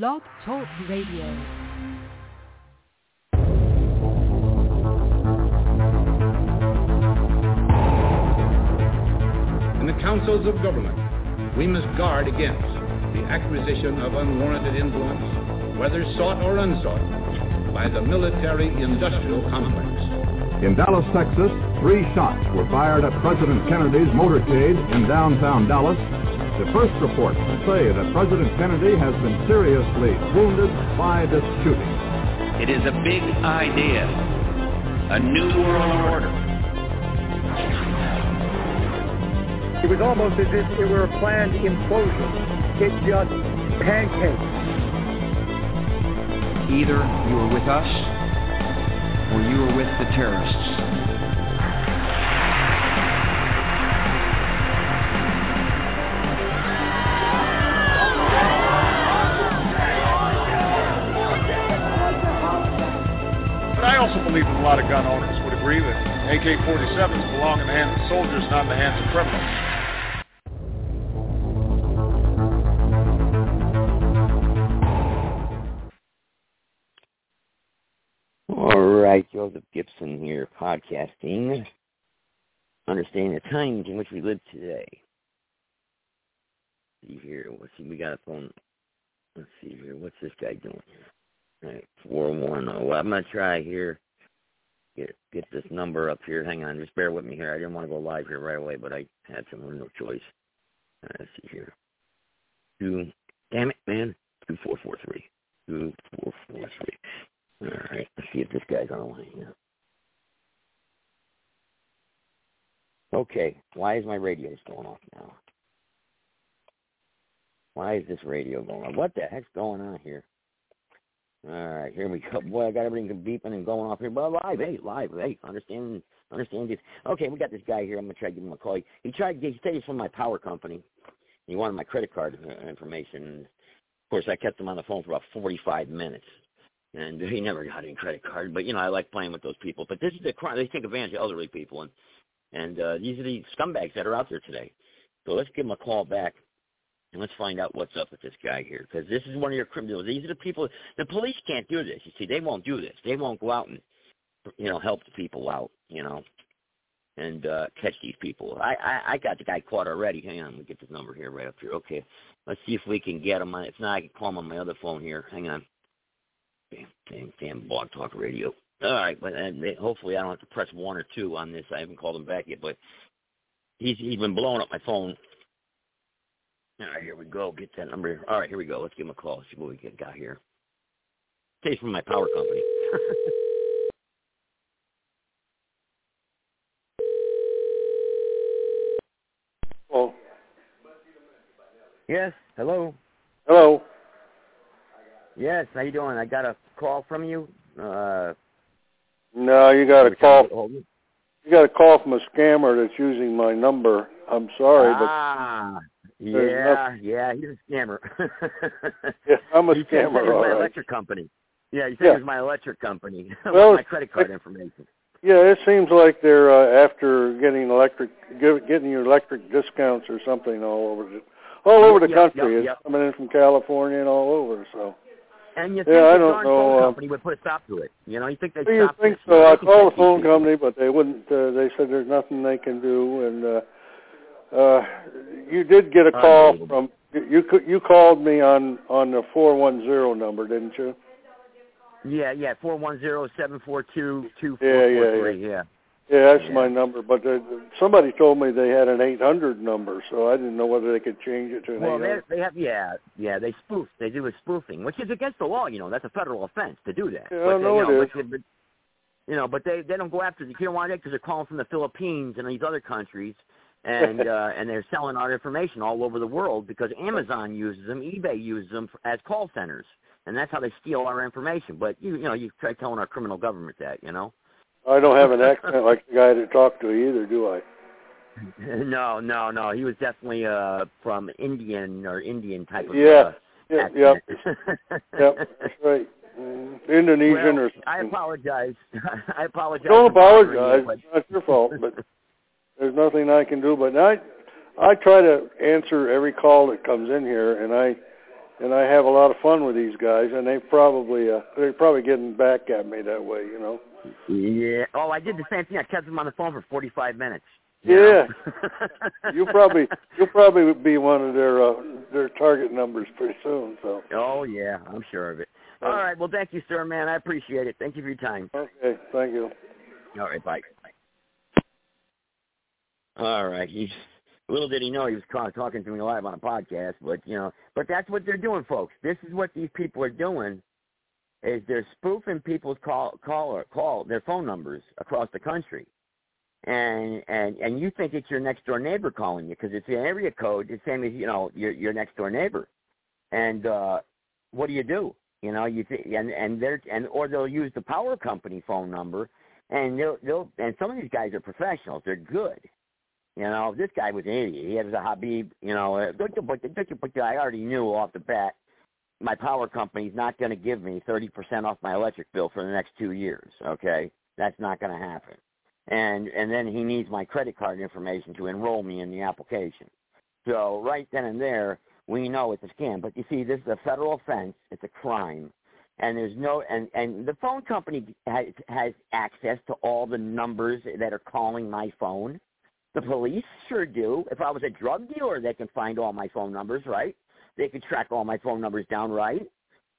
Blog Talk Radio. In the councils of government, we must guard against the acquisition of unwarranted influence, whether sought or unsought, by the military-industrial complex. In Dallas, Texas, three shots were fired at President Kennedy's motorcade in downtown Dallas. The first reports say that President Kennedy has been seriously wounded by this shooting. It is a big idea, a new world order. It was almost as if it were a planned implosion. It just pancaked. Either you are with us or you are with the terrorists. A lot of gun owners would agree that AK-47s belong in the hands of soldiers, not in the hands of criminals. All right, Joseph Gibson here, podcasting, understanding the times in which we live today. See here, let's see, we got a phone. Let's see here, what's this guy doing here? All right, four one zero. Well, I'm gonna try here. Get get this number up here. Hang on, just bear with me here. I didn't want to go live here right away, but I had some no choice. Right, let's see here. Two, damn it, man. Two four four three. Two four four three. All right, let's see if this guy's on the line here. Okay, why is my radio going off now? Why is this radio going on? What the heck's going on here? All right, here we go. Boy, I got everything beeping and going off here. But live, hey, live, hey, understand, understand this. Okay, we got this guy here. I'm gonna try to give him a call. He tried. to get, He said he's from my power company. He wanted my credit card uh, information. Of course, I kept him on the phone for about 45 minutes and he never got any credit card. But you know, I like playing with those people. But this is the crime; they take advantage of elderly people, and and uh, these are the scumbags that are out there today. So let's give them a call back, and let's find out what's up with this guy here, because this is one of your criminals. These are the people. The police can't do this. You see, they won't do this. They won't go out and you know help the people out. You know. And uh catch these people. I, I I got the guy caught already. Hang on, let me get this number here right up here. Okay, let's see if we can get him. If not, I can call him on my other phone here. Hang on. Damn, damn, damn blog talk radio. All right, but uh, hopefully I don't have to press one or two on this. I haven't called him back yet, but he's he's been blowing up my phone. All right, here we go. Get that number. All right, here we go. Let's give him a call. See what we get got here. He's from my power company. Oh, yes. Hello. hello. Yes. How you doing? I got a call from you. Uh, No, you got a were trying to call. You got a call from a scammer that's using my number. I'm sorry, ah, there's yeah, yeah, he's a scammer. yeah, I'm a he said scammer. it was my right. electric company. Yeah, he said Yeah. it was my electric company. Well, my credit card information. Yeah, it seems like they're uh, after getting electric, getting your electric discounts or something all over the, all over the Yep, country. yep, it's coming in from California and all over. So And you Yeah, think I the don't know, phone uh, company would put a stop to it? You know, you think they'd Well, you stop think this? so? I they called the phone company, but they wouldn't. Uh, they said there's nothing they can do. And uh, uh, you did get a call from you. You you called me on on the four one zero number, didn't you? Yeah, yeah, four one zero seven four two two Yeah, yeah. Yeah. Yeah, that's Yeah. my number. But uh, somebody told me they had an 800 number, so I didn't know whether they could change it to an Well, they 800. they have yeah yeah they spoof they do a spoofing, which is against the law. You know, that's a federal offense to do that. Yeah, but I they, you know, it but, but, you know, but they they don't go after the you know why because they're calling from the Philippines and these other countries. And uh, and they're selling our information all over the world because Amazon uses them, eBay uses them for, as call centers, and that's how they steal our information. But you you know you try telling our criminal government that you know. I don't have an accent like the guy that talked to either, do I? no, no, no. He was definitely uh from Indian or Indian type of Yeah. uh, Yeah, yep, accent. yep, that's right. Mm, Indonesian well, or I apologize. I apologize. Don't apologize. you, but- It's not your fault, but there's nothing I can do. But I, I try to answer every call that comes in here, and I, and I have a lot of fun with these guys, and they probably uh, they're probably getting back at me that way, you know. Yeah. Oh, I did the same thing. I kept them on the phone for 45 minutes. Yeah. you probably you'll probably be one of their uh, their target numbers pretty soon. So. Oh yeah, I'm sure of it. All right. Well, thank you, sir, man. I appreciate it. Thank you for your time. Okay. Thank you. All right. Bye. All right. He's little did he know he was talking to me live on a podcast, but you know, but that's what they're doing, folks. This is what these people are doing. Is they're spoofing people's call call call their phone numbers across the country and and and you think it's your next door neighbor calling you because it's the area code the same as you know your your next door neighbor and uh what do you do you know you th- and and they're and or they'll use the power company phone number and they'll they'll and some of these guys are professionals they're good you know this guy was an idiot he was a habib you know uh, i already knew off the bat my power company's not going to give me thirty percent off my electric bill for the next two years okay that's not going to happen and and then he needs my credit card information to enroll me in the application. So right then and there, we know it's a scam. But you see, this is a federal offense; it's a crime, and there's no and and the phone company has has access to all the numbers that are calling my phone. The police sure do. If I was a drug dealer, they can find all my phone numbers, right? They can track all my phone numbers down, right?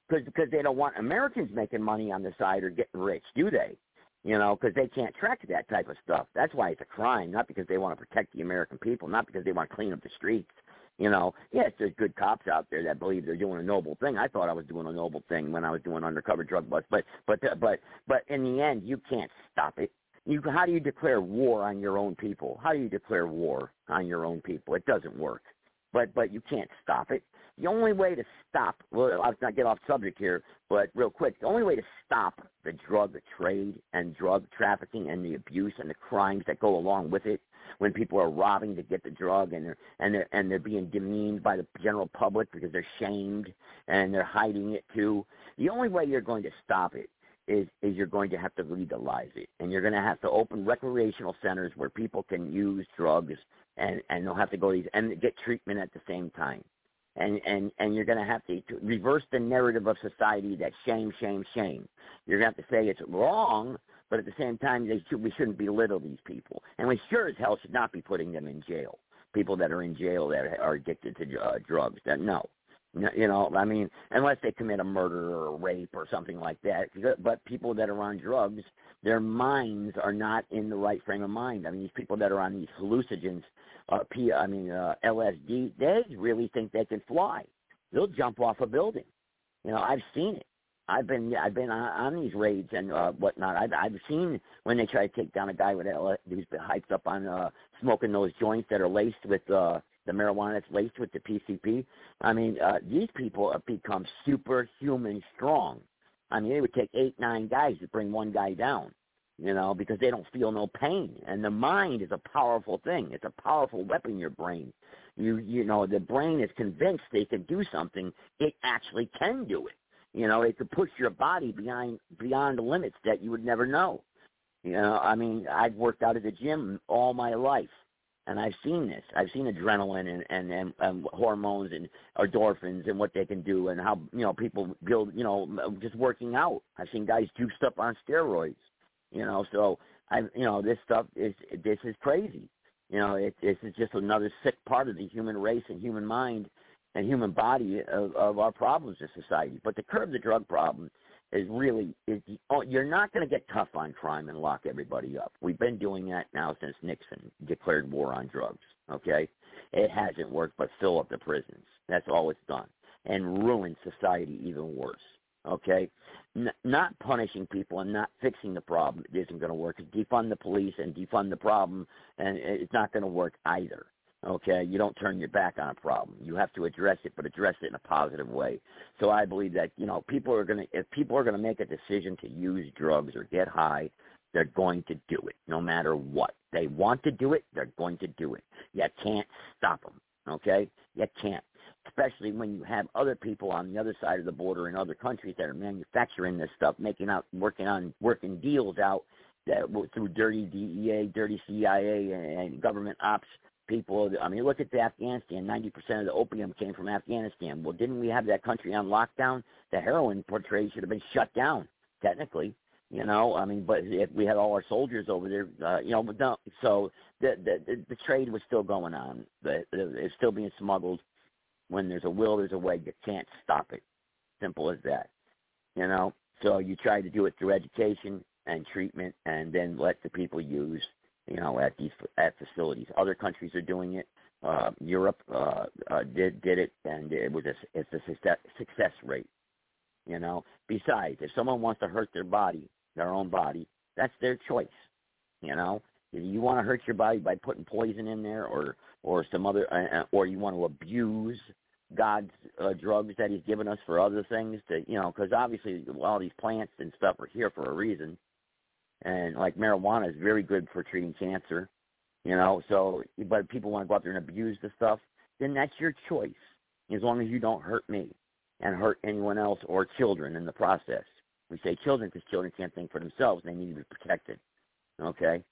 Because because they don't want Americans making money on the side or getting rich, do they? you know, because they can't track that type of stuff. That's why it's a crime, not because they want to protect the American people, not because they want to clean up the streets. You know, yes, there's good cops out there that believe they're doing a noble thing. I thought I was doing a noble thing when I was doing undercover drug busts, but but but but in the end, you can't stop it. You how do you declare war on your own people? How do you declare war on your own people? It doesn't work. But but you can't stop it. The only way to stop, well, I'll not get off subject here, but real quick, the only way to stop the drug trade and drug trafficking and the abuse and the crimes that go along with it, when people are robbing to get the drug and they're and they're and they're being demeaned by the general public because they're shamed and they're hiding it too. The only way you're going to stop it is is you're going to have to legalize it, and you're going to have to open recreational centers where people can use drugs and and they'll have to go to these and get treatment at the same time and and and you're going to have to, to reverse the narrative of society that shame, shame, shame. You're going to have to say it's wrong, but at the same time, they should, we shouldn't belittle these people, and we sure as hell should not be putting them in jail. People that are in jail that are addicted to uh, drugs. That no, you know, I mean, unless they commit a murder or a rape or something like that. But people that are on drugs, their minds are not in the right frame of mind. I mean, these people that are on these hallucinogens uh, P, I mean uh, LSD, they really think they can fly. They'll jump off a building. You know, I've seen it. I've been I've been on, on these raids and uh, whatnot. I've I've seen when they try to take down a guy with LSD who's been hyped up on uh, smoking those joints that are laced with uh, the marijuana that's laced with the PCP. I mean, uh, these people have become superhuman strong. I mean, it would take eight, nine guys to bring one guy down you know, because they don't feel no pain. And the mind is a powerful thing. It's a powerful weapon, your brain. You you know, the brain is convinced they can do something, it actually can do it. You know, it could push your body beyond beyond limits that you would never know. You know, I mean, I've worked out at the gym all my life and I've seen this. I've seen adrenaline and, and, and, and hormones and endorphins and what they can do and how, you know, people build, you know, just working out. I've seen guys juiced up on steroids. You know, so I, you know, this stuff is this is crazy. You know, it, this is just another sick part of the human race and human mind and human body of, of our problems in society. But to curb the drug problem is really is oh, you're not going to get tough on crime and lock everybody up. We've been doing that now since Nixon declared war on drugs. Okay, it hasn't worked, but fill up the prisons. That's all it's done, and ruin society even worse. Okay, N- not punishing people and not fixing the problem isn't going to work. Defund the police and defund the problem, and it's not going to work either. Okay, you don't turn your back on a problem. You have to address it, but address it in a positive way. So I believe that you know people are to if people are to make a decision to use drugs or get high, they're going to do it no matter what. They want to do it, they're going to do it. You can't stop them. Okay, you can't especially when you have other people on the other side of the border in other countries that are manufacturing this stuff, making out, working on, working deals out that through dirty DEA, dirty CIA, and government ops people. I mean, look at the Afghanistan. Ninety percent of the opium came from Afghanistan. Well, didn't we have that country on lockdown? The heroin trade should have been shut down, technically. You know, I mean, but if we had all our soldiers over there, uh, you know, but no, so the, the the trade was still going on. The, the, it's still being smuggled. When there's a will, there's a way. You can't stop it. Simple as that. You know, so you try to do it through education and treatment, and then let the people use you know, at these at facilities. Other countries are doing it. Uh, Europe uh, uh, did did it, and it was a it's a success, rate. You know. Besides, if someone wants to hurt their body, their own body, that's their choice. You know. If you want to hurt your body by putting poison in there, or or some other, uh, uh or you want to abuse God's uh, drugs that He's given us for other things, to you know, because obviously all these plants and stuff are here for a reason and like marijuana is very good for treating cancer, you know. So, but people want to go out there and abuse the stuff, then that's your choice, as long as you don't hurt me and hurt anyone else or children in the process. We say children because children can't think for themselves; they need to be protected. Okay,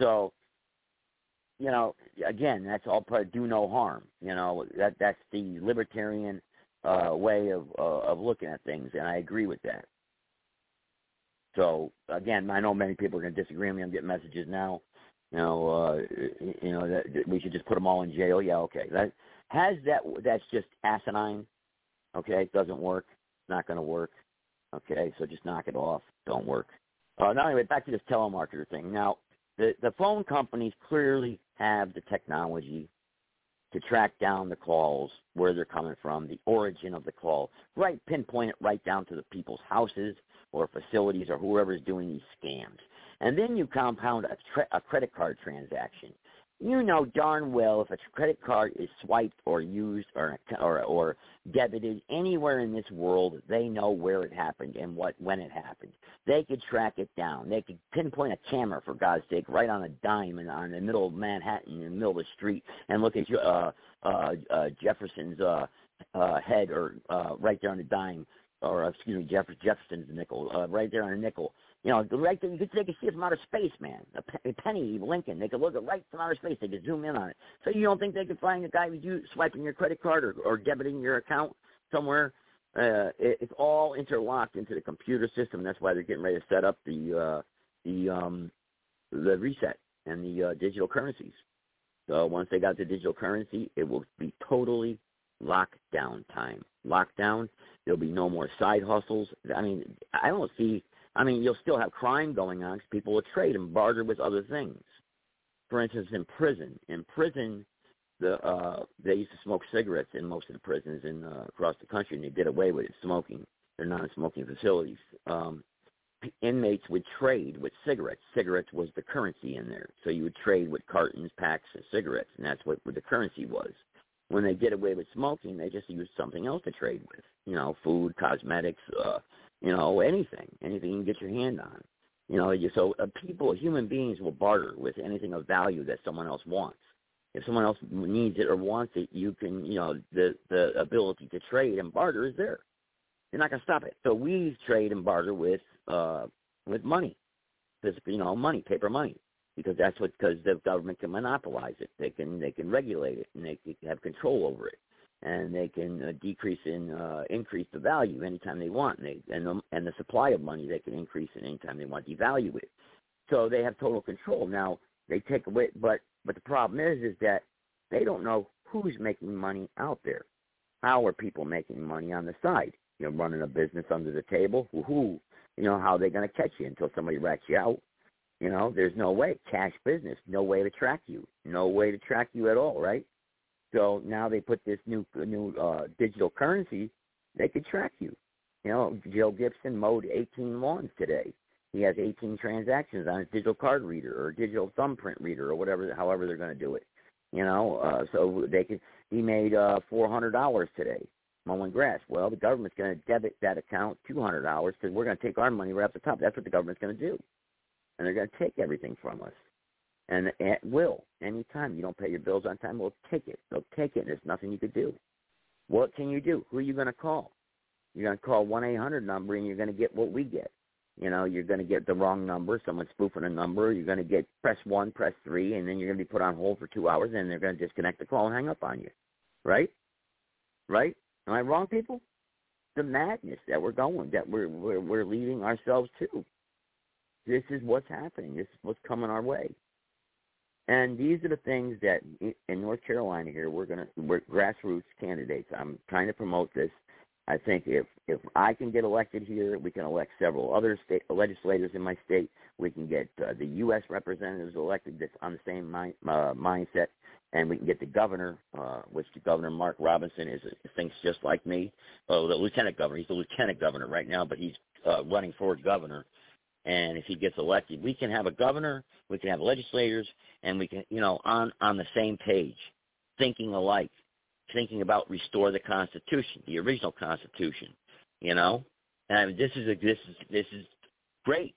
so you know, again, that's all part of do no harm. You know, that that's the libertarian uh, way of uh, of looking at things, and I agree with that. So again, I know many people are going to disagree with me. I'm getting messages now. You know, uh, you know that we should just put them all in jail. Yeah, okay. That has that. That's just asinine. Okay, it doesn't work. Not going to work. Okay, so just knock it off. Don't work. Uh, now, anyway, back to this telemarketer thing. Now, the the phone companies clearly have the technology to track down the calls, where they're coming from, the origin of the call, right, pinpoint it right down to the people's houses, or facilities or whoever's doing these scams. And then you compound a, tre- a credit card transaction. You know darn well if a credit card is swiped or used or, or or debited anywhere in this world, they know where it happened and what when it happened. They could track it down. They could pinpoint a camera for God's sake right on a dime and on the middle of Manhattan in the middle of the street and look at your uh, uh, uh, Jefferson's uh, uh, head or uh, right there on the dime or uh, excuse me, Jeff, Jefferson's nickel, uh, right there on a nickel. You know, right there, you could, they could see it from outer space, man. A, pe- a penny, Lincoln, they could look at right from outer space. They could zoom in on it. So you don't think they could find a guy with you swiping your credit card or, or debiting your account somewhere? Uh, it, it's all interlocked into the computer system. That's why they're getting ready to set up the uh, the um, the reset and the uh, digital currencies. So once they got the digital currency, it will be totally lockdown time. Lockdown. There'll be no more side hustles. I mean, I don't see. I mean, you'll still have crime going on because people will trade and barter with other things. For instance, in prison, in prison, the uh, they used to smoke cigarettes in most of the prisons in uh, across the country, and they did away with it, smoking. They're non-smoking facilities. Um, inmates would trade with cigarettes. Cigarettes was the currency in there, so you would trade with cartons, packs of cigarettes, and that's what, what the currency was when they did away with smoking, they just used something else to trade with. You know, food, cosmetics, uh, you know, anything, anything you can get your hand on. You know, so uh, people, human beings will barter with anything of value that someone else wants. If someone else needs it or wants it, you can, you know, the the ability to trade and barter is there. You're not going to stop it. So we trade and barter with uh with money, physical, you know, money, paper money because that's what because the government can monopolize it. They can they can regulate it and they can have control over it, and they can uh, decrease in uh, increase the value anytime they want. And they and the, and the supply of money they can increase it anytime they want, devalue it. So they have total control. Now they take away, but but the problem is is that they don't know who's making money out there. How are people making money on the side? You know, running a business under the table. Who you know, how are they going to catch you until somebody rats you out? You know, there's no way. Cash business, no way to track you. No way to track you at all, right? So now they put this new new uh, digital currency. They could track you. You know, Joe Gibson mowed 18 lawns today. He has 18 transactions on his digital card reader or digital thumbprint reader or whatever, however they're going to do it. You know, uh, so they could. He made uh, $400 today mowing grass. Well, the government's going to debit that account $200 because we're going to take our money right off the top. That's what the government's going to do and they're going to take everything from us. And at will, anytime you don't pay your bills on time, we'll take it. They'll take it, and there's nothing you could do. What can you do? Who are you going to call? You're going to call one eight hundred number, and you're going to get what we get. You know, you're going to get the wrong number. Someone's spoofing a number. You're going to get press one, press three, and then you're going to be put on hold for two hours, and they're going to disconnect the call and hang up on you. Right? Right? Am I wrong, people? The madness that we're going, that we're we're, we're leading ourselves to. This is what's happening. This is what's coming our way. And these are the things that in North Carolina here we're gonna we're grassroots candidates. I'm trying to promote this. I think if if I can get elected here, we can elect several other state legislators in my state. We can get uh, the U.S. representatives elected that's on the same mind, uh, mindset, and we can get the governor, uh, which the governor Mark Robinson is thinks just like me. Oh, the lieutenant governor. He's the lieutenant governor right now, but he's uh, running for governor and if he gets elected, we can have a governor, we can have legislators, and we can, you know, on on the same page, thinking alike, thinking about restore the Constitution, the original Constitution, you know. And this is a this is this is great.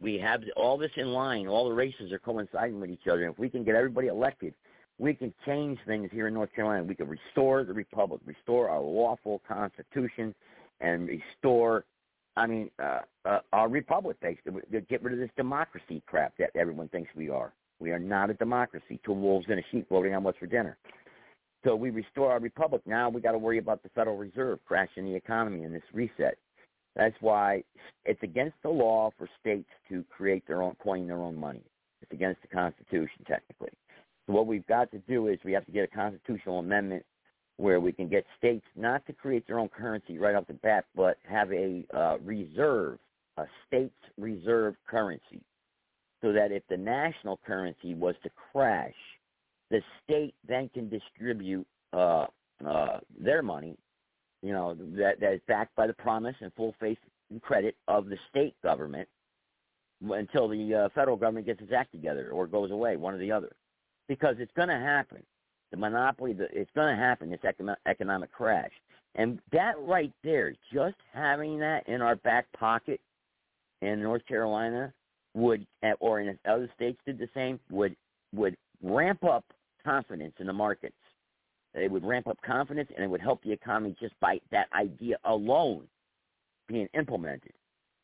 We have all this in line. All the races are coinciding with each other. If we can get everybody elected, we can change things here in North Carolina. We can restore the republic, restore our lawful constitution, and restore I mean, uh, uh, our republic, basically. Get rid of this democracy crap that everyone thinks we are. We are not a democracy. Two wolves and a sheep voting on what's for dinner. So we restore our republic. Now we got to worry about the Federal Reserve crashing the economy in this reset. That's why it's against the law for states to create their own, coin their own money. It's against the Constitution, technically. So what we've got to do is we have to get a constitutional amendment where we can get states not to create their own currency right off the bat, but have a uh, reserve, a state's reserve currency, so that if the national currency was to crash, the state then can distribute uh, uh, their money, you know, that, that is backed by the promise and full faith and credit of the state government until the uh, federal government gets its act together or goes away, one or the other. Because it's going to happen the monopoly, the, it's going to happen, this economic crash. And that right there, just having that in our back pocket in North Carolina would, eh, or in other states did the same, would would ramp up confidence in the markets. It would ramp up confidence, and it would help the economy just by that idea alone being implemented.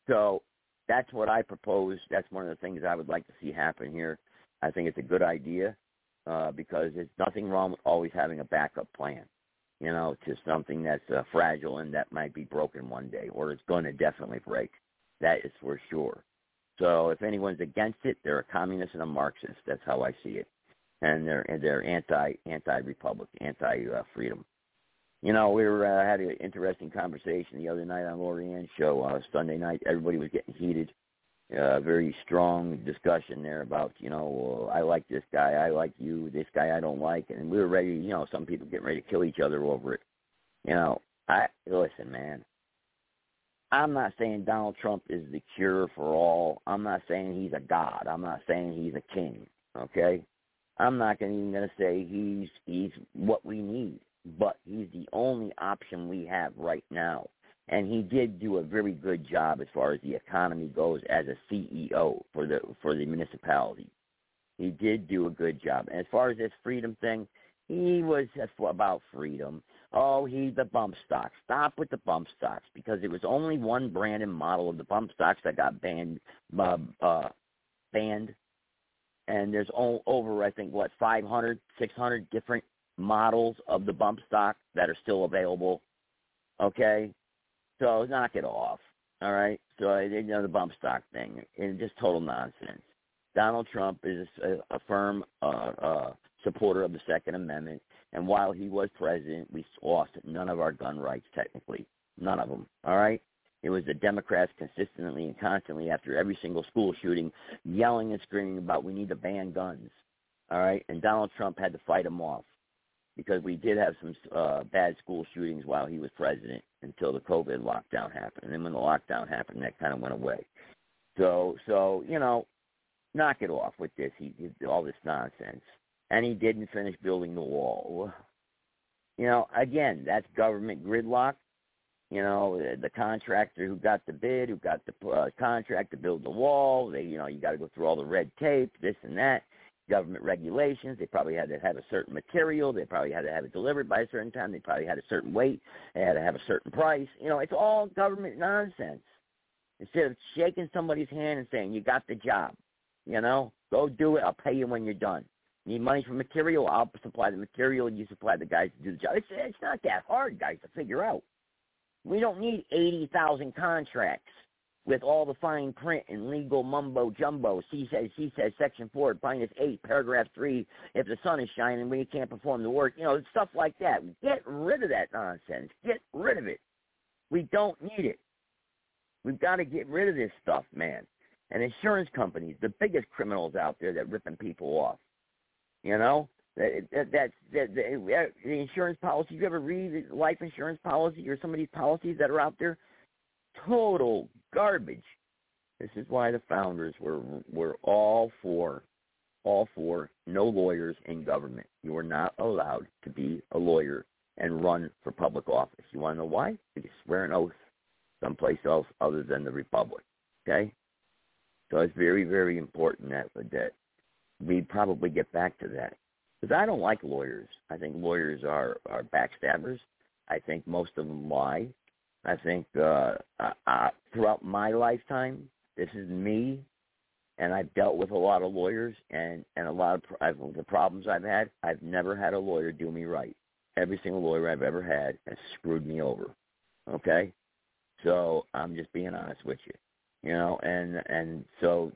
So that's what I propose. That's one of the things I would like to see happen here. I think it's a good idea uh, because there's nothing wrong with always having a backup plan, you know, to something that's uh, fragile and that might be broken one day, or it's going to definitely break. That is for sure. So if anyone's against it, they're a communist and a Marxist. That's how I see it, and they're and they're anti anti republic, anti uh, freedom. You know, we were uh, had an interesting conversation the other night on Lorianne's show uh, Sunday night. Everybody was getting heated uh, very strong discussion there about you know I like this guy, I like you, this guy I don't like, and we were ready. You know, some people getting ready to kill each other over it. You know, I listen, man. I'm not saying Donald Trump is the cure for all. I'm not saying he's a god. I'm not saying he's a king. Okay, I'm not even going to say he's he's what we need, but he's the only option we have right now and he did do a very good job as far as the economy goes as a CEO for the for the municipality. He did do a good job. And as far as this freedom thing, he was about freedom. Oh, he's the bump stocks. Stop with the bump stocks because it was only one brand and model of the bump stocks that got banned. Uh, uh, banned, and there's all, over I think what 500, 600 different models of the bump stock that are still available. Okay, so knock it off. All right. So you know the bump stock thing, and just total nonsense. Donald Trump is a, a firm uh, uh, supporter of the Second Amendment, and while he was president, we lost none of our gun rights technically, none of them. All right. It was the Democrats consistently and constantly after every single school shooting, yelling and screaming about we need to ban guns. All right, and Donald Trump had to fight them off because we did have some uh, bad school shootings while he was president until the COVID lockdown happened. And then when the lockdown happened, that kind of went away. So, so you know, knock it off with this. He did all this nonsense, and he didn't finish building the wall. You know, again, that's government gridlock. You know, the, contractor who got the bid, who got the uh, contract to build the wall. They, you know, you got to go through all the red tape, this and that government regulations. They probably had to have a certain material. They probably had to have it delivered by a certain time. They probably had a certain weight. They had to have a certain price. You know, it's all government nonsense. Instead of shaking somebody's hand and saying, you got the job, you know, go do it. I'll pay you when you're done. Need money for material? I'll supply the material. You supply the guys to do the job. It's, it's not that hard, guys, to figure out. We don't need 80,000 contracts with all the fine print and legal mumbo jumbo. She says, she says, section four, minus eight, paragraph three. If the sun is shining, we can't perform the work. You know, stuff like that. Get rid of that nonsense. Get rid of it. We don't need it. We've got to get rid of this stuff, man. And insurance companies, the biggest criminals out there that ripping people off. You know, that, that that's that, the, the insurance policy. You ever read life insurance policy or some of these policies that are out there? Total garbage. This is why the founders were were all for all for no lawyers in government. You are not allowed to be a lawyer and run for public office. You want to know why? You swear an oath someplace else other than the republic. Okay, so it's very very important that that we probably get back to that because I don't like lawyers. I think lawyers are are backstabbers. I think most of them lie. I think uh, uh, throughout my lifetime, this is me, and I've dealt with a lot of lawyers and and a lot of I've, the problems I've had. I've never had a lawyer do me right. Every single lawyer I've ever had has screwed me over. Okay, so I'm just being honest with you, you know, and and so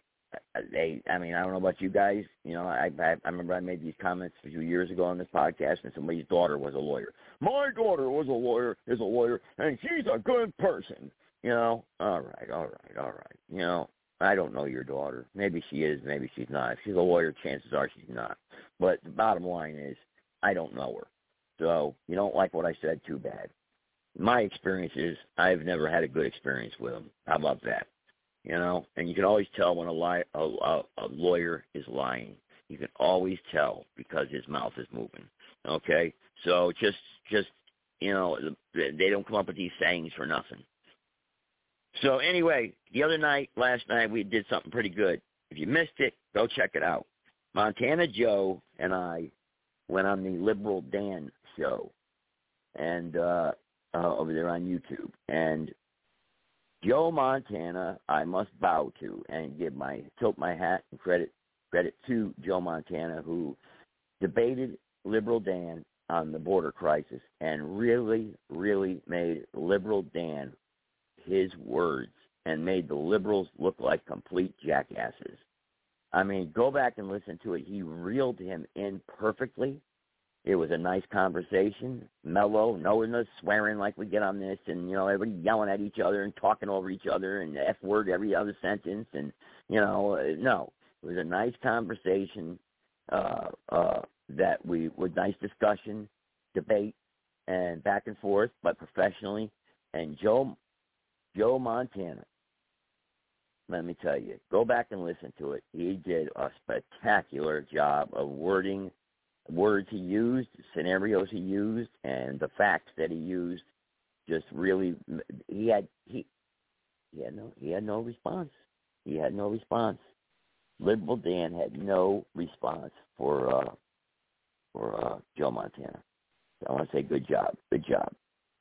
they I mean I don't know about you guys you know I, I I remember I made these comments a few years ago on this podcast and somebody's daughter was a lawyer. My daughter was a lawyer is a lawyer and she's a good person you know? All right all right all right. You know I don't know your daughter. Maybe she is maybe she's not. If she's a lawyer chances are she's not. But the bottom line is I don't know her. So you don't like what I said too bad. My experience is I've never had a good experience with them how about that you know, and you can always tell when a, lie, a, a, a lawyer is lying. You can always tell because his mouth is moving. Okay, so just just you know they don't come up with these sayings for nothing. So anyway, the other night, last night, we did something pretty good. If you missed it, go check it out. Montana Joe and I went on the Liberal Dan show, and uh, uh, over there on YouTube, and Joe Montana, I must bow to and give my tilt my hat and credit credit to Joe Montana, who debated Liberal Dan on the border crisis and really, really made Liberal Dan his words and made the liberals look like complete jackasses. I mean, go back and listen to it. He reeled him in perfectly. It was a nice conversation, mellow, no one swearing like we get on this, and you know everybody yelling at each other and talking over each other and f word every other sentence, and you know uh, no, it was a nice conversation uh, uh, that we with nice discussion, debate, and back and forth, but professionally. And Joe Joe Montana, let me tell you, go back and listen to it. He did a spectacular job of wording words he used, scenarios he used, and the facts that he used just really he had he he had no he had no response. He had no response. Liberal Dan had no response for uh for uh Joe Montana. So I want to say good job. Good job.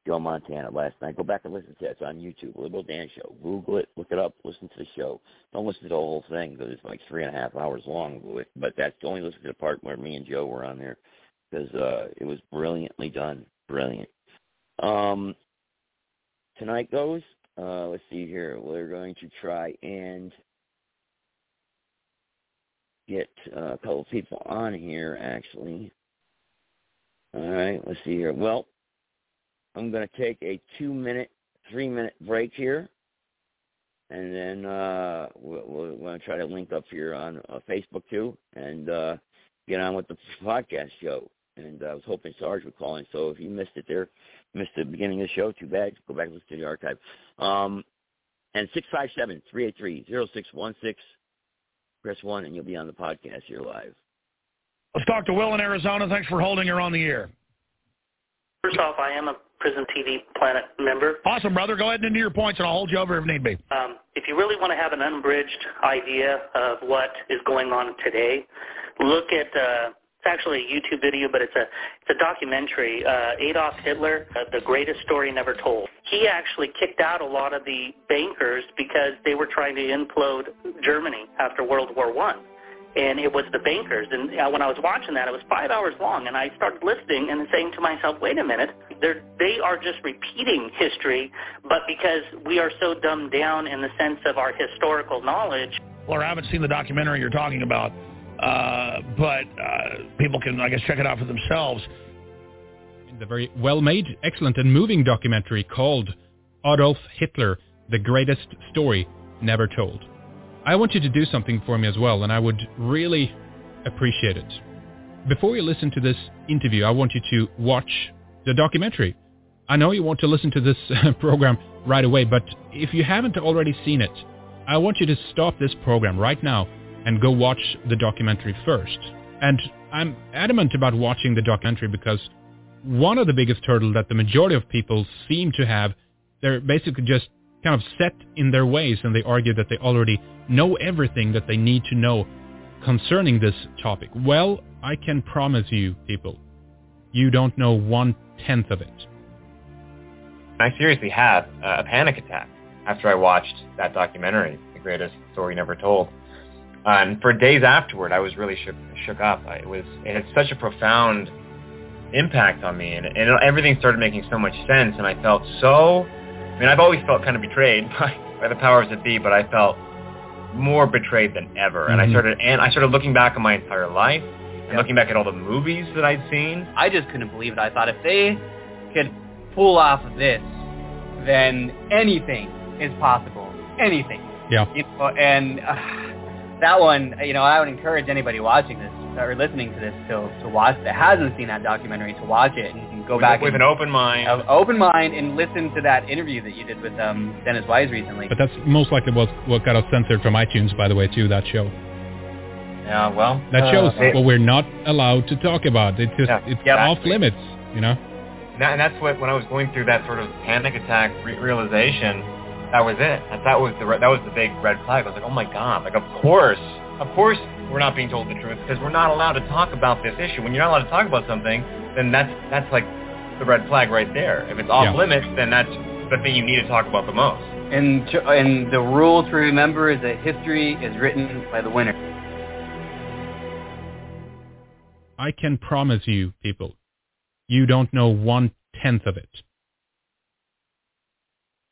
Joe Montana last night. Go back and listen to it. It's on YouTube. Liberal Dan Show. Google it. Look it up. Listen to the show. Don't listen to the whole thing because it's like three and a half hours long. But that's only listen to the part where me and Joe were on there because uh, it was brilliantly done. Brilliant. Um, tonight goes. Uh, let's see here. We're going to try and get uh, a couple people on here, actually. All right, let's see here. Well, I'm going to take a two-minute, three-minute break here, and then uh, we'll, we're going to try to link up here on uh, Facebook too, and uh, get on with the podcast show. And I was hoping Sarge would call in, so if you missed it there, missed the beginning of the show, too bad. Go back and listen to the archive. Um, and six five seven three eight three zero six one six. Press one, and you'll be on the podcast here live. Let's talk to Will in Arizona. Thanks for holding her on the air. First off, I am a Prison TV Planet member. Awesome, brother. Go ahead and into your points, and I'll hold you over if need be. Um, if you really want to have an unbridged idea of what is going on today, look at uh, it's actually a YouTube video, but it's a it's a documentary. Uh, Adolf Hitler, uh, the greatest story never told. he actually kicked out a lot of the bankers because they were trying to implode Germany after World War One and it was the bankers. And uh, when I was watching that, it was five hours long, and I started listening and saying to myself, "Wait a minute, they're they are just repeating history, but because we are so dumbed down in the sense of our historical knowledge." Well, I haven't seen the documentary you're talking about, uh, but uh, people can, I guess, check it out for themselves. In the very well-made, excellent, and moving documentary called Adolf Hitler: The Greatest Story Never Told. I want you to do something for me as well, and I would really appreciate it. Before you listen to this interview, I want you to watch the documentary. I know you want to listen to this program right away, but if you haven't already seen it, I want you to stop this program right now and go watch the documentary first. And I'm adamant about watching the documentary because one of the biggest hurdles that the majority of people seem to have, they're basically just kind of set in their ways and they argue that they already know everything that they need to know concerning this topic. Well, I can promise you, people, you don't know one-tenth of it. I seriously had a panic attack after I watched that documentary, The Greatest Story Never Told. And for days afterward, I was really shook, shook up. It was it had such a profound impact on me, and, and everything started making so much sense. And I felt so I mean, I've always felt kind of betrayed by, by the powers that be, but I felt more betrayed than ever. Mm-hmm. And I mm-hmm. started and I started looking back on my entire life and yep. looking back at all the movies that I'd seen. I just couldn't believe it. I thought if they could pull off this, then anything is possible. Anything. Yeah. You know, and uh, that one, you know, I would encourage anybody watching this or listening to this to to watch that hasn't seen that documentary to watch it and go with, back with and, an open mind, an open mind, and listen to that interview that you did with um, Dennis Wise recently. But that's most likely what what got us censored from iTunes, by the way, too. That show. Yeah, well, that shows uh, what we're not allowed to talk about. It's just yeah, it's yeah, off limits, you know. and that's what when I was going through that sort of panic attack re- realization, that was it. That, that was the that was the big red flag. I was like, oh my god, like of course, of course we're not being told the truth because we're not allowed to talk about this issue. When you're not allowed to talk about something, then that's that's like the red flag right there. If it's off yeah. limits, then that's the thing you need to talk about the most. And and the rule to remember is that history is written by the winner. I can promise you, people, you don't know one tenth of it.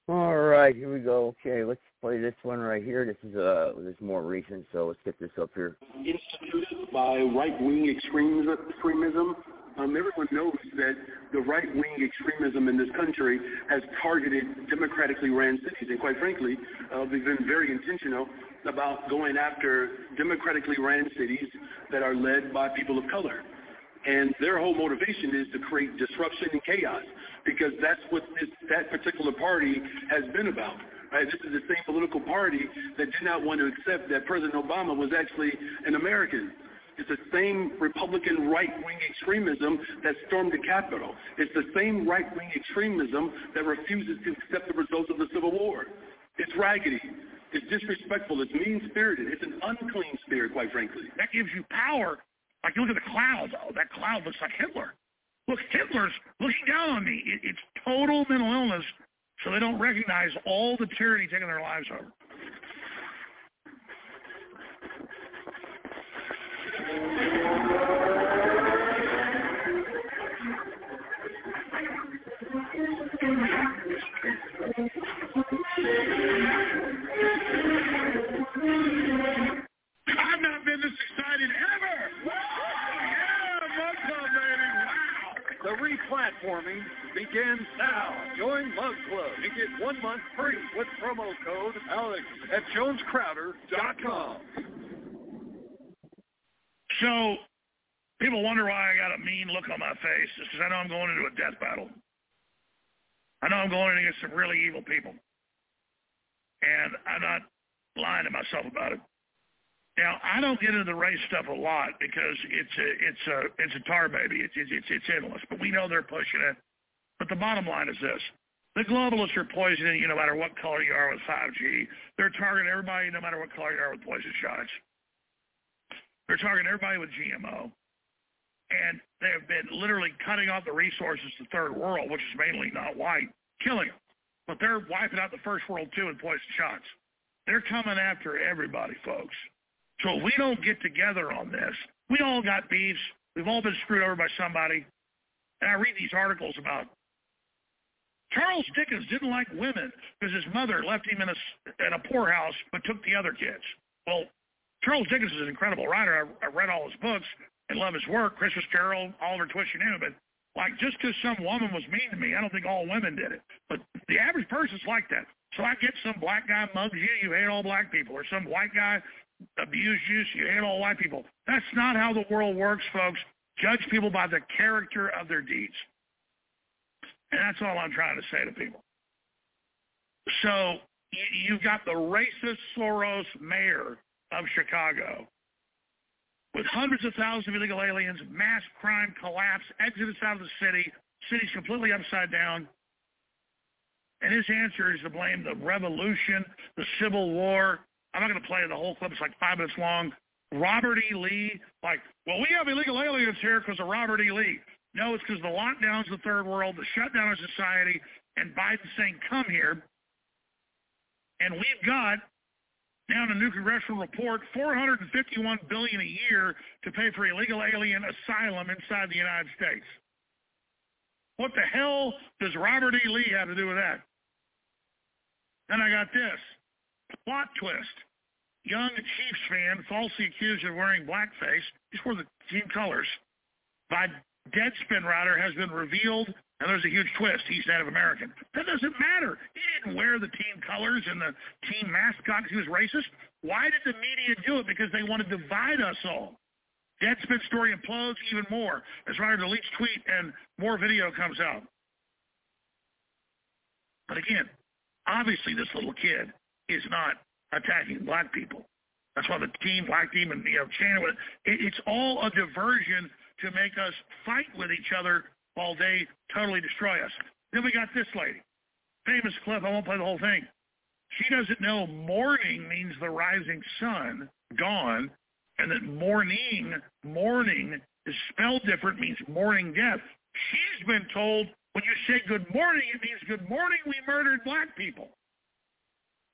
All right, here we go. Okay, let's play this one right here. This is uh this is more recent, so let's get this up here. Instituted by right-wing extremism. Um, everyone knows that the right-wing extremism in this country has targeted democratically ran cities, and quite frankly, uh, they've been very intentional about going after democratically ran cities that are led by people of color. And their whole motivation is to create disruption and chaos because that's what this, that particular party has been about. Right? This is the same political party that did not want to accept that President Obama was actually an American. It's the same Republican right-wing extremism that stormed the Capitol. It's the same right-wing extremism that refuses to accept the results of the Civil War. It's raggedy. It's disrespectful. It's mean-spirited. It's an unclean spirit, quite frankly. That gives you power. Like, you look at the clouds. Oh, that cloud looks like Hitler. Look, Hitler's looking down on me. It, it's total mental illness, so they don't recognize all the tyranny taking their lives over. I've not been this excited ever. The replatforming begins now. Join Love Club and get one month free with promo code Alex at jonescrowder.com. So, people wonder why I got a mean look on my face. It's because I know I'm going into a death battle. I know I'm going against some really evil people. And I'm not lying to myself about it. Now I don't get into the race stuff a lot because it's a it's a it's a tar baby. It's it's it's, it's endless. But we know they're pushing it. But the bottom line is this: the globalists are poisoning you no matter what color you are with 5G. They're targeting everybody no matter what color you are with poison shots. They're targeting everybody with GMO. And they have been literally cutting off the resources to third world, which is mainly not white, killing them. but they're wiping out the first world too with poison shots. They're coming after everybody, folks. So if we don't get together on this, we all got beefs. We've all been screwed over by somebody. And I read these articles about Charles Dickens didn't like women because his mother left him in a, in a poorhouse but took the other kids. Well, Charles Dickens is an incredible writer. I, I read all his books and love his work, Christmas Carol, Oliver Twist, you knew, but like just because some woman was mean to me, I don't think all women did it. But the average person's like that. So I get some black guy mugs you, you hate all black people, or some white guy abused you, so you hate all white people. That's not how the world works, folks. Judge people by the character of their deeds. And that's all I'm trying to say to people. So you've got the racist Soros mayor of Chicago with hundreds of thousands of illegal aliens, mass crime collapse, exodus out of the city, city's completely upside down. And his answer is to blame the revolution, the Civil War. I'm not going to play the whole clip. It's like five minutes long. Robert E. Lee, like, well, we have illegal aliens here because of Robert E. Lee. No, it's because the lockdowns of the third world, the shutdown of society, and Biden saying, come here. And we've got now in a new congressional report, 451 billion a year to pay for illegal alien asylum inside the United States. What the hell does Robert E. Lee have to do with that? Then I got this. Plot twist. Young Chiefs fan falsely accused of wearing blackface. He's were the team colors. By Deadspin Rider has been revealed and there's a huge twist. He's Native American. That doesn't matter. He didn't wear the team colors and the team mascot. He was racist. Why did the media do it? Because they want to divide us all. Deadspin story implodes even more as Ryder deletes tweet and more video comes out. But again, obviously this little kid is not attacking black people. That's why the team, black team, and you know, Shannon, it, it's all a diversion to make us fight with each other while they totally destroy us. Then we got this lady. Famous clip. I won't play the whole thing. She doesn't know morning means the rising sun, dawn, and that morning, morning is spelled different, means morning death. She's been told when you say good morning, it means good morning, we murdered black people.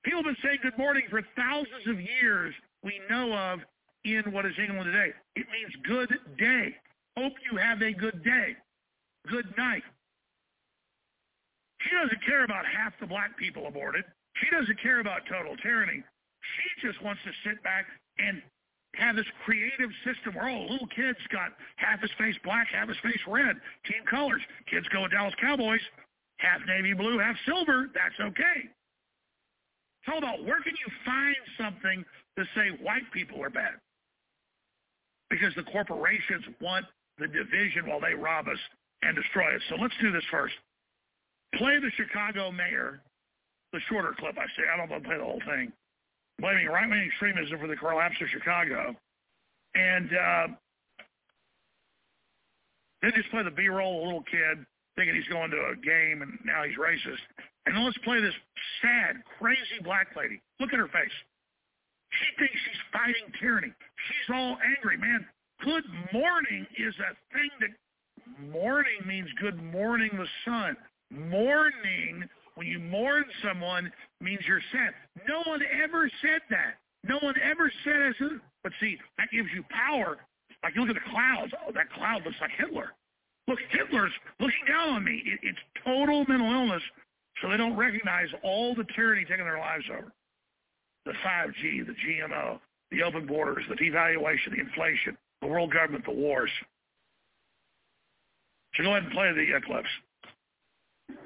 People have been saying good morning for thousands of years we know of in what is England today. It means good day. Hope you have a good day good night. She doesn't care about half the black people aborted. She doesn't care about total tyranny. She just wants to sit back and have this creative system where, oh, little kid's got half his face black, half his face red, team colors. Kids go with Dallas Cowboys, half navy blue, half silver. That's okay. All about where can you find something to say white people are bad? Because the corporations want the division while they rob us and destroy it. So let's do this first. Play the Chicago mayor, the shorter clip I say. I don't want to play the whole thing. Blaming right-wing extremism for the collapse of Chicago. And uh, then just play the B-roll, a little kid thinking he's going to a game and now he's racist. And let's play this sad, crazy black lady. Look at her face. She thinks she's fighting tyranny. She's all angry, man. Good morning is a thing that Morning means good morning the sun. Mourning, when you mourn someone, means you're sad. No one ever said that. No one ever said as but see, that gives you power. Like you look at the clouds. Oh, that cloud looks like Hitler. Look, Hitler's looking down on me. It, it's total mental illness, so they don't recognize all the tyranny taking their lives over. The 5G, the GMO, the open borders, the devaluation, the inflation, the world government, the wars. So go ahead and play the clips.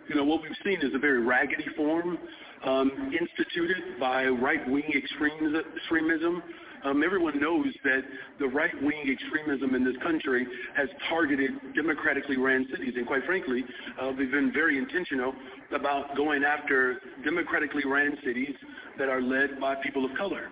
You know, what we've seen is a very raggedy form um, instituted by right-wing extremism. Um, everyone knows that the right-wing extremism in this country has targeted democratically ran cities. And quite frankly, uh, they've been very intentional about going after democratically ran cities that are led by people of color.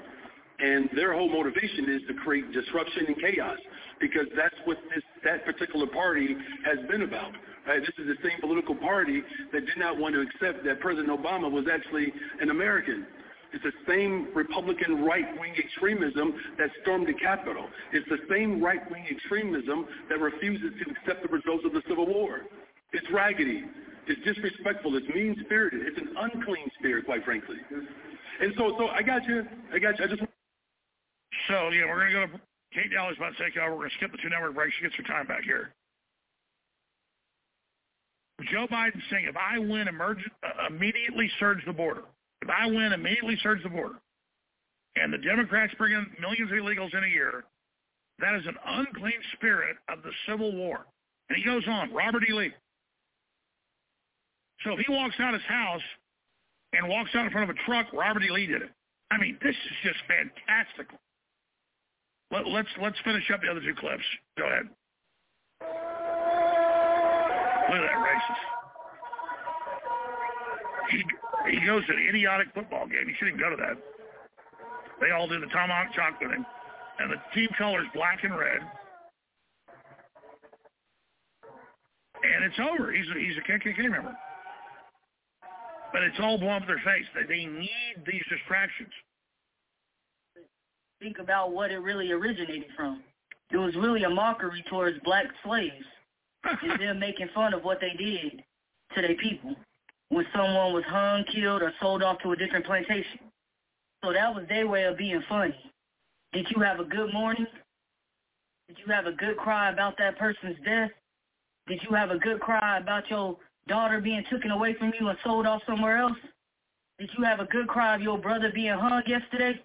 And their whole motivation is to create disruption and chaos because that's what this, that particular party has been about. Right? This is the same political party that did not want to accept that President Obama was actually an American. It's the same Republican right-wing extremism that stormed the Capitol. It's the same right-wing extremism that refuses to accept the results of the Civil War. It's raggedy. It's disrespectful. It's mean spirited. It's an unclean spirit, quite frankly. And so, so I got you. I got you. I just. So yeah, we're gonna go to Kate Dalley's about to take over. We're gonna skip the two network breaks. She gets her time back here. Joe Biden saying, if I win, emergent, uh, immediately surge the border. If I win, immediately surge the border. And the Democrats bring in millions of illegals in a year. That is an unclean spirit of the Civil War. And he goes on, Robert E. Lee. So if he walks out his house and walks out in front of a truck, Robert E. Lee did it. I mean, this is just fantastical. Let, let's let's finish up the other two clips. Go ahead. Look at that racist. He he goes to an idiotic football game. He shouldn't go to that. They all do the tomahawk chalk with him, and the team colors black and red. And it's over. He's a, he's a KKK member. But it's all blown up their face. They, they need these distractions. Think about what it really originated from. It was really a mockery towards black slaves and them making fun of what they did to their people when someone was hung, killed, or sold off to a different plantation. So that was their way of being funny. Did you have a good morning? Did you have a good cry about that person's death? Did you have a good cry about your daughter being taken away from you and sold off somewhere else? Did you have a good cry of your brother being hung yesterday?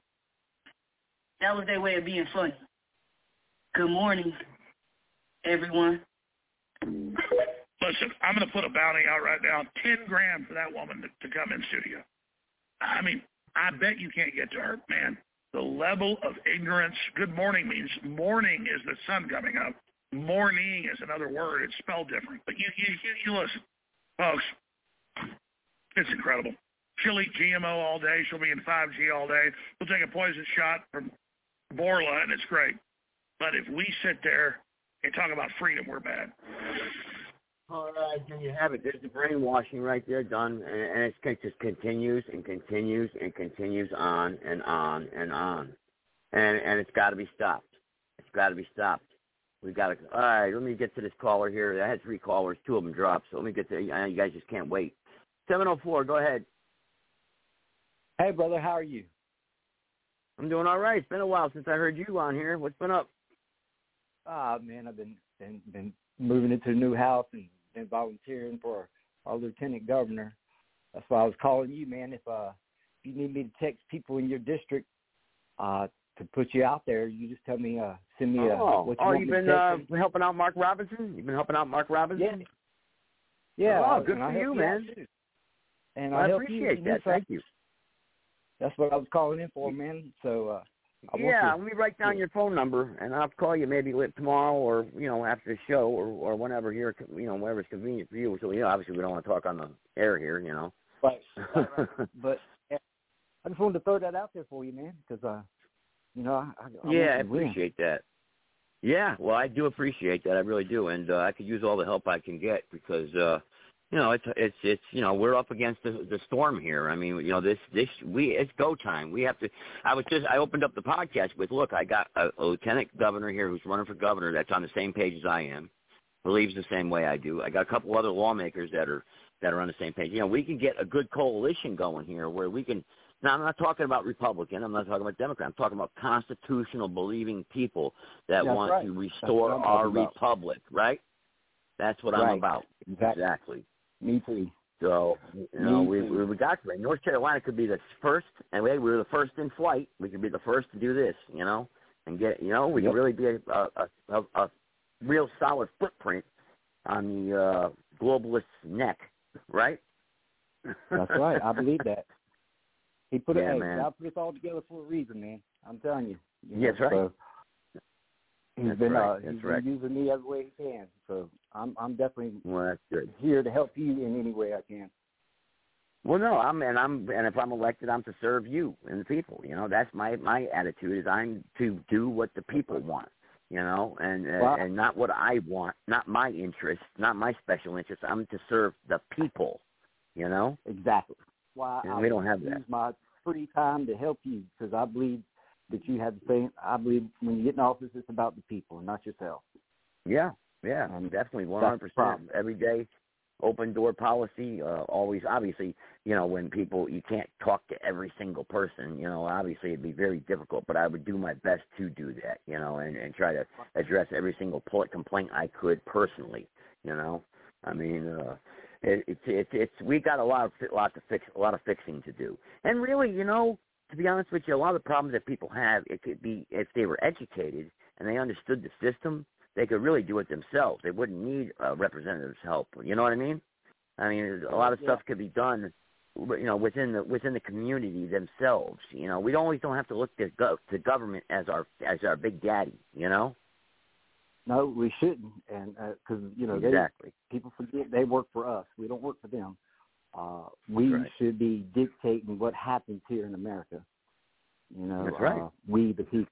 That was their way of being funny. Good morning, everyone. Listen, I'm going to put a bounty out right now, ten grand for that woman to, to come in studio. I mean, I bet you can't get to her, man. The level of ignorance. Good morning means morning is the sun coming up. Morning is another word. It's spelled different. But you, you, you, you listen, folks. It's incredible. She'll eat GMO all day. She'll be in 5G all day. We'll take a poison shot from Bourla, and it's great. But if we sit there and talk about freedom, we're bad. All right, there you have it. There's the brainwashing right there done, and, and it just continues and continues and continues on and on and on, and and it's got to be stopped. It's got to be stopped. We got to. All right, let me get to this caller here. I had three callers, two of them dropped, so let me get to. I know you guys just can't wait. Seven oh four, go ahead. Hey, brother, how are you? I'm doing all right. It's been a while since I heard you on here. What's been up? Ah, man, I've been been, been moving into a new house and been volunteering for our lieutenant governor. That's why I was calling you, man. If uh if you need me to text people in your district uh to put you out there, you just tell me uh send me a oh, what you oh, you've been uh, helping out Mark Robinson. You've been helping out Mark Robinson. Yeah. Yeah. Oh, uh, good for you, man. too. And Well, I I appreciate you that. Thank you. That's what I was calling in for, man. So uh yeah, let me write down your phone number, and I'll call you maybe tomorrow or you know after the show or or whenever here, you know whenever it's convenient for you. So you know, obviously we don't want to talk on the air here, you know. Right. right, right. but uh, I just wanted to throw that out there for you, man, because uh, you know, I, I, I yeah, I to win. appreciate that. Yeah, well, I do appreciate that. I really do, and uh, I could use all the help I can get because uh, you know it's it's it's you know we're up against the the storm here. I mean, you know this this we it's go time. We have to. I was just I opened up the podcast with look, I got a, a lieutenant governor here who's running for governor that's on the same page as I am, believes the same way I do. I got a couple other lawmakers that are that are on the same page. You know, we can get a good coalition going here where we can. Now, I'm not talking about Republican. I'm not talking about Democrat. I'm talking about constitutional believing people that That's want right. to restore our about. republic, right? That's what I'm about. Exactly. Exactly. Me too. So, you know, we, we we got to. North Carolina could be the first, and we, we were the first in flight. We could be the first to do this, you know, and get, you know, we Yep. could really be a, a, a, a real solid footprint on the uh, globalist neck, right? That's right. I believe that. He put it. Yeah, hey, man. God put us all together for a reason, man. I'm telling you. you Yeah, that's right. So he's That's been right. uh, he's right. been using me every way he can. So I'm I'm definitely Well, that's good. here to help you in any way I can. Well, no, I'm and I'm and if I'm elected, I'm to serve you and the people. You know, that's my my attitude is I'm to do what the people want. You know, and Wow. and not what I want, not my interests, not my special interests. I'm to serve the people. You know, Exactly. Why And I we don't have that. use my free time to help you because I believe that you have the same. I believe when you get in office, it's about the people, not yourself. yeah, yeah, And definitely, that's one the hundred percent every day. open door policy. Uh, always, obviously, you know, when people you can't talk to every single person. You know, obviously it'd be very difficult, but I would do my best to do that. You know, and and try to address every single complaint I could personally. You know, I mean. uh it, it's it's it's we got a lot of lot to fix a lot of fixing to do and really you know to be honest with you a lot of the problems that people have it could be if they were educated and they understood the system they could really do it themselves. They wouldn't need a representative's help. You know what I mean? I mean, a lot of yeah. stuff could be done, you know, within the within the community themselves. You know, we always don't have to look to go, to government as our as our big daddy. You know? No, we shouldn't, and because uh, you know, exactly. They, people forget they work for us. We don't work for them. Uh, we right. should be dictating what happens here in America. You know, That's right. uh, we the people.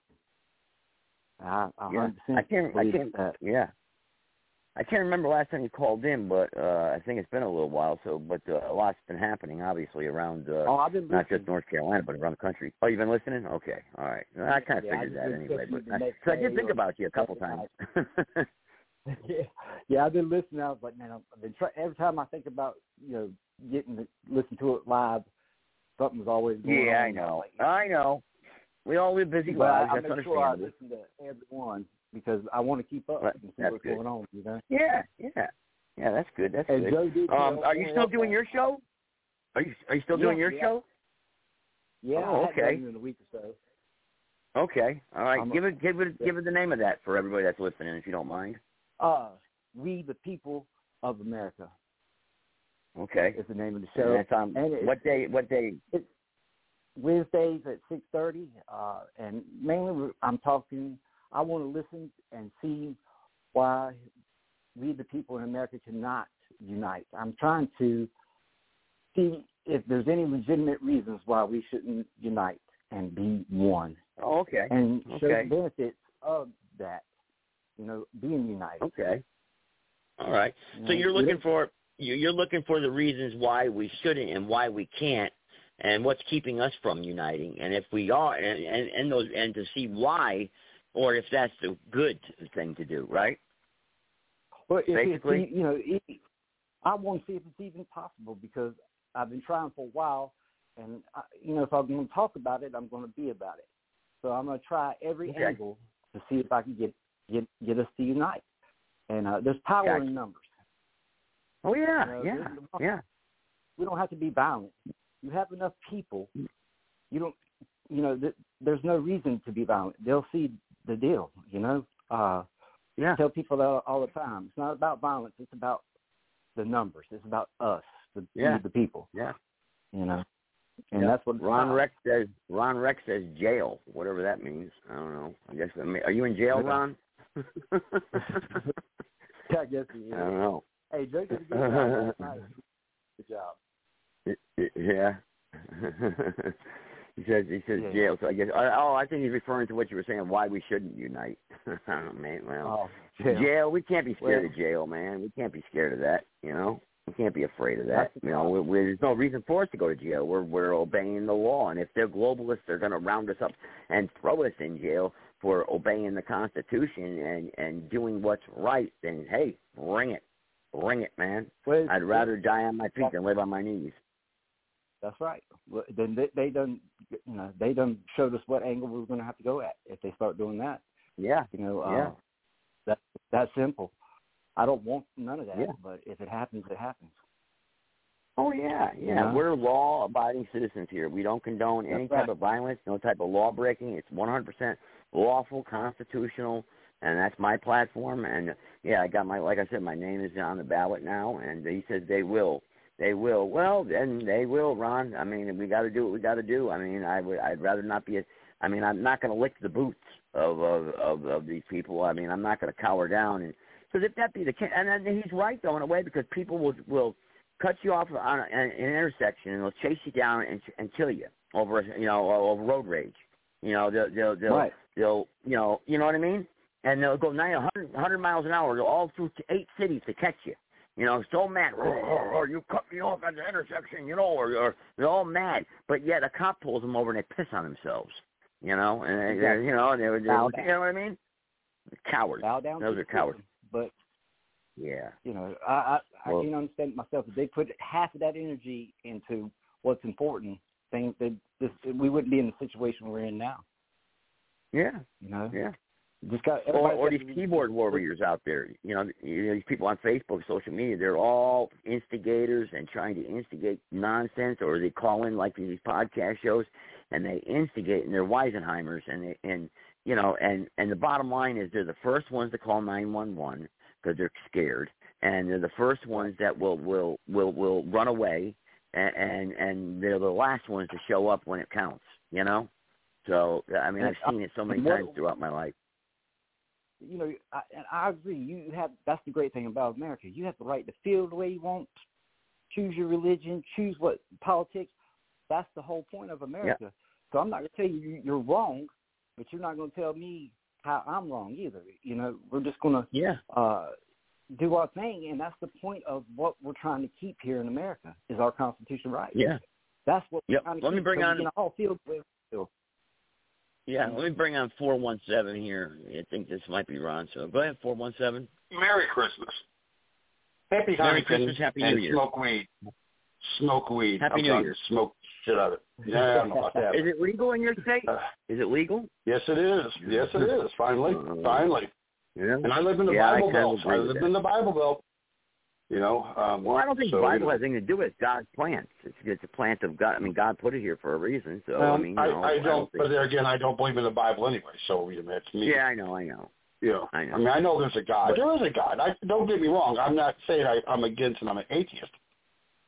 I, I yeah. I can't. I can't. That. Yeah. I can't remember last time you called in, but uh I think it's been a little while. So, but uh, a lot's been happening, obviously, around uh, oh, I've been not listening. just North Carolina, but around the country. Oh, you've been listening? Okay, all right. I kind of yeah, figured that anyway, but I, so I did think about you a couple times. yeah, yeah, I've been listening. I was like, man, I've been try- every time I think about you know getting to listen to it live, something's always going yeah, on. I know. Like, I know. We all live busy but lives. I, I That's make sure I listen to everyone because I want to keep up Right, and see that's what's good. going on. You know. Yeah, yeah, yeah. That's good. That's And good. Joe did Um, are you still doing your show? Are you are you still Yeah, doing your yeah. show? Yeah, Oh, okay. in a week or so. Okay. All right. Give it give it give it the name of that for everybody that's listening, if you don't mind. Uh, we the people of America Okay. is the name of the show. that's on And it's- what day? What day? Wednesdays at six thirty, uh, and mainly I'm talking. I want to listen and see why we, the people in America, cannot unite. I'm trying to see if there's any legitimate reasons why we shouldn't unite and be one, Oh, okay. and show Okay. the benefits of that. You know, being united. Okay. All right. So you're looking for you- you're looking for the reasons why we shouldn't and why we can't, and what's keeping us from uniting, and if we are, and and, and those and to see why, or if that's the good thing to do, right? Well, if Basically. it's, e- you know, it, I want to see if it's even possible because I've been trying for a while, and I, you know, if I'm going to talk about it, I'm going to be about it. So I'm going to try every Okay. angle to see if I can get get get us to unite. And uh, there's power Gotcha. in numbers. Oh yeah, You know, yeah, yeah. We don't have to be violent. You have enough people. You don't. You know, th- there's no reason to be violent. They'll see the deal. You know. Uh, yeah. I tell people that all the time. It's not about violence. It's about the numbers. It's about us, the Yeah. the people. Yeah. You know, and Yeah. that's what Ron about. Rex says. Ron Rex says jail, whatever that means. I don't know. I guess. I mean, are you in jail, Yeah. I guess he is. I don't know. Hey, Joe did a good job. Good job. Yeah. he says he says Yeah. jail. So I guess oh, oh I think he's referring to what you were saying. Why we shouldn't unite. oh man, well, Oh, jail. jail. We can't be scared Well- of jail, man. We can't be scared of that. You know, we can't be afraid of that. You know, we, we, there's no reason for us to go to jail. We're we're obeying the law, and if they're globalists, they're going to round us up and throw us in jail for obeying the Constitution and and doing what's right. Then hey, bring it, bring it, man. Well, I'd rather die on my feet than live on my knees. That's right. Well, then they, they done, you know, they done showed us what angle we we're going to have to go at if they start doing that. Yeah. You know, uh, Yeah. that that simple. I don't want none of that, Yeah. but if it happens, it happens. Oh yeah, yeah. Yeah. We're law-abiding citizens here. We don't condone any That's type right. of violence, no type of law breaking. It's 100% lawful, constitutional, and that's my platform. And yeah, I got my, like I said, my name is on the ballot now, and he says they will, they will. Well, then they will, Ron. I mean, we got to do what we got to do. I mean, I would, I'd rather not be. A, I mean, I'm not going to lick the boots of of of, of these people. I mean, I'm not going to cower down and. Because if that be the case, and he's right though in a way, because people will will cut you off on a, an intersection and they'll chase you down and and kill you over you know over road rage. You know they'll they'll they'll, Right. They'll you know you know what I mean. And they'll go 900, 100 miles an hour go all through to eight cities to catch you. You know, so mad. Or you cut me off at the intersection, you know, or, or they're all mad. But yet a cop pulls them over and they piss on themselves. You know, and they, you know, they, they, Bow you know what I mean? Cowards. Bow down Those are cowards. But Yeah. You know, I I, Well- I can understand myself if they put half of that energy into what's important, things that this we wouldn't be in the situation we're in now. Yeah. You know. Yeah. Just got Or, or these keyboard warriors out there, you know, you know, these people on Facebook, social media, they're all instigators and trying to instigate nonsense, or they call in like these podcast shows, and they instigate, and they're Weisenheimers, and they, and you know, and and the bottom line is they're the first ones to call nine one one because they're scared, and they're the first ones that will will will will run away, and and, and they're the last ones to show up when it counts, you know. So I mean, I've seen it so many times throughout my life. you know, I, and I agree. You have that's the great thing about America. You have the right to feel the way you want, choose your religion, choose what politics. That's the whole point of America. So I'm not going to tell you you- you're wrong, but you're not going to tell me how I'm wrong either. You know, we're just going to yeah uh, do our thing, and that's the point of what we're trying to keep here in America is our constitutional rights. Yeah. That's what Yep. we're Let me bring so on- all feel the way we feel. Yeah, let me bring on four one seven here. I think this might be Ron. So go ahead, four one seven. Merry Christmas. Happy Merry Hanukkah Christmas, Happy and New Year. Smoke weed. Smoke weed. Happy I'm New Year. Smoke shit out of it. Yeah, I don't know about that. Is it legal in your state? Uh, is it legal? Yes, it is. Yes, it is. Finally, uh, finally. Yeah. And I live in the Yeah, Bible kind Belt. I live that. in the Bible Belt. You know. Um, Well, I don't think so, the you Bible know. has anything to do with. God's plants. It's it's a plant of God. I mean, God put it here for a reason. So I mean, you I, know, I don't. think, But there again, I don't believe in the Bible anyway. So you know, that's me. yeah, I know, I know. Know, I know. mean, I know there's a God. there is a God. I don't get me wrong. I'm not saying I, I'm against and I'm an atheist.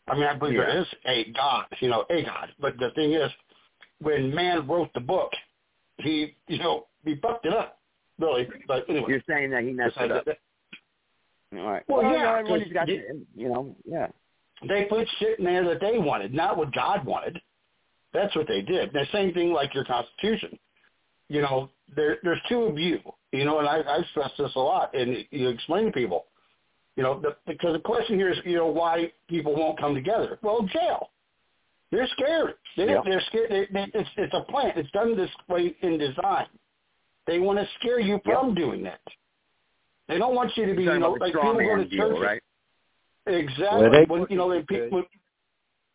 I mean, I believe Yeah. there is a God. You know, a God. But the thing is, when man wrote the book, he, you know, he fucked it up, really. But anyway, You're saying that he messed it up. All right. Well, Well, yeah, no, everybody's got they- you know, yeah. they put shit in there that they wanted, not what God wanted. That's what they did. The same thing like your Constitution. You know, there there's two of you. You know, and I I stress this a lot, and you explain to people. You know, the, because the question here is, you know, why people won't come together. Well, jail. They're scared. They, Yeah. They're scared. They, they, it's it's a plant. It's done this way in design. They want to scare you from doing that. They don't want you to be, You're you talking know, like people go to deal, churches. right? Exactly. Well, they- when, you know, they people,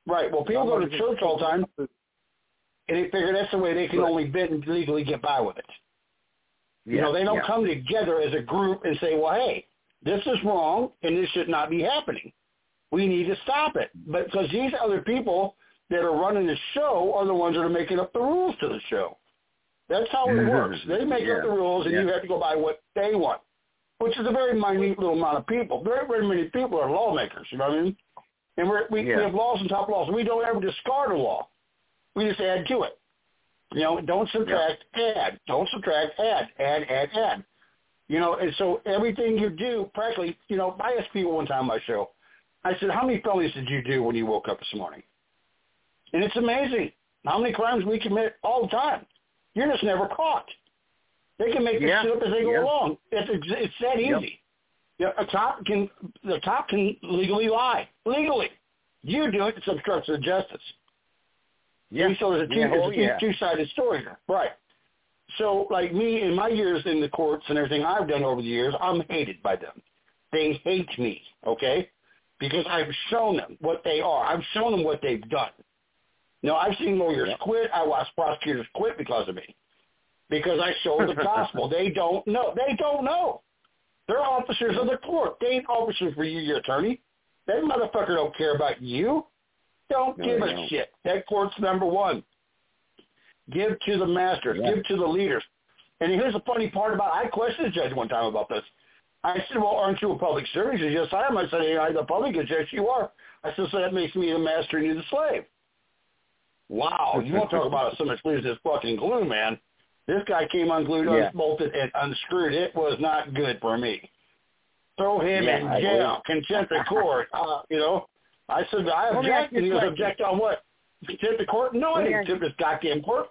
right. Well, people go to church all the time, and they figure that's the way they can only bid and legally get by with it. You know, they don't yeah. come together as a group and say, well, hey, this is wrong and this should not be happening. We need to stop it. But because these other people that are running the show are the ones that are making up the rules to the show. That's how it works. They make Yeah. up the rules and you have to go by what they want, which is a very minute little amount of people. Very, very many people are lawmakers, you know what I mean? And we're, we, Yeah. we have laws and top of laws. We don't ever discard a law. We just add to it. You know, don't subtract, add. Don't subtract, add, add, add, add. You know, and so everything you do, practically, you know, I asked people one time on my show, I said, how many felonies did you do when you woke up this morning? And it's amazing how many crimes we commit all the time. You're just never caught. They can make this Yeah, shit up as they go yeah. along. It's, it's, it's that Yep. easy. Yeah, a cop can, the cop can legally lie. Legally. You do it, it's obstruction of justice. Yeah. So there's a two, yeah. oh, yeah. two sided story here. Right. So, like me, in my years in the courts and everything I've done over the years, I'm hated by them. They hate me, okay? Because I've shown them what they are. I've shown them what they've done. Now, I've seen lawyers quit. I watched prosecutors quit because of me. Because I showed the gospel. They don't know. They don't know. They're officers of the court. They ain't officers for you, your attorney. That motherfucker don't care about you. Don't No, give a don't. shit. That court's number one. Give to the masters. Yeah. Give to the leaders. And here's the funny part about I questioned the judge one time about this. I said, well, aren't you a public servant? He said, yes, I am. I said, hey, I'm the public. He said, yes, you are. I said, so that makes me the master and you the slave. Wow. You want to talk about so much lose this fucking glue, man. This guy came unglued, Yeah. unbolted, and unscrewed. It was not good for me. Throw him Yeah, in I jail. Contempt of court. Uh, you know, I said, I Let me ask object. And he question. object on what? Contempt of court? No, I didn't contempt this goddamn court.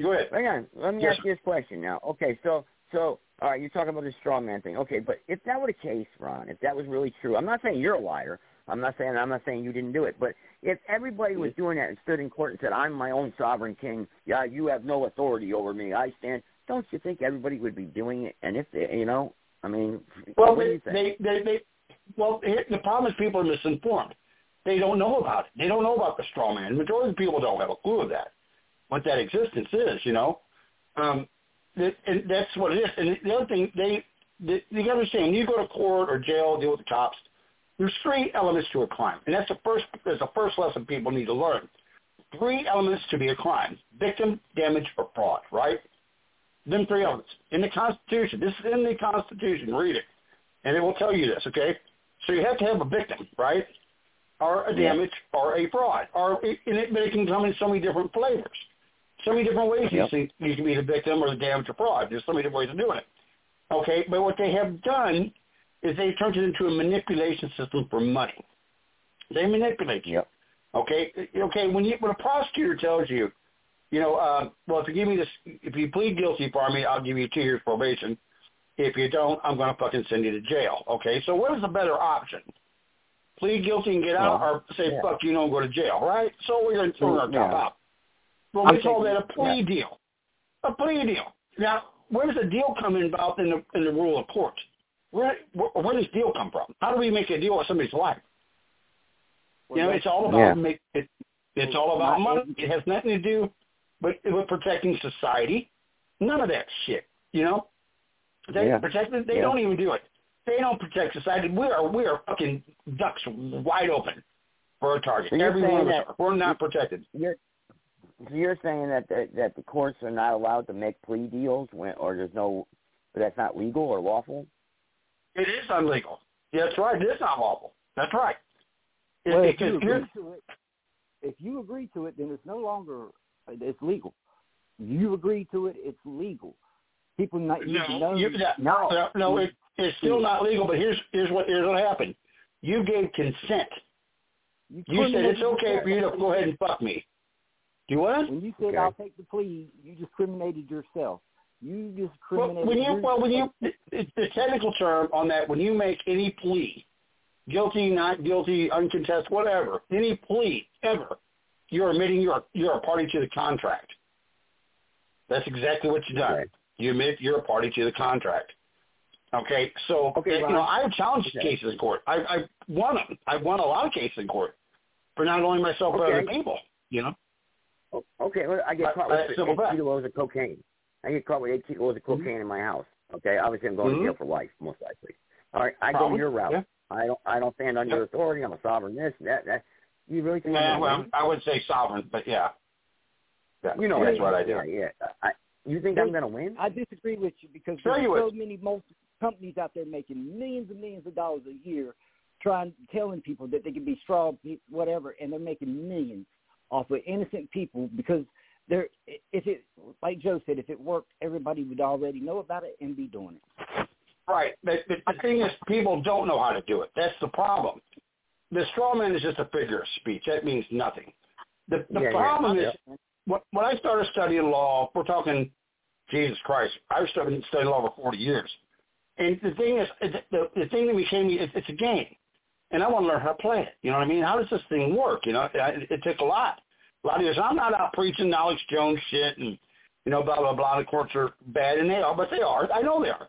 Go ahead. Hang on. Let me Yes. ask you this question now. Okay, so so all right, you're talking about the straw man thing. Okay, but if that were the case, Ron, if that was really true, I'm not saying you're a liar. I'm not saying I'm not saying you didn't do it, but if everybody was doing that and stood in court and said, "I'm my own sovereign king," yeah, you have no authority over me. I stand. Don't you think everybody would be doing it? And if they, you know, I mean, well, they, they, they, they, well, the problem is people are misinformed. They don't know about it. They don't know about the straw man. The majority of people don't have a clue of that, what that existence is. You know, um, that, and that's what it is. And the other thing, they, they, you got to understand, you go to court or jail, deal with the cops, there's three elements to a crime, and that's the first. That's the first lesson people need to learn. Three elements to be a crime: victim, damage, or fraud. Right? Them three elements in the Constitution. This is in the Constitution. Read it, and it will tell you this. Okay? So you have to have a victim, right? Or a damage, or a fraud, or it, and it, but it can come in so many different flavors, so many different ways. Yep. You see, you can be the victim or the damage or fraud. There's so many different ways of doing it. Okay, but what they have done is they turned it into a manipulation system for money. They manipulate you. Yep. Okay, okay. When you when a prosecutor tells you, you know, uh, well, if you give me this, if you plead guilty for me, I'll give you two years probation. If you don't, I'm going to fucking send you to jail. Okay, so what is the better option? Plead guilty and get out, Well, or say yeah. fuck you, and go to jail, right? So we're going to throw our top Yeah. out. Well, we call that a plea deal. A plea deal. Now, where does a deal come involved in the in the rule of court? Where, where where does deal come from? How do we make a deal with somebody's life? You know, it's all about Yeah. make it. It's all about money. It has nothing to do with with protecting society. None of that shit. You know, they Yeah. protect. They Yeah. don't even do it. They don't protect society. We are we are fucking ducks wide open for a target. So Every one of us that- are. We're not protected. You're so you're saying that the, that the courts are not allowed to make plea deals when, or there's no that's not legal or lawful. It is unlegal. That's right. It is not lawful. That's right. Well, if you agree to it, if you agree to it, then it's no longer it's legal. You agree to it, it's legal. People not need to know. No, you, that, no, no, no it, it's still not legal. But here's here's what here's what happened. You gave consent. You said it's okay for you to go ahead and fuck me. Do what? When you said I'll take the plea, you discriminated yourself. You Well, discriminated. when you well when you the, the technical term on that when you make any plea, guilty, not guilty, uncontested, whatever, any plea ever, you're admitting you're you're a party to the contract. That's exactly what you've done. You admit you're a party to the contract. Okay, so Okay, you know I've challenged Okay. cases in court. I've I've won them. I've won a lot of cases in court for not only myself but Okay. other people. You know. Okay, well, I get caught with back. kilos of cocaine. I get caught with eight kilos of cocaine in my house. Okay, obviously I'm going Mhm. to jail for life, most likely. All right, I Problem. go your route. Yeah. I don't. I don't stand under Yeah. authority. I'm a sovereign. This, that, that. You really think? I'm well, win? I would say sovereign, but yeah. yeah you know that's what I do. Yeah, yeah. I, you think I'm going to win? I disagree with you because Sure there's so would. many multi companies out there making millions and millions of dollars a year, trying telling people that they can be straw, whatever, and they're making millions off of innocent people because they're if it like Joe said, if it worked, everybody would already know about it and be doing it. Right. But the, the thing is, people don't know how to do it. That's the problem. The straw man is just a figure of speech. That means nothing. The, the Yeah, yeah. problem is, Yeah. when, when I started studying law, we're talking, Jesus Christ, I've studied, studied law for 40 years. And the thing is, it- the, the thing that became me, it, it's a game. And I want to learn how to play it. You know what I mean? How does this thing work? You know, it, it took a lot. A lot of years. I'm not out preaching Alex Jones shit and, you know, blah, blah, blah. The courts are bad, and they are, but they are. I know they are.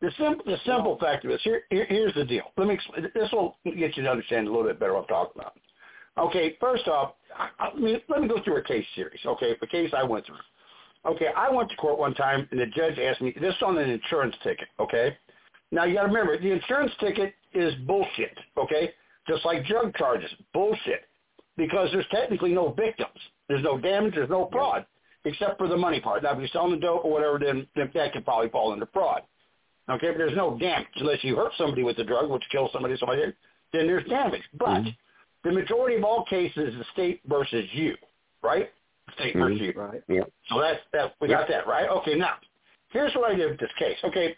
The simple, the simple fact of this, here, here, here's the deal. Let me explain. This will get you to understand a little bit better what I'm talking about. Okay, first off, I, I mean, let me go through a case series. Okay, the case I went through. Okay, I went to court one time, and the judge asked me this on an insurance ticket. Okay, now you got to remember the insurance ticket is bullshit. Okay, just like drug charges, bullshit, because there's technically no victims. There's no damage. There's no fraud, except for the money part. Now, if you're selling the dope or whatever, then, then that could probably fall into fraud. Okay, but there's no damage unless you hurt somebody with the drug, which kills somebody, somebody, then there's damage. But mm-hmm. the majority of all cases is state versus you, right? State versus mm-hmm. you. Right. Yeah. So that's that. We got that right. Okay. Now, here's what I did with this case. Okay,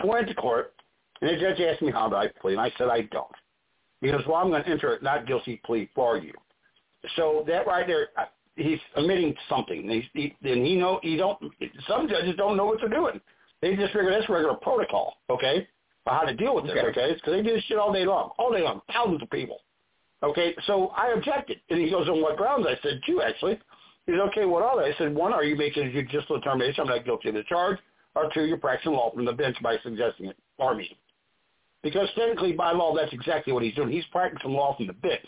I went to court, and the judge asked me how do I plead, and I said I don't. He goes, well, I'm going to enter a not guilty plea for you. So that right there, he's admitting something. He's, he, and he know he don't. Some judges don't know what they're doing. They just figure that's regular protocol. Okay, for how to deal with this. Okay. Okay, because they do this shit all day long, all day long, thousands of people. Okay, so I objected, and he goes, on what grounds? I said, two actually. He said, okay, what are they? I said, one, are you making a judicial determination I'm not guilty of the charge? or two, you're practicing law from the bench by suggesting it for me. Because technically, by law, that's exactly what he's doing. He's practicing law from the bench.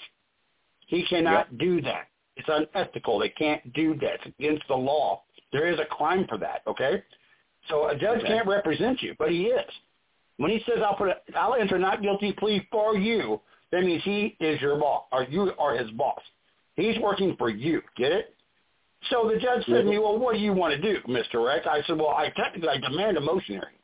He cannot yep. do that. It's unethical. They can't do that. It's against the law. There is a crime for that, okay? So a judge okay. can't represent you, but he is. When he says, I'll, put a, I'll enter not guilty plea for you, that means he is your boss, or you are his boss. He's working for you. Get it? So the judge said to me, mm-hmm. well, what do you want to do, Mr. Rex? I said, well, I technically I demand a motion hearing.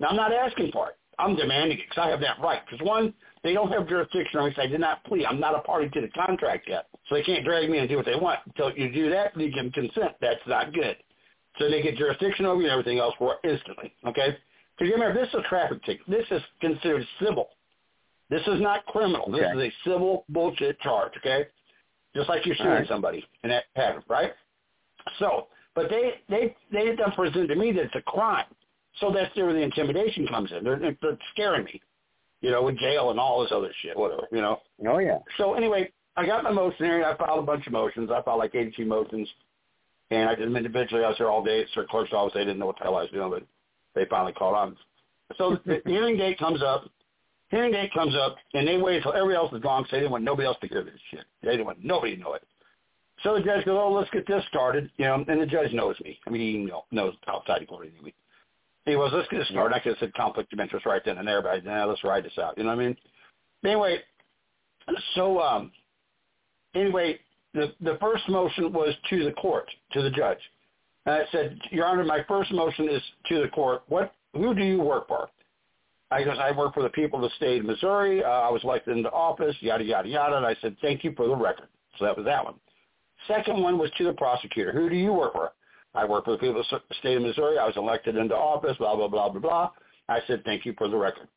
Now, I'm not asking for it. I'm demanding it because I have that right. Because one, they don't have jurisdiction on me because I did not plea. I'm not a party to the contract yet. So they can't drag me and do what they want. Until you do that, you give them consent. That's not good. So they get jurisdiction over you and everything else for instantly. Okay? Because remember, this is a traffic ticket. This is considered civil. This is not criminal. This okay. is a civil bullshit charge. Okay? Just like you're suing right. somebody in that pattern, right? So, but they they they done presented to me that it's a crime. So that's where the intimidation comes in. They're, they're scaring me, you know, with jail and all this other shit, whatever, you know. Oh yeah. So anyway, I got my motion hearing. I filed a bunch of motions. I filed like 82 motions, and I did them individually. I was there all day at the clerk's office. They didn't know what the hell I was doing, but they finally called on. So the hearing date comes up. Hearing date comes up, and they wait until everybody else is gone because they didn't want nobody else to hear this shit. They didn't want nobody to know it. So the judge goes, oh, let's get this started, you know, and the judge knows me. I mean, he knows outside court anyway. He was, let's get this started. I could have said conflict of interest right then and there, but now let's ride this out. You know what I mean? Anyway, so um, anyway, the the first motion was to the court, to the judge. And I said, Your Honor, my first motion is to the court. What? Who do you work for? I goes, I work for the people of the state of Missouri. Uh, I was elected into office, yada yada yada. And I said, thank you for the record. So that was that one. Second one was to the prosecutor. Who do you work for? I work for the people of the state of Missouri. I was elected into office, blah, blah, blah, blah, blah. I said, thank you for the record.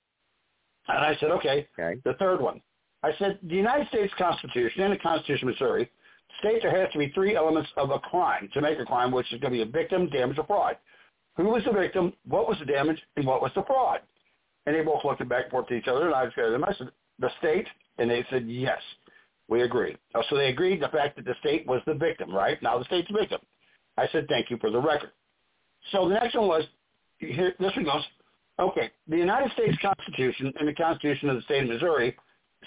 And I said, okay. okay. The third one. I said, the United States Constitution and the Constitution of Missouri states there has to be three elements of a crime to make a crime, which is going to be a victim, damage, or fraud. Who was the victim? What was the damage? And what was the fraud? And they both looked back and forth to each other, and I said, them, I said, the state? And they said, yes. We agree. Oh, so they agreed the fact that the state was the victim, right? Now the state's the victim. I said, thank you for the record. So the next one was, here, this one goes, okay, the United States Constitution and the Constitution of the state of Missouri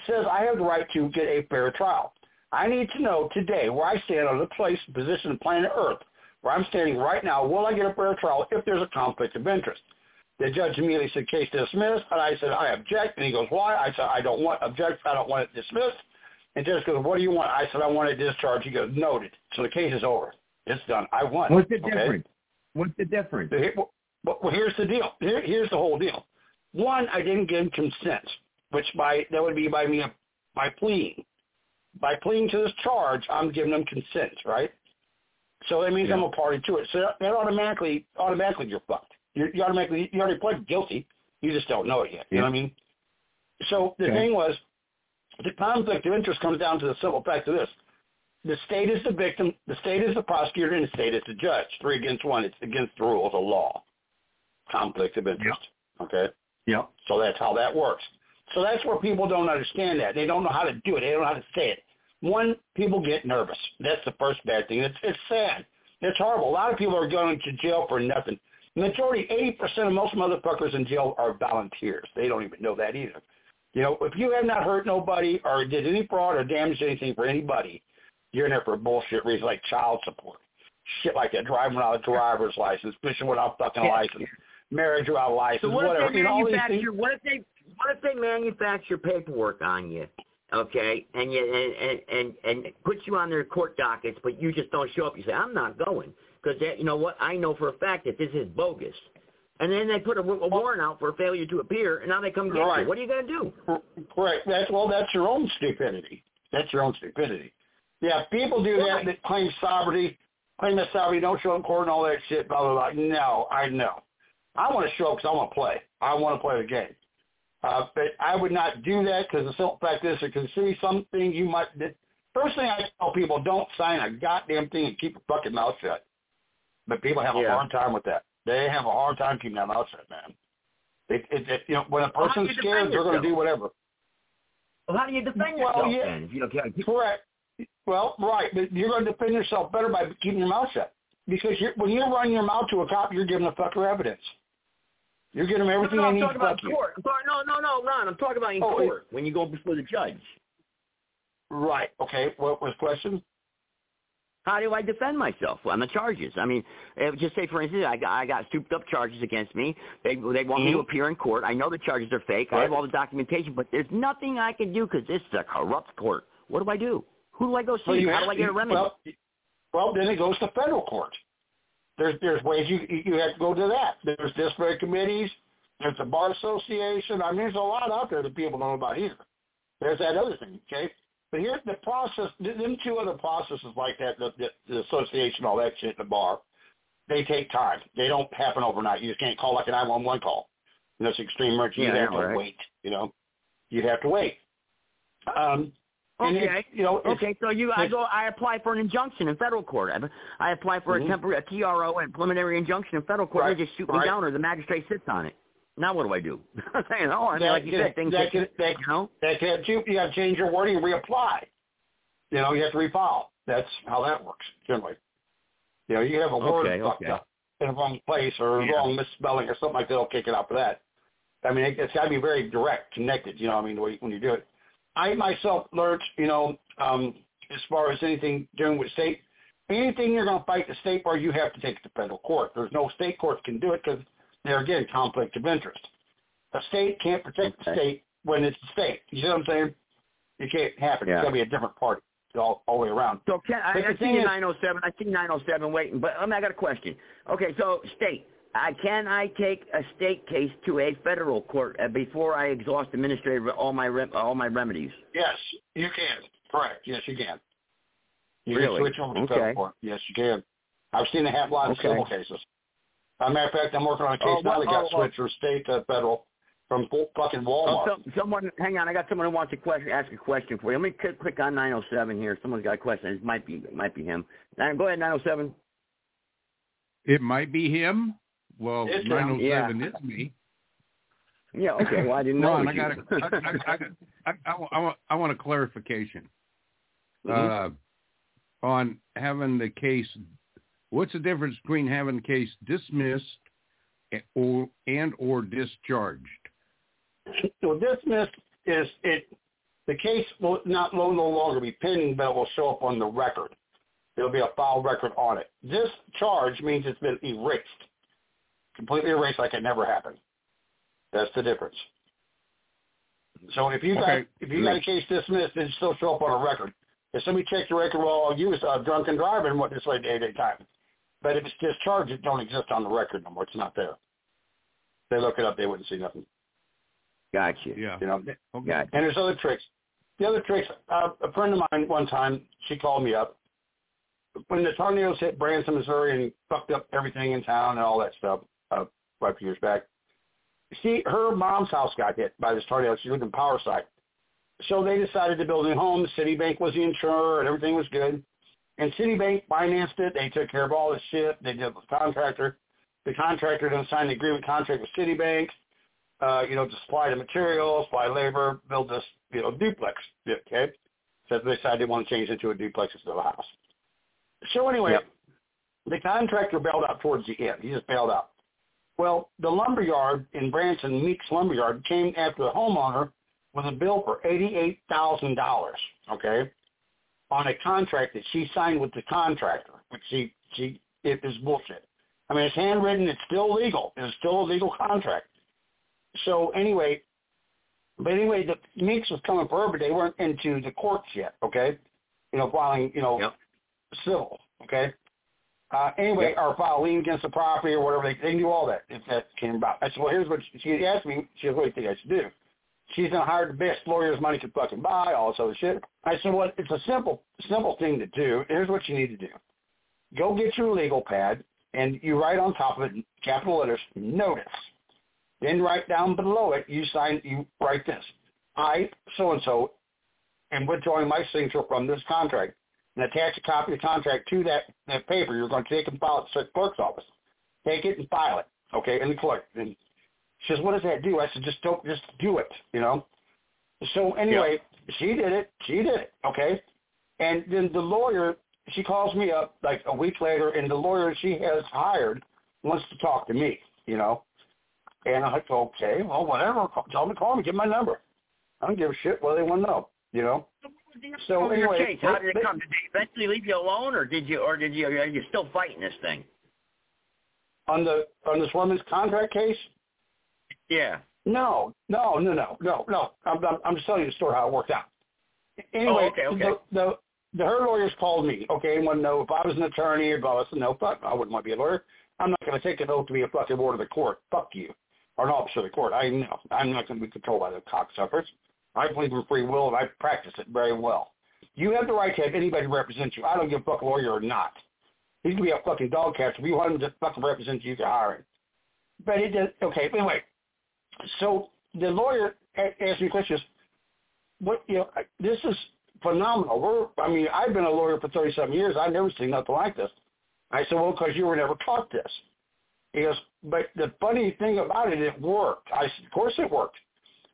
says I have the right to get a fair trial. I need to know today where I stand on the place, position, of planet Earth, where I'm standing right now, will I get a fair trial if there's a conflict of interest? The judge immediately said, case dismissed. And I said, I object. And he goes, why? I said, I don't want object. I don't want it dismissed. And judge goes, what do you want? I said, I want it discharged. He goes, noted. So the case is over. It's done. I won. What's the okay? difference? What's the difference? Well, well, here's the deal. Here, here's the whole deal. One, I didn't give consent, which by that would be by me by pleading. By pleading to this charge, I'm giving them consent, right? So that means yeah. I'm a party to it. So that automatically, automatically, you're fucked. You, you automatically, you already pled guilty. You just don't know it yet. You know what I mean? So the okay. thing was, the conflict of interest comes down to the simple fact of this. The state is the victim, the state is the prosecutor, and the state is the judge. Three against one. It's against the rules of law. Conflict of interest. Yep. Okay? Yep. So that's how that works. So that's where people don't understand that. They don't know how to do it. They don't know how to say it. One, people get nervous. That's the first bad thing. It's it's sad. It's horrible. A lot of people are going to jail for nothing. Majority, 80% of most motherfuckers in jail are volunteers. They don't even know that either. You know, if you have not hurt nobody or did any fraud or damaged anything for anybody, you're in there for bullshit reasons like child support, shit like that, driving without a driver's license, fishing without fucking license, marriage without a license, so what whatever. If they you know, manufacture, what if they what if they manufacture paperwork on you? Okay, and you and and and, and put you on their court dockets, but you just don't show up. You say, "I'm not going," because you know what? I know for a fact that this is bogus. And then they put a, a warrant out for failure to appear, and now they come get right. you. What are you going to do? Correct. That's well, that's your own stupidity. That's your own stupidity. Yeah, people do that that claim sovereignty, claim that sovereignty, don't show up in court and all that shit, blah, blah, blah. No, I know. I want to show up because I want to play. I want to play the game. Uh, but I would not do that because the simple fact is, you can see something you might. First thing I tell people, don't sign a goddamn thing and keep your fucking mouth shut. But people have a yeah. hard time with that. They have a hard time keeping their mouth shut, man. It, it, it, you know, when a person's scared, they're going to do whatever. Well, how do you defend well, yourself yeah, then? If you don't. Correct. Well, right, but you're going to defend yourself better by keeping your mouth shut. because you're, when you run your mouth to a cop, you're giving a fucker evidence. You're giving him everything no, no, they need I'm fuck about you. court. Talking, no, no, no, Ron. I'm talking about in Oh, court when you go before the judge. Right. Okay. What was the question? How do I defend myself on the charges? I mean, eh, just say for instance, I got, I got souped up charges against me. They they want me to Mhm. appear in court. I know the charges are fake. I have all the documentation, but there's nothing I can do because this is a corrupt court. What do I do? Who do I go see? Well, you How have do I get a to- remedy? Well, well, then it goes to federal court. There's there's ways you you have to go to that. There's disciplinary committees. There's the bar association. I mean, there's a lot out there that people don't know about either. There's that other thing. Okay. But here's the process. th- Them two other processes like that, the, the, the association, all that shit, the bar, they take time. They don't happen overnight. You just can't call like a 911 call. And that's extreme emergency. Yeah, you have I to right? wait. You know, You'd have to wait. Um, and Okay. you know, okay, so you, I go, I apply for an injunction in federal court. I, I apply for Mhm. a temporary, a TRO and preliminary injunction in federal court. Right, They just shoot right. me down, or the magistrate sits on it. Now what do I do? I'm saying, oh, I mean, that like you said, things that that- you know. that can you, you got to change your wording reapply. You know, you have to refile. That's how that works generally. You know, you have a word Okay, fucked okay. up in the wrong place or Yeah. wrong misspelling or something like that. They'll kick it out for that. I mean, it, it's got to be very direct, connected. You know, I mean, the way, when you do it. I myself learned, you know, um, as far as anything doing with state, anything you're going to fight the state bar, you have to take it to federal court. There's no state courts can do it because they're again conflict of interest. A state can't protect the state when it's the state. You see what I'm saying? It can't happen. Yeah. It's got to be a different party all, all the way around. So can, I, the I see thing 907. I see 907 waiting, but I, mean, I got a question. Okay, so state, I can I take a state case to a federal court uh, before I exhaust administrative all my rem, all my remedies? Yes, you can. Correct. Yes, you can. You Really? can switch over to Okay. federal court. Yes, you can. I've seen it happen a lot of Okay. civil cases. As a matter of fact, I'm working on a case Oh, now well, that got oh, oh. switched from state to federal from full- fucking Oh, Walmart. someone, hang on. I got someone who wants to question, ask a question for you. Let me click, click on 907 here. Someone's got a question. It might be, it might be him. Now, go ahead, 907. It might be him. Well, It's 907 yeah. is me. Yeah. Okay. Well, I didn't know. Ron, it I was got you. a, I, I, I, I, I, want, I want a clarification Mhm. uh, on having the case. What's the difference between having the case dismissed and or, and or discharged? So dismissed is it. The case will not will no longer be pending, but it will show up on the record. There'll be a file record on it. This charge means it's been erased, completely erased, like it never happened. That's the difference. So if you got if you got a case dismissed, it still show up on a record. If somebody checks your record, well, you was uh, drunken driving, what this way day to time. But if it's discharged, it don't exist on the record no more. It's not there. They look it up, they wouldn't see nothing. Gotcha. Yeah. You know, Okay. Gotcha. and there's other tricks. The other tricks, uh, a friend of mine one time, she called me up. When the tornadoes hit Branson, Missouri and fucked up everything in town and all that stuff uh, five years back, see, her mom's house got hit by this tornado. She lived in Powersite. So they decided to build a new home. Citibank was the insurer and everything was good. And Citibank financed it. They took care of all the shit. They did with the contractor. The contractor then signed the agreement contract with Citibank uh, you know, to supply the materials, supply labor, build this, you know, duplex. Okay, so they decided they want to change it into a duplex instead of a house. So anyway, Yep. the contractor bailed out towards the end. He just bailed out. Well, the lumberyard in Branson, Meeks Lumberyard, came after the homeowner with a bill for eighty-eight thousand dollars. Okay, on a contract that she signed with the contractor, which she she it is bullshit. I mean, it's handwritten. It's still legal. It's still a legal contract. So anyway, but anyway, the Meeks was coming for her, but they weren't into the courts yet. Okay, you know, filing, you know, Yep. civil. Okay. Uh, anyway, Yep. or file lien against the property or whatever. They, they can do all that if that came about. I said, well, here's what she, asked me. She goes, what do you think I should do? She's gonna hire the best lawyers money could fucking buy, all this other shit. I said, well, it's a simple, simple thing to do. Here's what you need to do. Go get your legal pad and you write on top of it, capital letters, notice. Then write down below it, you sign, you write this. I, so-and-so, am withdrawing my signature from this contract and attach a copy of the contract to that, that paper. You're going to take and file it at the clerk's office. Take it and file it, okay, in the clerk. And she says, what does that do? I said, just don't, just do it, you know. So anyway, she did it. She did it, okay. And then the lawyer, she calls me up like a week later, and the lawyer she has hired wants to talk to me. You know, and I'm like, okay, well, whatever. Tell them to call me. Give my number. I don't give a shit what they want to know. You know. So Over your anyway, case, how did it come? Did they eventually leave you alone, or did you, or did you, are you still fighting this thing? on the on this woman's contract case? Yeah. No, no, no, no, no, no. I'm I'm, I'm just telling you the story how it worked out. Anyway, Oh, okay, okay. The, the the her lawyers called me. Okay, and want to know if I was an attorney or blah. I said no, fuck, I wouldn't want to be a lawyer. I'm not going to take an oath to be a fucking ward of the court. Fuck you, or an officer of the court. I know I'm not going to be controlled by the cocksuckers. I believe in free will and I practice it very well. You have the right to have anybody represent you. I don't give a fuck lawyer or not. He's gonna be a fucking dog catcher. If you want him to fucking represent you, you can hire him. But it does, okay, anyway. So the lawyer asked me questions. What, you know, this is phenomenal. We're, I mean, I've been a lawyer for 37 years. I've never seen nothing like this. I said, well, because you were never taught this. He goes, but the funny thing about it, it worked. I said, of course it worked.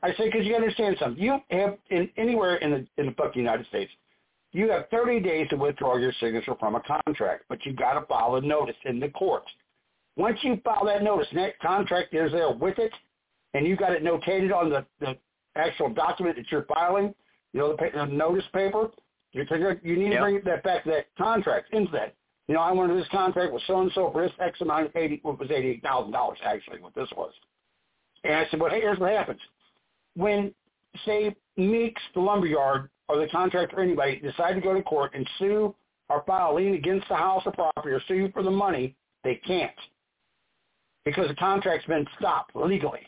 I said, because you understand something. You have, in anywhere in the, in the fucking United States, you have 30 days to withdraw your signature from a contract, but you got to file a notice in the courts. Once you file that notice, and that contract is there with it, and you got it notated on the, the actual document that you're filing, you know, the, pa- the notice paper, you, you need to bring that back to that contract, into that. You know, I wanted this contract with so-and-so for this X amount, 80, what was $88,000 actually, what this was. And I said, well, hey, here's what happens. When, say, Meeks, the lumberyard, or the contractor or anybody decide to go to court and sue or file a lien against the house or property or sue for the money, they can't. Because the contract's been stopped legally.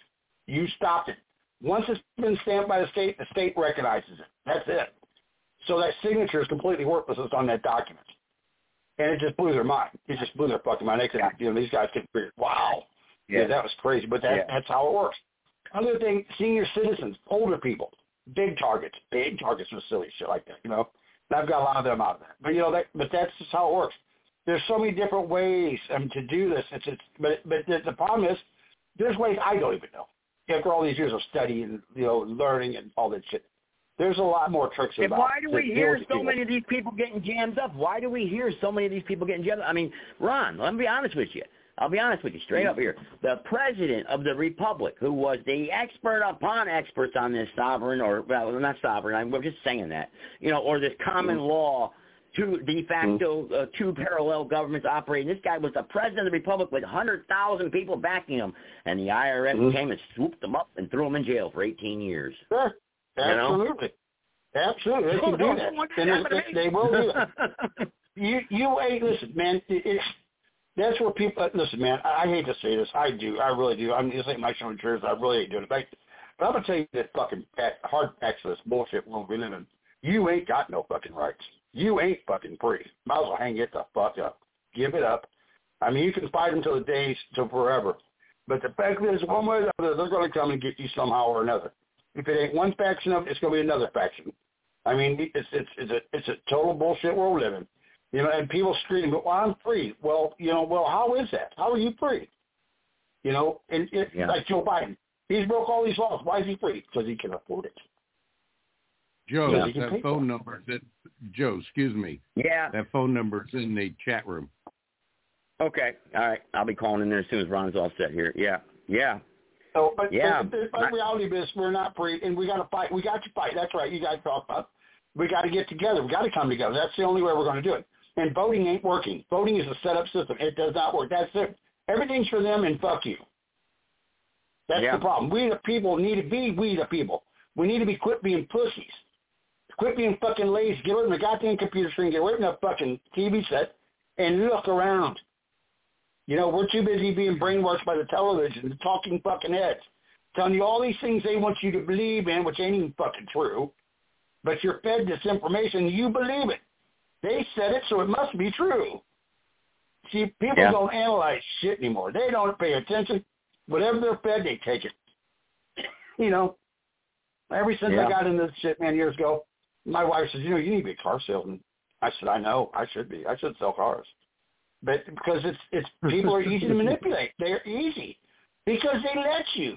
You stopped it. Once it's been stamped by the state, the state recognizes it. That's it. So that signature is completely worthless on that document. And it just blew their mind. It just blew their fucking mind. They said, you know, these guys get figured, wow. Yeah. that was crazy. But that, Yeah. that's how it works. Other thing, senior citizens, older people, big targets, big targets for silly shit like that, you know. And I've got a lot of them out of that. But you know, that but that's just how it works. There's so many different ways um, to do this. It's, it's but but the, the problem is there's ways I don't even know. After all these years of study and you know learning and all that shit, there's a lot more tricks And about. why do we hear so people. many of these people getting jammed up? Why do we hear so many of these people getting jammed up? I mean, Ron, let me be honest with you. I'll be honest with you, straight up here. The president of the republic, who was the expert upon experts on this sovereign, or well, not sovereign. I'm just saying that, you know, or this common mm-hmm. law, two de facto, mm-hmm. uh, two parallel governments operating. This guy was the president of the republic with 100,000 people backing him, and the IRS mm-hmm. came and swooped him up and threw him in jail for 18 years. Sure, You know? absolutely, absolutely, they can do that. What And happened to they, they will do that. you you ain't listen, man. It, it's that's where people listen, man. I, I hate to say this, I do, I really do. I mean, this ain't my show insurance. I really ain't doing it. But, I'm gonna tell you that fucking fact- hard facts of this bullshit world we live in. You ain't got no fucking rights. You ain't fucking free. Might as well hang it the fuck up. Give it up. I mean, you can fight until the days till forever. But the fact is, one way or the other, they're going to come and get you somehow or another. If it ain't one faction of it, it's going to be another faction. I mean, it's it's it's a it's a total bullshit world in. You know, and people scream, "Well, I'm free." Well, you know, well, how is that? How are you free? You know, and it, Yeah. like Joe Biden, he's broke all these laws. Why is he free? Because he can afford it. Joe, Yeah, you can pay that phone number that Joe, excuse me. Yeah. That phone number is in the chat room. Okay. All right. I'll be calling in there as soon as Ron's all set here. Yeah. Yeah. So, but, Yeah. but, but, but reality is we're not free, and we got to fight. We got to fight. That's right. You guys talk about. We got to get together. We got to come together. That's the only way we're going to do it. And voting ain't working. Voting is a set-up system. It does not work. That's it. Everything's for them, and fuck you. That's Yeah. the problem. We the people need to be we the people. We need to be quit being pussies. Quit being fucking lazy. Get away from the goddamn computer screen. Get away from the fucking TV set and look around. You know, we're too busy being brainwashed by the television, the talking fucking heads, telling you all these things they want you to believe in, which ain't even fucking true. But you're fed this information, you believe it. They said it, so it must be true. See, people Yeah. don't analyze shit anymore. They don't pay attention. Whatever they're fed, they take it. You know, ever since Yeah. I got into this shit, man, years ago, my wife says, you know, you need to be a car salesman. I said, I know, I should be. I should sell cars. But because it's it's people are easy to manipulate. They're easy because they let you.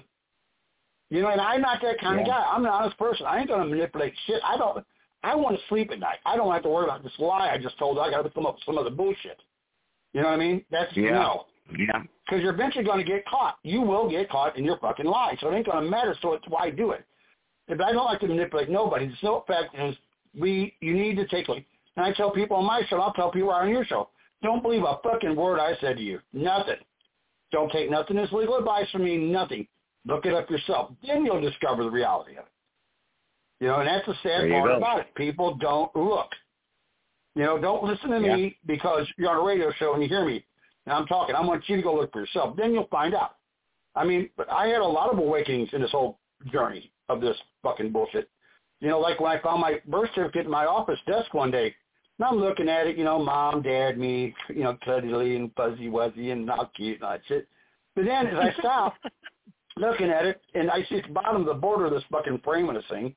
You know, and I'm not that kind of guy. I'm an honest person. I ain't gonna manipulate shit. I don't. I want to sleep at night. I don't have to worry about this lie I just told. I got to come up with some other bullshit. You know what I mean? That's Yeah. no. Yeah. Because you're eventually going to get caught. You will get caught in your fucking lie. So it ain't going to matter. So it's why do it. If I don't like to manipulate nobody, the simple fact is we you need to take like and I tell people on my show, I'll tell people on your show, don't believe a fucking word I said to you. Nothing. Don't take nothing as legal advice from me, nothing. Look it up yourself. Then you'll discover the reality of it. You know, and that's the sad part go. about it. People don't look. You know, don't listen to Yeah. me because you're on a radio show and you hear me and I'm talking. I want you to go look for yourself. Then you'll find out. I mean, but I had a lot of awakenings in this whole journey of this fucking bullshit. You know, like when I found my birth certificate in my office desk one day, and I'm looking at it, you know, mom, dad, me, you know, cuddly and fuzzy wuzzy and all cute and all that shit. But then as I stop looking at it, and I see at the bottom of the border of this fucking frame of this thing,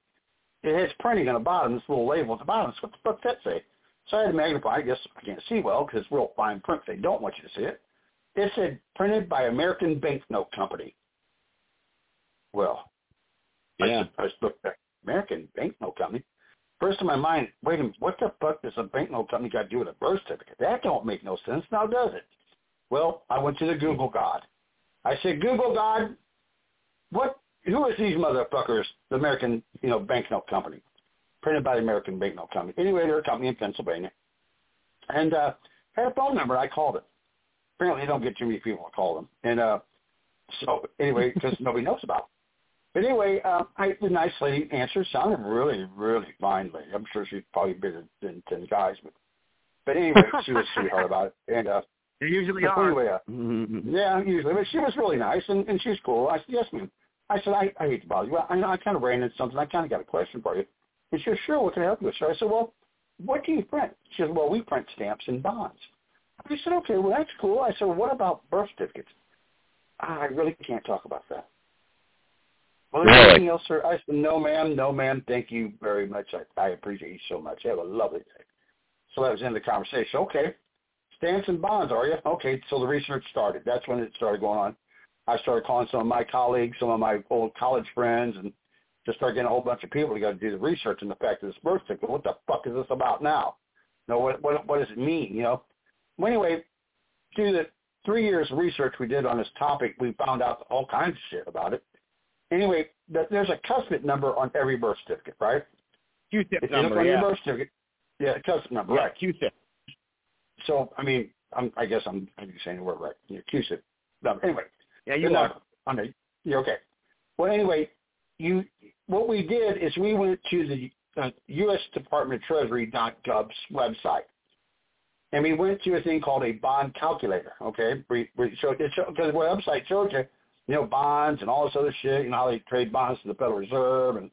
it has printing on the bottom, this little label at the bottom. So what the fuck does that say? So I had to magnify. I guess I can't see well because it's real fine print. They don't want you to see it. It said printed by American Banknote Company. Well, Yeah. I, I just looked at American Banknote Company. First in my mind, wait a minute, what the fuck does a banknote company got to do with a birth certificate? That don't make no sense now, does it? Well, I went to the Google God. I said, Google God, what? Who is these motherfuckers? The American, you know, banknote company, printed by the American Banknote Company. Anyway, they're a company in Pennsylvania, and uh, had a phone number. I called it. Apparently, they don't get too many people to call them, and uh, so anyway, because nobody knows about. It. But anyway, uh, I, the nice lady answered. Sounded really, really fine lady. I'm sure she's probably bigger than ten guys, but but anyway, she was sweetheart about it, and uh, They usually are. Anyway, uh, yeah, usually. But she was really nice, and, and she's cool. I said, yes, ma'am. I said, I, I hate to bother you. I, I kind of ran into something. I kind of got a question for you. And she said, sure, what can I help you with? So I said, well, what do you print? She said, well, we print stamps and bonds. I said, okay, well, that's cool. I said, well, what about birth certificates? "Ah, I really can't talk about that. Well, is there anything else, sir? I said, no, ma'am, no, ma'am. Thank you very much. I, I appreciate you so much. Have a lovely day. So that was the end of the conversation. Okay. Stamps and bonds, are you? Okay, so the research started. That's when it started going on. I started calling some of my colleagues, some of my old college friends, and just started getting a whole bunch of people to go do the research on the fact of this birth certificate. What the fuck is this about now? You know, what, what, what does it mean, you know? Well, anyway, through the three years of research we did on this topic, we found out all kinds of shit about it. Anyway, th- there's a custom number on every birth certificate, right? Q-tip If number, on yeah. birth certificate, yeah, custom number, Yeah, right? Q-tip. So, I mean, I'm, I guess I'm, I'm saying the word right. Yeah, CUSIP. No, anyway. Yeah, you are. the, yeah, okay. Well, anyway, you, what we did is we went to the uh, U.S. Department of Treasury.gov's website, and we went to a thing called a bond calculator. Okay, we, we showed it because the website showed you, you know, bonds and all this other shit. You know how they trade bonds to the Federal Reserve and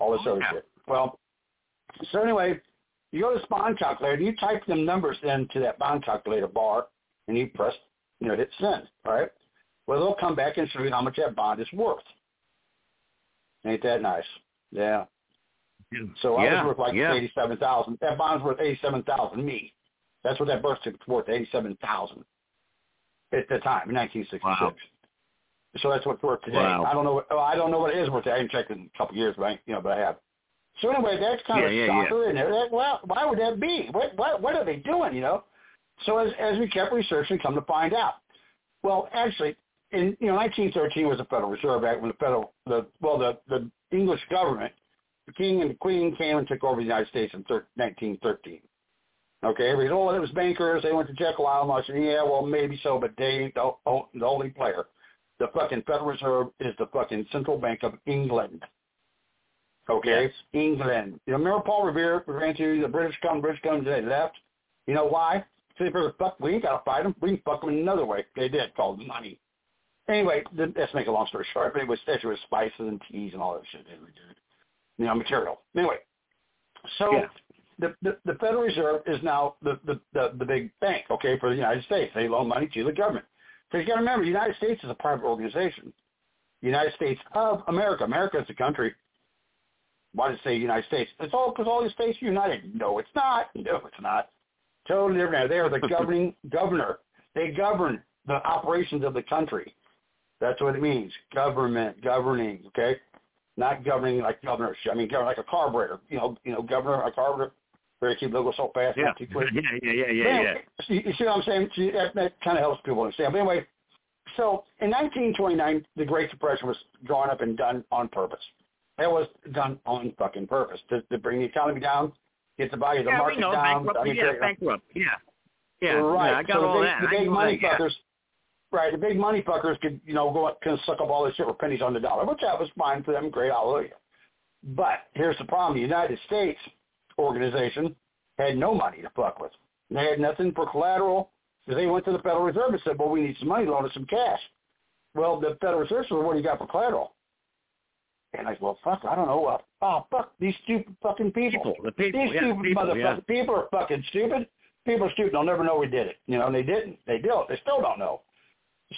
all this Oh, other yeah. shit. Well, so anyway, you go to this bond calculator and you type them numbers into that bond calculator bar, and you press, you know, hit send. All right. Well, they'll come back and show you how much that bond is worth. Ain't that nice? Yeah. So I Yeah, was worth like yeah. eighty-seven thousand. That bond's worth eighty-seven thousand. Me. That's what that birth certificate's worth. Eighty-seven thousand at the time in nineteen sixty-six. Wow. So that's what's worth today. Wow. I don't know. What, oh, I don't know what it is worth. Today. I haven't checked in a couple of years, but I, you know, but I have. So anyway, that's kind of Yeah, a yeah, yeah. shocker, and that, well, why would that be? What what what are they doing? You know. So as as we kept researching, come to find out, well, actually, in you know, 1913 was the Federal Reserve Act when the federal the well the the English government, the king and the queen came and took over the United States in thir- 1913. Okay, everybody's oh, it was bankers. They went to Jekyll Island. I said, yeah, well, maybe so, but they ain't the, o- the only player. The fucking Federal Reserve is the fucking central bank of England. Okay, Yes. England. You know, remember Paul Revere ran to the British come, British come, they left. You know why? Because they figured, fuck, we ain't got to fight them. We can fuck them another way. They did, called money. Anyway, let's make a long story short. But it was, was spices and teas and all that shit. They were doing. You know, material. Anyway, so Yeah. the, the the Federal Reserve is now the, the the the big bank, okay, for the United States. They loan money to the government. So you got to remember, the United States is a private organization. The United States of America. America is a country. Why does it say United States? It's all because all the states are united. No, it's not. No, it's not. Totally different. They are the governing governor. They govern the operations of the country. That's what it means. Government, governing, okay? not governing like governorship. I mean, governor like a carburetor. You know, you know, governor, a carburetor. Where keep go so fast, Yeah. too quick. Yeah, yeah, yeah, yeah, Anyway, yeah. You, you see what I'm saying? See, that, that kind of helps people understand. But anyway, so in 1929, the Great Depression was drawn up and done on purpose. It was done on fucking purpose to, to bring the economy down, get the value of the yeah, market we know, down. bankrupt, I mean, yeah, they- bankrupt, yeah. Yeah, right. yeah, I got so all the big, that. The big money that, fuckers, right? The big money fuckers could, you know, go up, can suck up all this shit for pennies on the dollar, which that was fine for them. Great, hallelujah. But here's the problem: the United States organization had no money to fuck with. They had nothing for collateral. So they went to the Federal Reserve and said, "Well, we need some money, loan us some cash." Well, the Federal Reserve said, "What do you got for collateral?" And I said, "Well, fuck, I don't know. Uh, oh, fuck these stupid fucking people. People, the people, these yeah, stupid people, motherfuckers. yeah. People are fucking stupid. People are stupid. They'll never know we did it. You know, and they didn't. They did. They still don't know.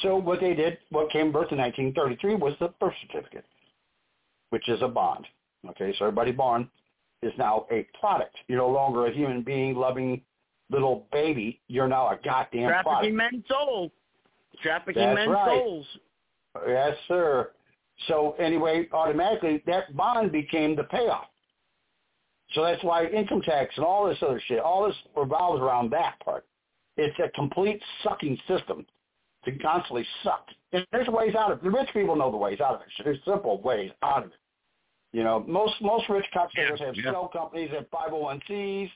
So what they did, what came birth in 1933, was the birth certificate, which is a bond. Okay, so everybody born is now a product. You're no longer a human being, loving little baby. You're now a goddamn product. Trafficking men's souls. Trafficking That's men's right. souls. Yes, sir. So anyway, automatically that bond became the payoff. So that's why income tax and all this other shit, all this revolves around that part. It's a complete sucking system to constantly suck. And there's ways out of it. The rich people know the ways out of it. There's simple ways out of it. You know, most most rich cocksuckers have yeah. shell companies, have 501cs,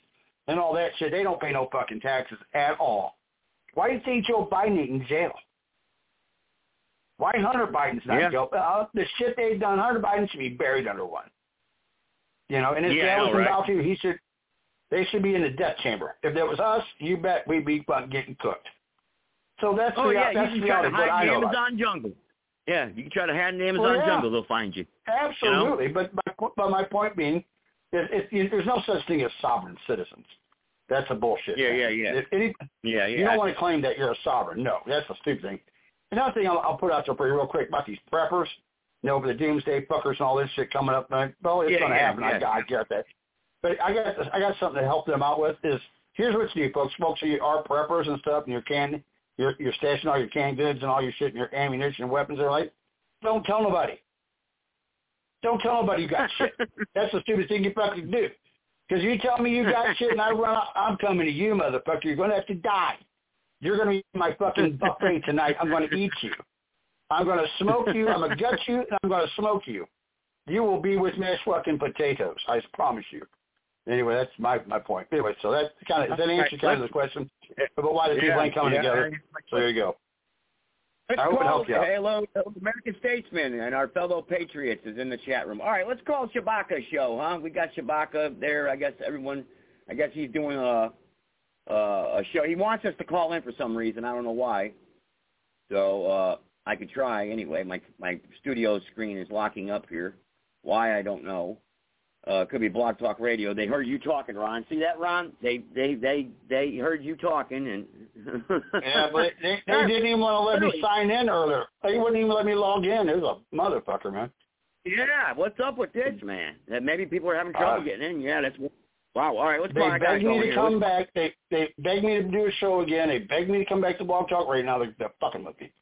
and all that shit. They don't pay no fucking taxes at all. Why do you think Joe Biden ain't in jail? Why Hunter Biden's not Yeah. in jail? Uh, the shit they've done, Hunter Biden should be buried under one. You know, and his Yeah, know, was right? too. He should, they should be in the death chamber. If it was us, you bet we'd be fucking getting cooked. So that's Oh the yeah, that's you can try to hide in the know. Amazon jungle. Yeah, you can try to hide in the Amazon Well, yeah. jungle. They'll find you. Absolutely, but my, but my point being, you, there's no such thing as sovereign citizens. That's a bullshit. Yeah, thing. yeah, yeah. If any, Yeah, yeah. you don't want to claim that you're a sovereign. No, that's a stupid thing. Another thing I'll, I'll put out there for you real quick about these preppers, you know, the doomsday fuckers and all this shit coming up. man. Well, it's Yeah, going to yeah, happen. I, yeah. I get that. But I got I got something to help them out with. Is here's what you do, folks. Folks, you are preppers and stuff, and you're can you're you're stashing all your canned goods and all your shit and your ammunition and weapons. They're like, don't tell nobody. Don't tell nobody you got shit. That's the stupidest thing you fucking do. Because you tell me you got shit and I run out, I'm coming to you, motherfucker. You're going to have to die. You're going to be my fucking buffet tonight. I'm going to eat you. I'm going to smoke you. I'm going to gut you, and I'm going to smoke you. You will be with mashed fucking potatoes. I promise you. Anyway, that's my my point. Anyway, so that kind of does that answer kind of the question about why the people Yeah, ain't coming yeah. together. So there you go. Let's I hope it call helps you out. hello, American statesman and our fellow patriots is in the chat room. All right, let's call Shabaka show, huh? We got Shabaka there. I guess everyone, I guess he's doing a a, a show. He wants us to call in for some reason. I don't know why. So uh, I could try anyway. My my studio screen is locking up here. Why I don't know. Uh, could be Blog Talk Radio. They heard you talking, Ron. See that, Ron? They they they they heard you talking, and Yeah, but they, they didn't even want to let me sign in earlier. They wouldn't even let me log in. It was a motherfucker, man. Yeah, what's up with this, man? That maybe people are having trouble Uh, getting in. Yeah, that's wow. All right, let's They call our guy begged me to come back. They they begged me to do a show again. They begged me to come back to Blog Talk right now. They're, they're fucking with me.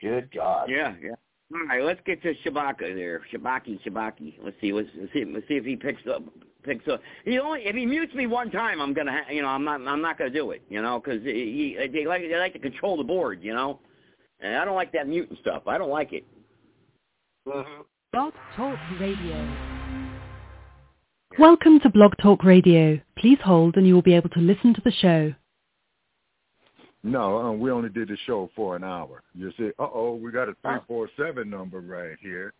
Good God. Yeah, yeah. All right, let's get to Shabaka there. Shabaki, Shabaki. Let's see. Let's, let's see. Let's see if he picks up. Picks up. He only if he mutes me one time, I'm gonna. Ha- you know, I'm not. I'm not gonna do it. You know, because he, he they like they like to control the board. You know, and I don't like that muting stuff. I don't like it. Mm-hmm. Blog Talk Radio. Welcome to Blog Talk Radio. Please hold and you will be able to listen to the show. No, uh, we only did the show for an hour. You see, uh-oh, we got a 347 number right here.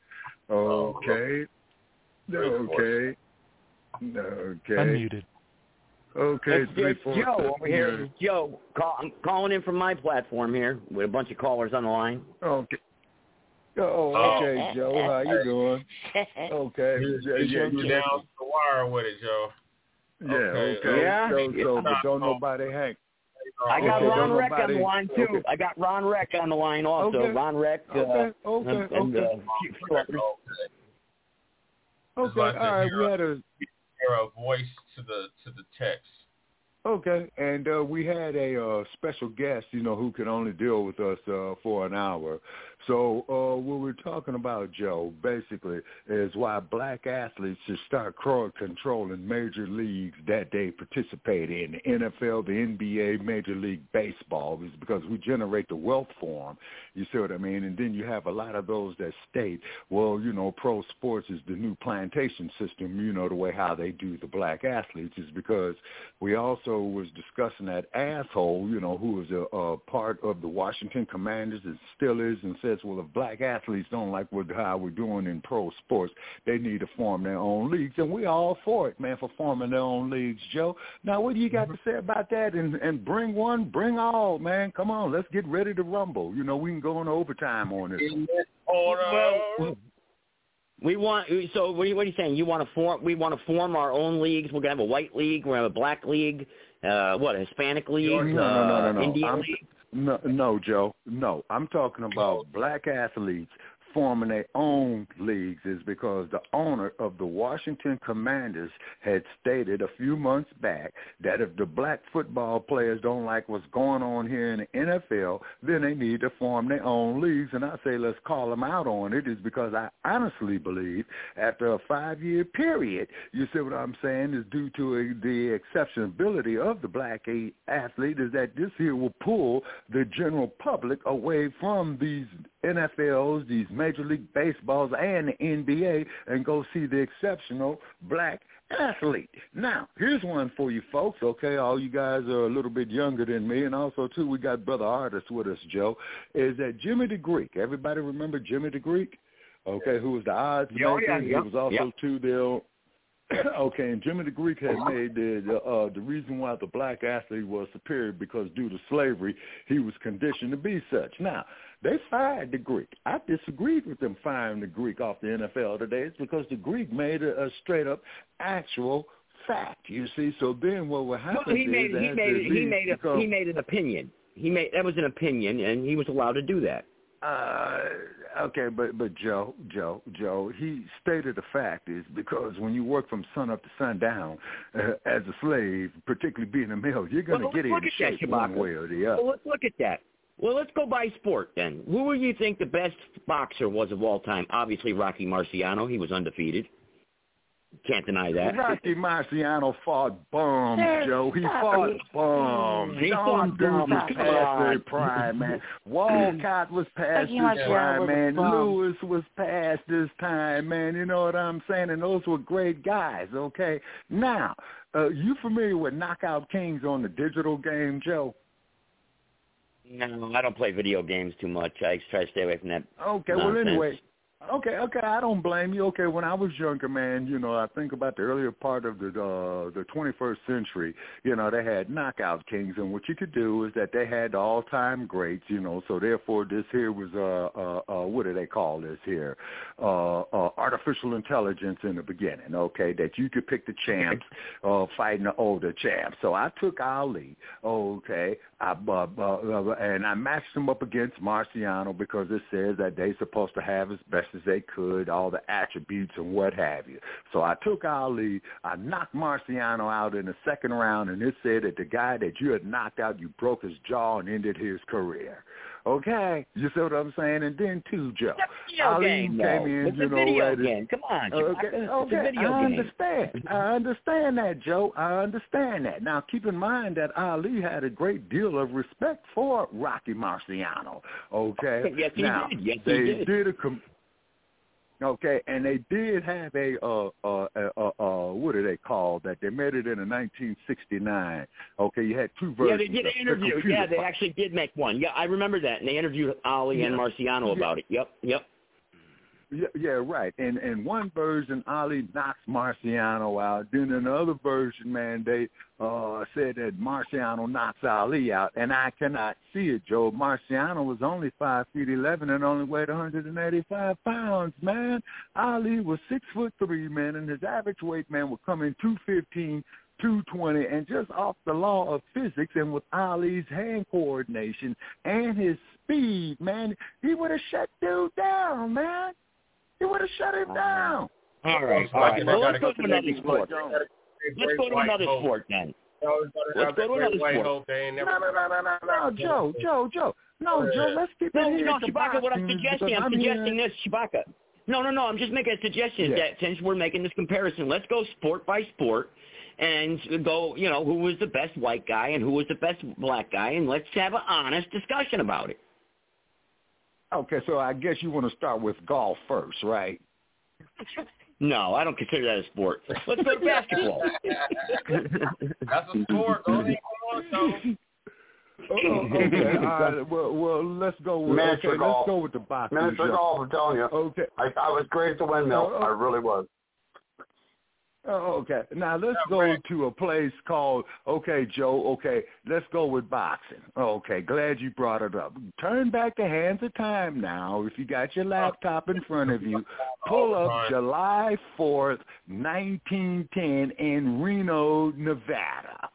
Okay. Okay. Okay. Unmuted. Okay, It's, three, it's four, Joe seven. over here. It's Joe. Call, I'm calling in from my platform here with a bunch of callers on the line. Okay. Oh, okay, Joe. How you doing? Okay. You, you, you down the wire with it, Joe. Yeah, okay. Okay. Yeah. So, so but don't nobody hang. I got Okay, Ron don't Reck on the line too. okay. I got Ron Reck on the line also. Okay. Ron Reck. Uh, Okay, okay, and, and, okay. uh, few- few others. Okay, all right. We had a Hear a voice to the to the text. Okay, and uh, we had a uh, special guest, you know, who could only deal with us uh, for an hour. So uh, what we're talking about, Joe, basically, is why black athletes should start cro- controlling major leagues that they participate in, the NFL, the NBA, Major League Baseball, is because we generate the wealth for them. You see what I mean? And then you have a lot of those that state, well, you know, pro sports is the new plantation system, you know, the way how they do the black athletes is because we also was discussing that asshole, you know, who was a, a part of the Washington Commanders and still is and says, well, if black athletes don't like what, how we're doing in pro sports, they need to form their own leagues. And we all for it, man, for forming their own leagues, Joe. Now, what do you got to say about that? And, and bring one, bring all, man. Come on, let's get ready to rumble. You know, we can go on overtime on this. Well, we want. So what are, you, what are you saying? You want to form? We want to form our own leagues. We're gonna have a white league. We're gonna have a black league. Uh, what a Hispanic league? No, no, no, no, no. Indian I'm, league. No, no, Joe. No, I'm talking about black athletes forming their own leagues is because the owner of the Washington Commanders had stated a few months back that if the black football players don't like what's going on here in the NFL, then they need to form their own leagues. And I say let's call them out on it is because I honestly believe after a five-year period, you see what I'm saying, is due to the exceptionability of the black athlete is that this here will pull the general public away from these NFLs, these Major League Baseballs, and the NBA, and go see the exceptional black athlete. Now, here's one for you folks, okay? All you guys are a little bit younger than me, and also, too, we got brother artist with us, Joe, is that Jimmy the Greek. Everybody remember Jimmy the Greek? Okay, who was the odds Oh, maker? yeah, he was also, yeah. too, the okay, and Jimmy the Greek had made the the, uh, the reason why the black athlete was superior because due to slavery he was conditioned to be such. Now they fired the Greek. I disagreed with them firing the Greek off the NFL today. It's because the Greek made a, a straight up actual fact. You see, so then what would happen Well, he is made he made he made a, becomes- he made an opinion. He made that was an opinion, and he was allowed to do that. Uh, okay, but but Joe, Joe, Joe, he stated the fact is because when you work from sun up to sundown uh, as a slave, particularly being a male, you're going to Well, get in at that, shape one way or the other. Well, let's look at that. Well, let's go by sport then. Who do you think the best boxer was of all time? Obviously, Rocky Marciano. He was undefeated. Can't deny that. Rocky Marciano fought bums, Joe. He fought it. bums. He Them fought was past their prime, man. Walcott was past his prime, man. Louis was past his time, man. You know what I'm saying? And those were great guys, okay? Now, uh, you familiar with Knockout Kings on the digital game, Joe? No, I don't play video games too much. I try to stay away from that. Okay, well anyway, okay, okay, I don't blame you. Okay, when I was younger, man, you know, I think about the earlier part of the uh, the 21st century. You know, they had knockout kings, and what you could do is that they had the all-time greats. You know, so therefore this here was uh, uh, uh what do they call this here? Uh, uh, artificial intelligence in the beginning. Okay, that you could pick the champs uh, fighting the older champs. So I took Ali. Okay, I, uh, uh, uh, and I matched him up against Marciano because it says that they're supposed to have as best as they could, all the attributes and what have you. So I took Ali, I knocked Marciano out in the second round, and it said that the guy that you had knocked out, you broke his jaw and ended his career. Okay, you see what I'm saying? And then too, Joe, Ali game, came in, It's you know, video right, game. Come on, Okay, a okay, video I game. understand. I understand that, Joe. I understand that. Now, keep in mind that Ali had a great deal of respect for Rocky Marciano. Okay. Yes, he now, did. Yes, he they did. a. Com- Okay, and they did have a uh uh uh uh what are they called that they made it in a 1969. Okay, you had two versions. Yeah, they did an interview. computer Yeah, they actually did make one. Yeah, I remember that. And they interviewed Ali and Yeah. Marciano Yeah. about it. Yep, yep. Yeah, yeah, right. And and one version, Ali knocks Marciano out. Then another version, man, they uh said that Marciano knocks Ali out, and I cannot see it, Joe. Marciano was only five feet eleven and only weighed 185 pounds, man. Ali was six foot three, man, and his average weight, man, would come in two fifteen. 220 and just off the law of physics and with Ali's hand coordination and his speed, man, he would have shut dude down, man. He would have shut him down. All right, all right. Well, let's go to another sport. Let's go to another sport then. Let's go to another sport. No, no, no, no, no, no, Joe, Joe, Joe. No, Joe, let's keep No, it here no, to Chewbacca, what I'm suggesting, I'm I'm suggesting here- this, Chewbacca. No, no, no, I'm just making a suggestion Yeah. that since we're making this comparison, let's go sport by sport and go, you know, who was the best white guy and who was the best black guy, and let's have an honest discussion about it. Okay, so I guess you want to start with golf first, right? No, I don't consider that a sport. Let's go to basketball. That's a sport. Don't even go on, Oh, okay, all right. Well, well, let's go with Miniature okay, golf. let's go with the boxing. Miniature golf, I'm telling you. Okay. I, I was great at the windmill. Oh, oh. I really was. Oh, okay. Now let's go to a place called Okay, Joe. Okay, let's go with boxing. Oh, okay, glad you brought it up. Turn back the hands of time now. If you got your laptop in front of you, pull up July fourth, nineteen ten, in Reno, Nevada.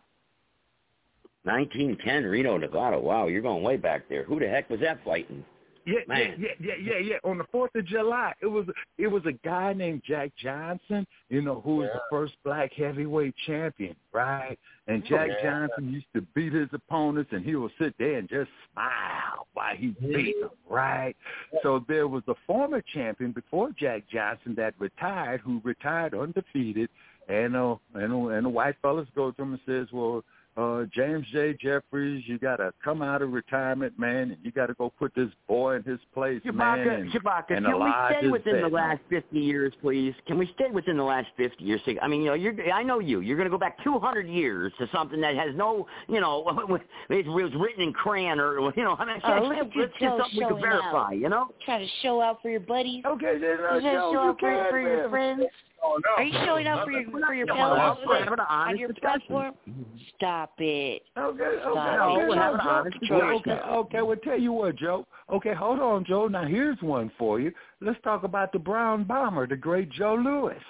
1910 Reno, Nevada. Wow, you're going way back there. Who the heck was that fighting? Yeah, Man. yeah, yeah, yeah, yeah, yeah. On the Fourth of July, it was it was a guy named Jack Johnson, you know, who was the first black heavyweight champion, right? And Jack Yeah. Johnson used to beat his opponents, and he would sit there and just smile while he beat them, right? So there was a former champion before Jack Johnson that retired, who retired undefeated, and uh, and uh, and the white fellas go to him and says, well. Uh, James J. Jeffries, you got to come out of retirement, man, and you got to go put this boy in his place, man. Chewbacca, And, Chewbacca, and can we stay within the said, last 50 years, please? Can we stay within the last 50 years? I mean, you know, you're, I know you. You're going to go back 200 years to something that has no, you know, it was written in crayon or, you know, I mean, Oh, let's, look at let's you, something we can verify, out. you know? Trying to show out for your buddies. Okay, then uh, You trying to Joe, show you out for, can, for your man. friends? Oh, no. Are you showing up for your for your No, pals we're having an on your platform? Mm-hmm. Stop it. Okay, okay, Stop okay, it. we're having an Joe. honest okay, okay. Well, tell you what, Joe. Okay, hold on, Joe. Now here's one for you. Let's talk about the Brown Bomber, the great Joe Louis.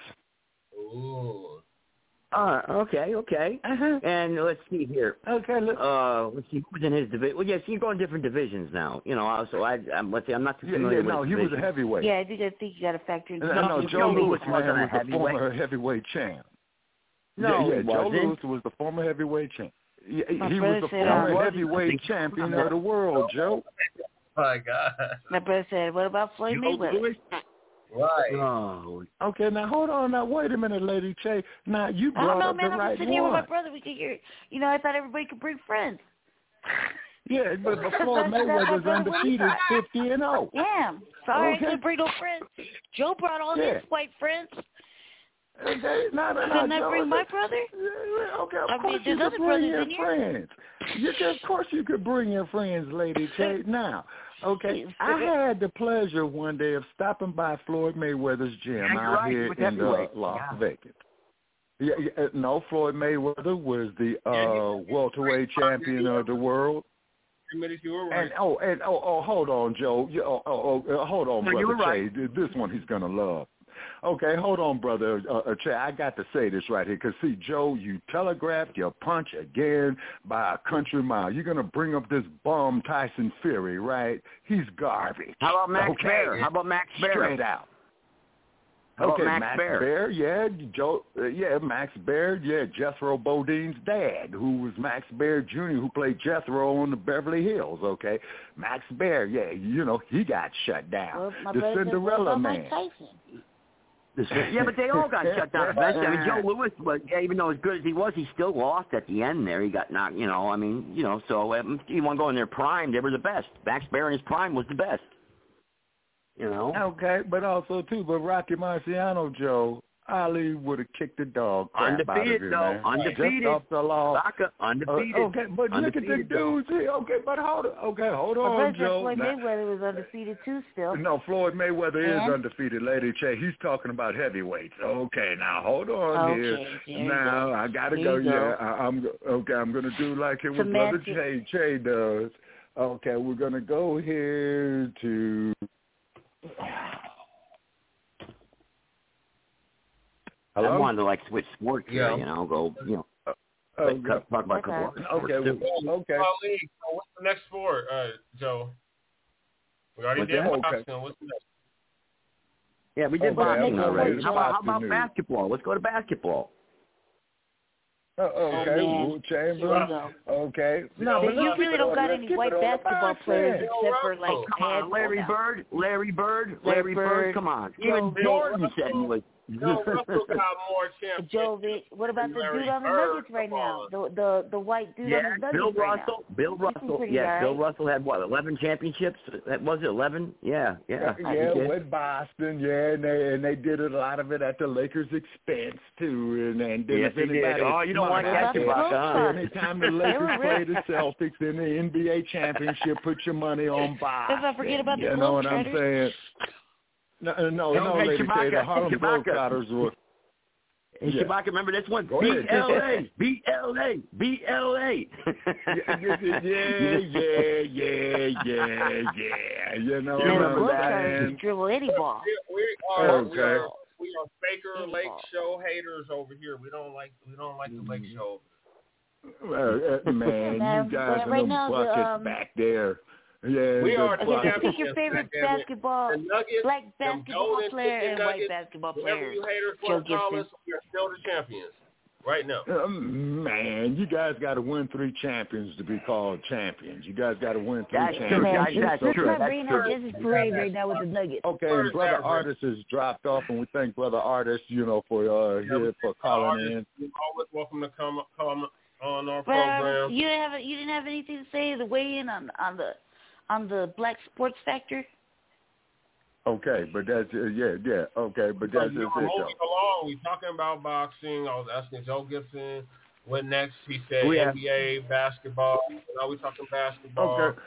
Ooh. Uh, okay, okay. Uh-huh. And let's see here. Okay, look. Uh, let's see, who was in his division? Well, yes, you're going different divisions now. You know, uh, so I, I'm, let's see, I'm not too Yeah, familiar yeah, no, with he his was a heavyweight. Yeah, I think I think you got to factor in. No, no, Joe Joe Louis Louis, wasn't a heavyweight. former heavyweight champ. No, yeah, yeah, Joe wasn't. Louis was the former heavyweight champ. Yeah, My he was the said, uh, former was- heavyweight champion of the world, Joe. My God. My brother said, "What about Floyd Mayweather?" Louis? Right. Oh, Okay, now hold on. Now wait a minute, Lady Che. Now you I don't brought know, up man. the I'm right just sitting here with my brother. We could hear. You know, I thought everybody could bring friends. Yeah, but, but Floyd That's- that's Mayweather's undefeated, fifty and oh. zero. Damn. Sorry, I Okay. couldn't bring no friends. Joe brought all Yeah. his white friends. Okay, no, no, no. Couldn't I bring my okay. brother? Okay, of I course there's you could bring your friends. You can, of course you could bring your friends, Lady Che. Now, okay, I had the pleasure one day of stopping by Floyd Mayweather's gym Yeah, out right, here in uh. Las Yeah. Vegas. Yeah, yeah, uh, no, Floyd Mayweather was the uh, welterweight champion of the world. Admitted you were right. And oh, and oh, oh, hold on, Joe. Oh, oh, oh, uh, hold on, No, brother right. Che. This one he's gonna love. Okay, hold on, brother uh, uh, Che. I got to say this right here, cause see, Joe, you telegraphed your punch again by a country mile. You're gonna bring up this bum Tyson Fury, right? He's garbage. How about Max okay? Baer? How about Max Baer? Straight out. How okay, Max Baer? yeah, Joe, uh, yeah, Max Baer, yeah, Jethro Bodine's dad, who was Max Baer Jr., who played Jethro on the Beverly Hills. Okay, Max Baer, yeah, you know he got shut down. Well, my the brother said, what Cinderella Man. Tyson? Yeah, but they all got shut down eventually. I mean, Joe Louis, was, yeah, even though as good as he was, he still lost at the end there. He got knocked, you know, I mean, you know, so um, you want to go in their prime, they were the best. Max Baer in his prime was the best. You know? Okay, but also too, but Rocky Marciano, Joe, Ali would have kicked the dog crap out of Undefeated, him, though. man. Undefeated. Just off the law. Saka, undefeated. Uh, okay, but look at the dudes here. Okay, but hold on. Okay, hold on, brother said Joe. Floyd Now- Mayweather was undefeated too. Still. No, Floyd Mayweather is undefeated, Lady Che. He's talking about heavyweights. Okay, now hold on Okay, here. there you Now go. I gotta There go. you go. Yeah, I, I'm okay. I'm gonna do like it with Brother Che Che does. Okay, we're gonna go here to. I wanted to like switch sports here, you know, go, you know, Oh, like, talk about a couple Okay. other sports Okay, well, okay. Ali, so what's the next sport, uh, Joe? We already What's did that? Okay. boxing. What's the next? Yeah, we did Okay, boxing I'm already. How about, how about basketball? Let's go to basketball. Uh, okay, Oh, man. Wilt Chamberlain. Okay. No, but you really don't got any white it on the basketball players except for like Come on, Larry. Bird, Larry Bird, Larry Larry Bird. Bird. Come on, even Bill Jordan said he was. No, Russell got more championships. Jokic. What about the dude on the Bird, Nuggets right now? The the the white dude yeah, on the Nuggets Bill right Russell. now. Bill He's Russell. Yeah, all Bill. Russell had what? Eleven championships? That was it. Eleven? Yeah, yeah. Yeah, I think it- with Boston, yeah, and they and they did a lot of it at the Lakers' expense too. And and then Yes, if they did. anybody, Oh, you don't like that, smart Chewbacca, out huh? Anytime the Lakers play the Celtics in the NBA championship, put your money on Boston. Let's not forget about the You know what I'm saying? No, no, Hey, no, hey, Lady K, Chewbacca, the Harlem hey, Chewbacca. Globetrotters were. Hey, Yeah. Chewbacca, remember this one? Go ahead. BLA, BLA, BLA. yeah, yeah, yeah, yeah, yeah, yeah. You know Man, what the I'm Globetrotters saying? just dribble any ball. We, we are we Okay. are we are Baker Lake Show haters over here. We don't like we don't like the Lake Show. Uh, uh, man, Man, you guys but are right them now, the, buckets um, back there. Yeah, We are Okay, buckets. pick your favorite basketball, The Nuggets, black basketball golden player chicken and white nuggets, basketball Whoever player. you haters Joe want to call Gibson. us, we are still the champions right now. Um, man, you guys got to win three champions to be called champions. You guys got to win three That's true, champions. guys. That's So- true. Let's not That's bring true. out Justice Parade right now with the Nuggets. Okay, and brother artist has dropped off, and we thank brother artist, you know, for uh here for calling in. You're always welcome to come come on our But um, program. you didn't have you didn't have anything to say the weigh in on on the on the Black Sports Factor. Okay, but that's uh, yeah, yeah. Okay, but But that's you just were it moving though. along. We talking about boxing. I was asking Joe Gibson what next. He said yeah. NBA basketball. Now we talking basketball. Okay.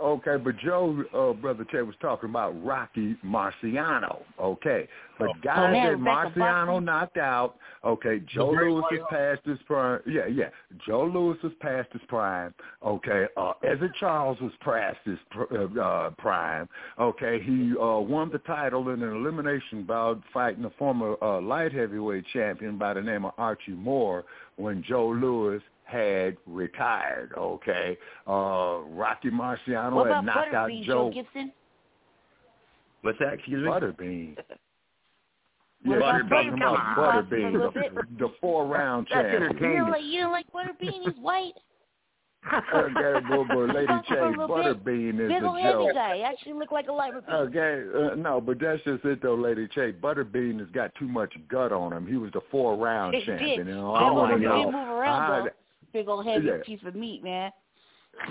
Okay, but Joe, uh, brother Ted was talking about Rocky Marciano. Okay, but Oh. guys Oh, man, that Marciano knocked out. Okay, Joe Louis white is past his prime. Yeah, yeah. Joe Louis was past his prime. Okay, uh, Ezzard Charles was past his pr- uh, uh, prime. Okay, he uh, won the title in an elimination bout fighting a former uh, light heavyweight champion by the name of Archie Moore when Joe Louis had retired. Okay, uh, Rocky Marciano What had about knocked out Joe Joe Gibson? What's that? Excuse me. Butterbean. What Yeah, about you're talking Butterbean? about You lost Butterbean, him the, the four round That's champion. You entertaining. don't like you don't like Butterbean? He's white. okay, boy, boy, Lady Talk Che, for a little bit. Butterbean is Big a joke. guy. He actually looked like a lighter bean. Okay, uh, no, but that's just it though, Lady Che. Butterbean has got too much gut on him. He was the four round It did. champion. You know, I want to know. move around how- though. Big old heavy Yeah. piece of meat, man.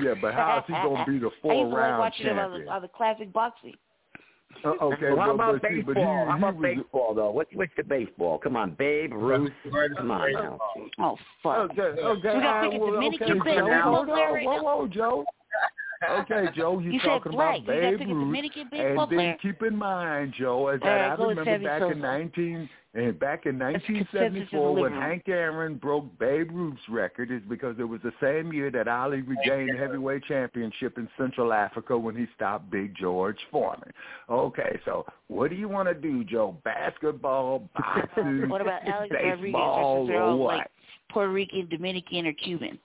yeah, but how is he gonna be the I used four to like round watching him on the, on the classic boxing. Uh, okay, Well, how but, about but baseball? he, how he about baseball though? What's what's the baseball? Come on, Babe Ruth. Greatest Come on baseball. now. Oh fuck. Okay, okay. We got all pick a well, Dominican okay, baseball Joe, player whoa, right whoa, whoa, Joe. Okay, Joe, you, You talking black. about Babe Ruth, Dominican baseball and then player. keep in mind, Joe, as All right, that I remember back Sosa. in nineteen and back in 1974 when. Hank Aaron broke Babe Ruth's record is because it was the same year that Ali regained the heavyweight championship in Central Africa when he stopped Big George Foreman. Okay, so what do you want to do, Joe? Basketball, boxing, What about Alex baseball, or what? like Puerto Rican, Dominican, or Cuban?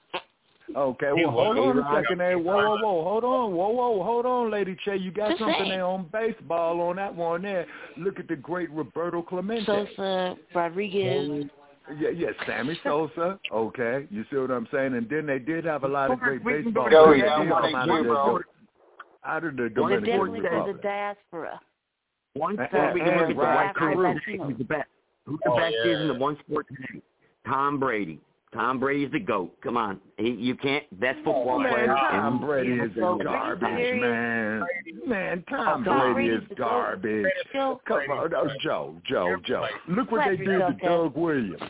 Okay, well, hold on a second there. Whoa, whoa, whoa, hold on, whoa, whoa, hold on, Lady Che. You got Just something saying. there on baseball on that one there. Look at the great Roberto Clemente. Sosa, Rodriguez. Yeah, yeah, Sammy Sosa. Okay, you see what I'm saying? And then they did have a lot of great baseball go players to that Joey, come I out wanna of hear, bro. the out of the They're Dominican definitely the Republic. diaspora. One And- sport we can look at the white Carew. Carew. Who's the best? Who's the Oh, best yeah. is in the one sport today? Tom Brady. Tom Brady's the goat. Come on, he, you can't. Best football Man, player. Tom in- Brady is So, garbage, serious? man. Man, Tom Tom Brady is Brady's the goat. garbage. Joe, Come on, oh, Joe, Joe, Joe. Look what they Slap did to Ted. Doug Williams.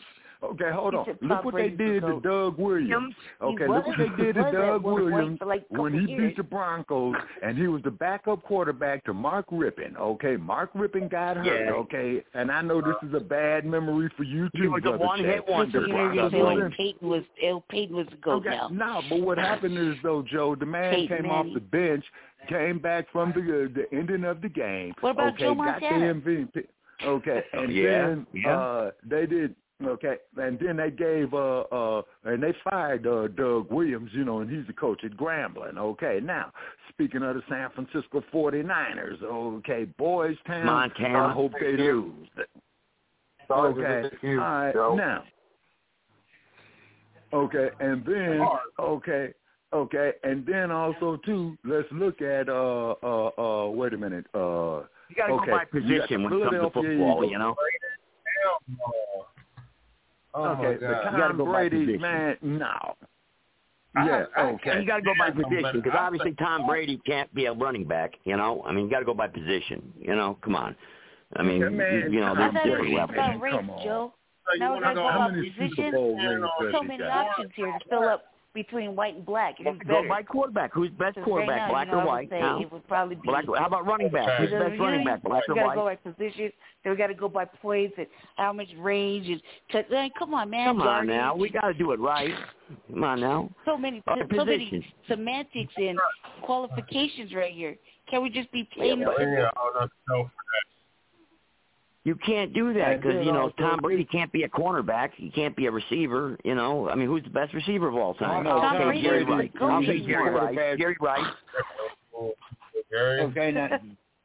Okay, hold on. Look Tom what they did to. Doug Williams. Okay, look what they did to Doug Williams like when he years. beat the Broncos and he was the backup quarterback to Mark Rypien. Okay, Mark Rypien got hurt. Yeah. Okay, and I know this is a bad memory for you He too, was a brother one-hit Chet. wonder. Listen, The you're gonna Broncos say were like in Peyton was El Peyton was the goat Okay, now. no, but what happened is though, Joe, the man Peyton came Manning. off the bench, came back from the uh, the ending of the game. What about okay, Joe got the Montana? MVP. Okay, Oh, and yeah, then yeah. uh they did okay, and then they gave uh uh and they fired uh, Doug Williams, you know, and he's the coach at Grambling. Okay, now speaking of the San Francisco 49ers, okay, Boys Town, Montana. I hope they lose. Sorry Okay, miss all right, now. Okay, and then okay, okay, and then also too, let's look at uh uh uh wait a minute. Uh You gotta okay, go by position when it comes to football, Eagles. you know. Okay, Oh, but God. Tom go Brady, man, no. Yeah, I- okay. You got to go by position because obviously Tom Brady can't be a running back. You know, I mean, you got to go by position. You know, come on. I mean, Yeah, man, you know, there's thought it was different levels. race, Come on. Joe. So you Now we wanna gotta go how many Super position. Bowl rings does So many options here to fill up between white and black. Who's Go by quarterback. Who's best Because quarterback, right now, black you know, or I white? say now? it would probably be Black. How about running back? Who's You best running you- back, black or white? we or gotta white? go by position. Then we gotta go by points and how much range and touch. Like, come on, man. Come on yardage. now, we got to do it right. Come on now. So many, Our so many semantics and qualifications right here. Can we just be plain Yeah, and simple? yeah, oh, no, no, for that. You can't do that because you know also- Tom Brady can't be a cornerback. He can't be a receiver. You know, I mean, who's the best receiver of all time? No, I'll Tom say Jerry Brady- Rice. Tom I'll say Jerry Rice. Jerry Rice. Okay, now,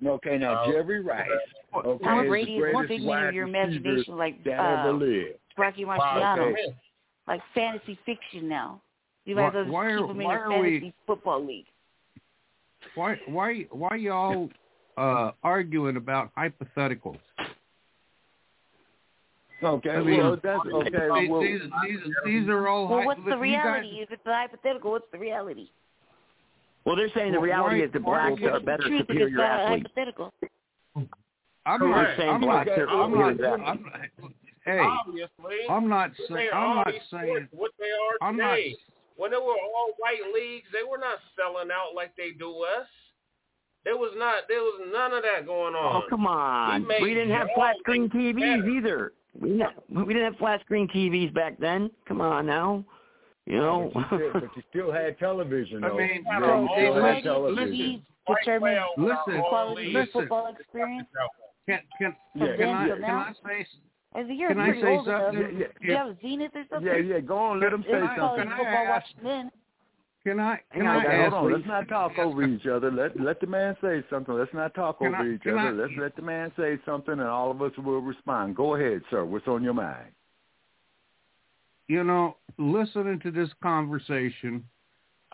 okay, now Um, Jerry Rice. Okay, Tom Brady is one greatest figment wide of your imagination, like uh. Rocky Marciano, Okay. like fantasy fiction now. You Why- might as well why just are- keep him in why your we- fantasy football league. Why why why y'all uh arguing about hypotheticals? Okay, I mean, well, that's okay. these, Well, these, these, these are all. Well, what's the reality? guys- If it's hypothetical, what's the reality? Well, they're saying the Why- reality is the why- blacks are better, Truth, superior not a athletes. hypothetical. I'm They're not saying I'm blacks not. are I'm not. superior I'm, athletes. hey, obviously, I'm not they saying. I'm not saying. what they are I'm not. today. When they were all white leagues, they were not selling out like they do us. There was not. There was none of that going oh, on. Oh, come on. We We didn't have flat screen things TVs better. either. We didn't have, we didn't have flat screen TVs back then. Come on now. You know. but, you still, but you still had television, I mean, you no, know, you hey, still had listen, television. TV Listen, quality listen. football experience. Can can Yeah, can then I till can? I say As a year, Can I say old enough. something? Yeah, Do you have a Zenith or something? Yeah, yeah, go on, let them say something. Can I football ask- watching men. Can I can Hang I on, hold ask? on. Let's not talk over each other. Let let the man say something. Let's not talk Can over I- each other. I- Let's let the man say something, and all of us will respond. Go ahead, sir. What's on your mind? You know, listening to this conversation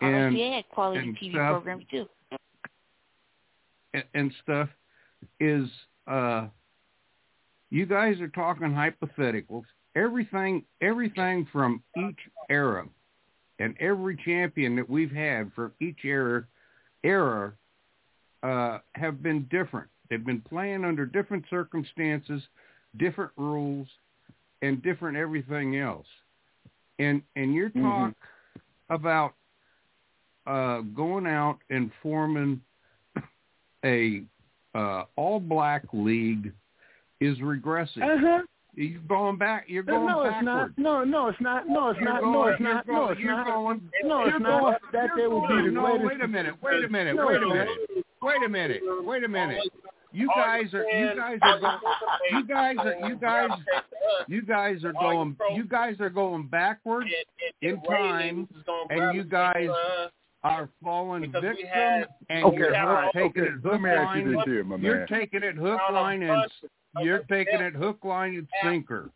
and RCA had quality and TV stuff. programs too. and, and stuff is uh you guys are talking hypotheticals everything everything from each era and every champion that we've had from each era era uh have been different they've been playing under different circumstances different rules and different everything else and and you're Mhm. talk about uh going out and forming a uh, all black league is regressing. Uh-huh. You're going back. You're No, going no, it's not. No, no, it's not. No, it's You're not. going- no, it's not. going- no, it's you're not. going- no, you're it's not. going- that you're there would be the no, greatest. wait a minute. Wait a minute. No, wait a minute. Wait a minute. Wait a minute. You guys are. You guys are. Going, you guys are. You guys. You guys are going. You guys are going backward in time, and you guys are falling Because victim, had- and Okay, you're all right, taking okay, it let hook, me ask you line. this here, my You're taking it hook, line, and you're taking it hook, line, and sinker.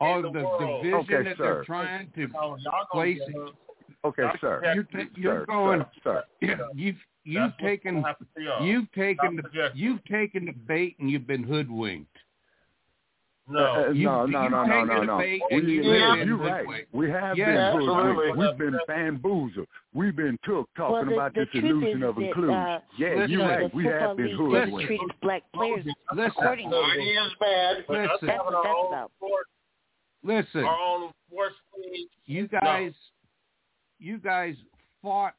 All the division Okay, that sir. they're trying to place. Okay, sir. You're, ta- you're Sir, going. sir, You've you've taken you've taken the you've taken the bait and you've been hoodwinked. Uh, uh, You- no, no, you've no, no, taken no, no. We, you've yeah, been you're right. hoodwinked. We have Yes, been absolutely. hoodwinked. We've been bamboozled. We've been took talking well, the, about the this illusion of inclusion. uh, yeah, you you're know, right. the we have been league hoodwinked. treated black players Listen. accordingly. It is bad, but Listen. us That's what that's about. sport, Listen, our own sports you guys, you guys fought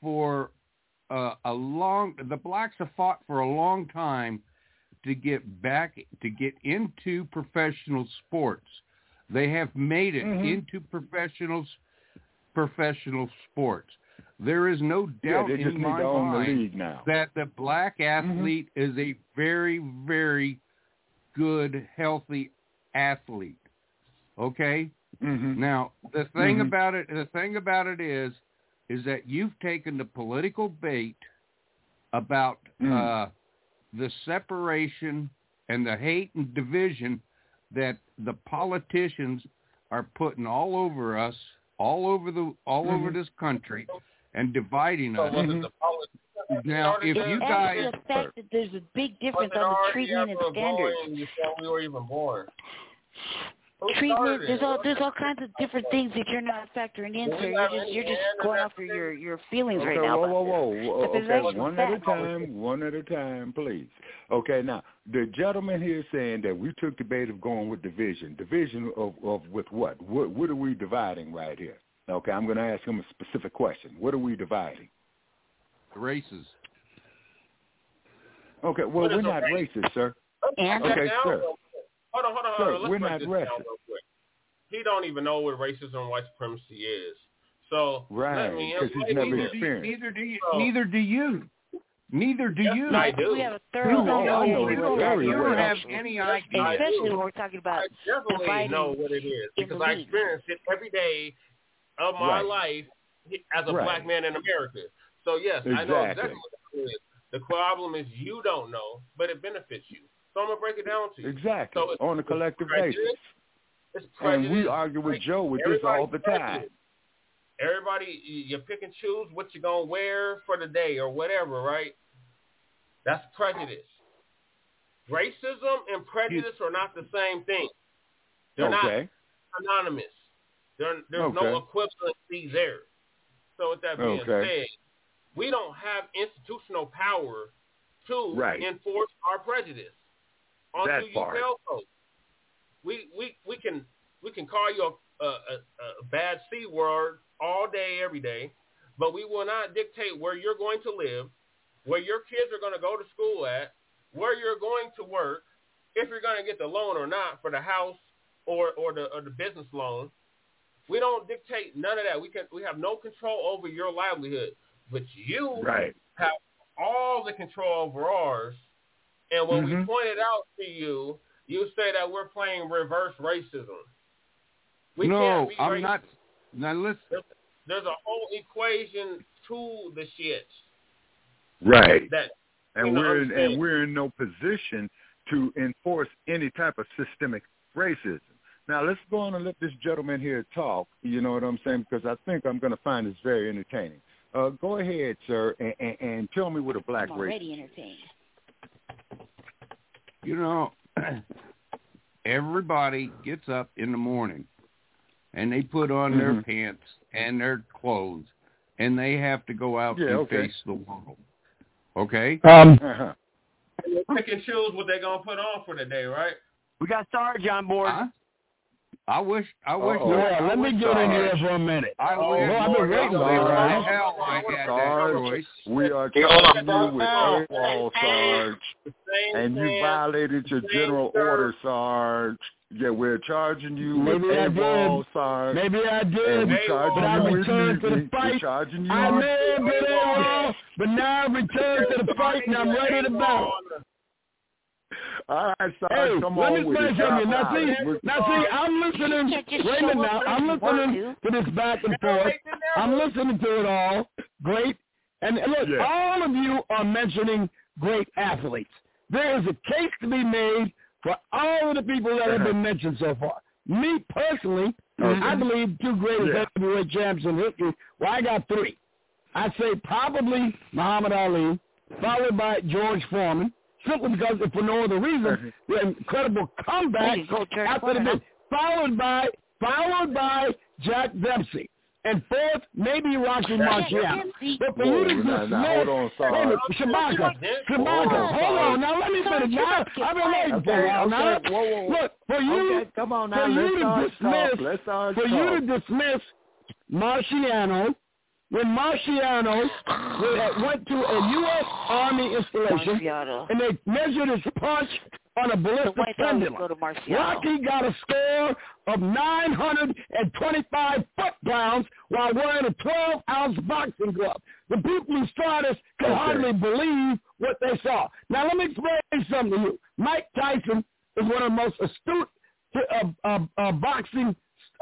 for uh, a long. The blacks have fought for a long time to get back to get into professional sports. They have made it Mhm. into professionals, professional sports. There is no doubt just in my the mind league now. that the black athlete is a very, very good, healthy athlete. Okay? Mm-hmm. Now, the thing Mhm. about it, the thing about it is, is that you've taken the political bait about Mm. uh, the separation and the hate and division that the politicians are putting all over us all over the all Mm-hmm. over this country and dividing us. was it the politics? Now, if you actually guys, the fact that there's a big difference on the treatment and ever standards. going before we were even born? Who Treatment, there's all there's all kinds of different things that you're not factoring in, sir. You're just you're just going that off of your your feelings Okay, right now. whoa, whoa, whoa. Okay, one at a time, one at a time, please. Okay, now the gentleman here is saying that we took the bait of going with division. Division of, of with what? What what are we dividing right here? Okay, I'm going to ask him a specific question. What are we dividing? races. Okay, well we're not race? racist, sir. And Okay, that down sir. Real quick. Hold on, hold on, Sir, hold on. Let's we're break not this racist. down real quick. He don't even know what racism and white supremacy is. So Right, let me 'cause he's enlighten never experienced. Neither do you. So- Neither do you. Neither do Yes, you. I do. We have a You thorough know, I know understanding it of very you don't well. have any idea. Especially when we're talking about I definitely know what it is because I experience it every day of my Right. life as a Right. black man in America. So yes, I know Exactly. exactly what it is. The problem is you don't know, but it benefits you. So I'm gonna break it down to you. Exactly. So On a collective basis. It's And we argue with Joe with this all the time. Everybody, you pick and choose what you're gonna wear for the day or whatever, right? That's prejudice. Racism and prejudice are not the same thing. They're Okay. not synonymous. There, there's no Okay. equivalency there. So with that being Okay. said, we don't have institutional power to Right. enforce our prejudice onto That you part. tell folks. We we we can we can call you a, a, a, a bad c word all day every day, but we will not dictate where you're going to live, where your kids are going to go to school at, where you're going to work, if you're going to get the loan or not for the house or or the or the business loan. We don't dictate none of that. We can we have no control over your livelihood, but you Right. have all the control over ours. And when Mhm. we pointed out to you, you say that we're playing reverse racism. We no, can't be I'm racist. not. Now listen. There's, there's a whole equation to the shit Right. that And we're in, and we're in no position to enforce any type of systemic racism. Now let's go on and let this gentleman here talk. You know what I'm saying? Because I think I'm going to find this very entertaining. Uh, go ahead, sir, and, and, and tell me what a black I'm race. already entertained. You know, everybody gets up in the morning and they put on their Mhm. pants and their clothes and they have to go out Yeah, and okay. face the world. Okay? Um. Uh-huh. They pick and choose what they're gonna put on for the day, right? We got Sarge on board. Huh? I wish. I wish. Uh-oh. I Yeah, let me get in here for a minute. I oh, wish. I've been waiting for sorry. that. Hell, I had that Sarge, we are Hey, charging you with Sarge. AWOL, Sarge, and you violated your general order, Sarge. Yeah, we're charging you with Maybe I did. Sarge. Maybe I did, we're Hey, but I returned to the mutiny. We're fight. charging you I with may have been AWOL, but now I returned to the fight and I'm ready to battle. All right, Sarge, Hey, come let on me with say it. something. Now see, now see, I'm listening. You Wait a minute now. I'm listening to this back and forth. I'm listening to it all. Great. And and look, Yeah. all of you are mentioning great athletes. There is a case to be made for all of the people that have been mentioned so far. Me personally, Okay. I believe two greatest Yeah. heavyweight champs in history. Well, I got three. I'd say probably Muhammad Ali, followed by George Foreman, simply because, if for no other reason, the incredible comeback There you go, George after the Foreman, bid. Followed by, followed by Jack Dempsey. And fourth, maybe Rocky Marciano. But for you to now- dismiss, now, hold on, Sarge. wait a minute, Shabaka, Shabaka, Hold on, hold on, Sarge. now let me Sarge, finish. you're Now, about to get I've been waiting for a Okay, while. Now, look, for you, Okay, come on now. for Let's you to Sarge dismiss, talk. Let's Sarge for you to talk. dismiss Marciano, when Marciano went- went to a U.S. Army installation Marciano. and they measured his punch on a ballistic pendulum. go. Rocky got a score of 925 foot-pounds while wearing a 12-ounce boxing glove. The people who saw this could Okay. hardly believe what they saw. Now, let me explain something to you. Mike Tyson is one of the most astute uh, uh, uh, boxing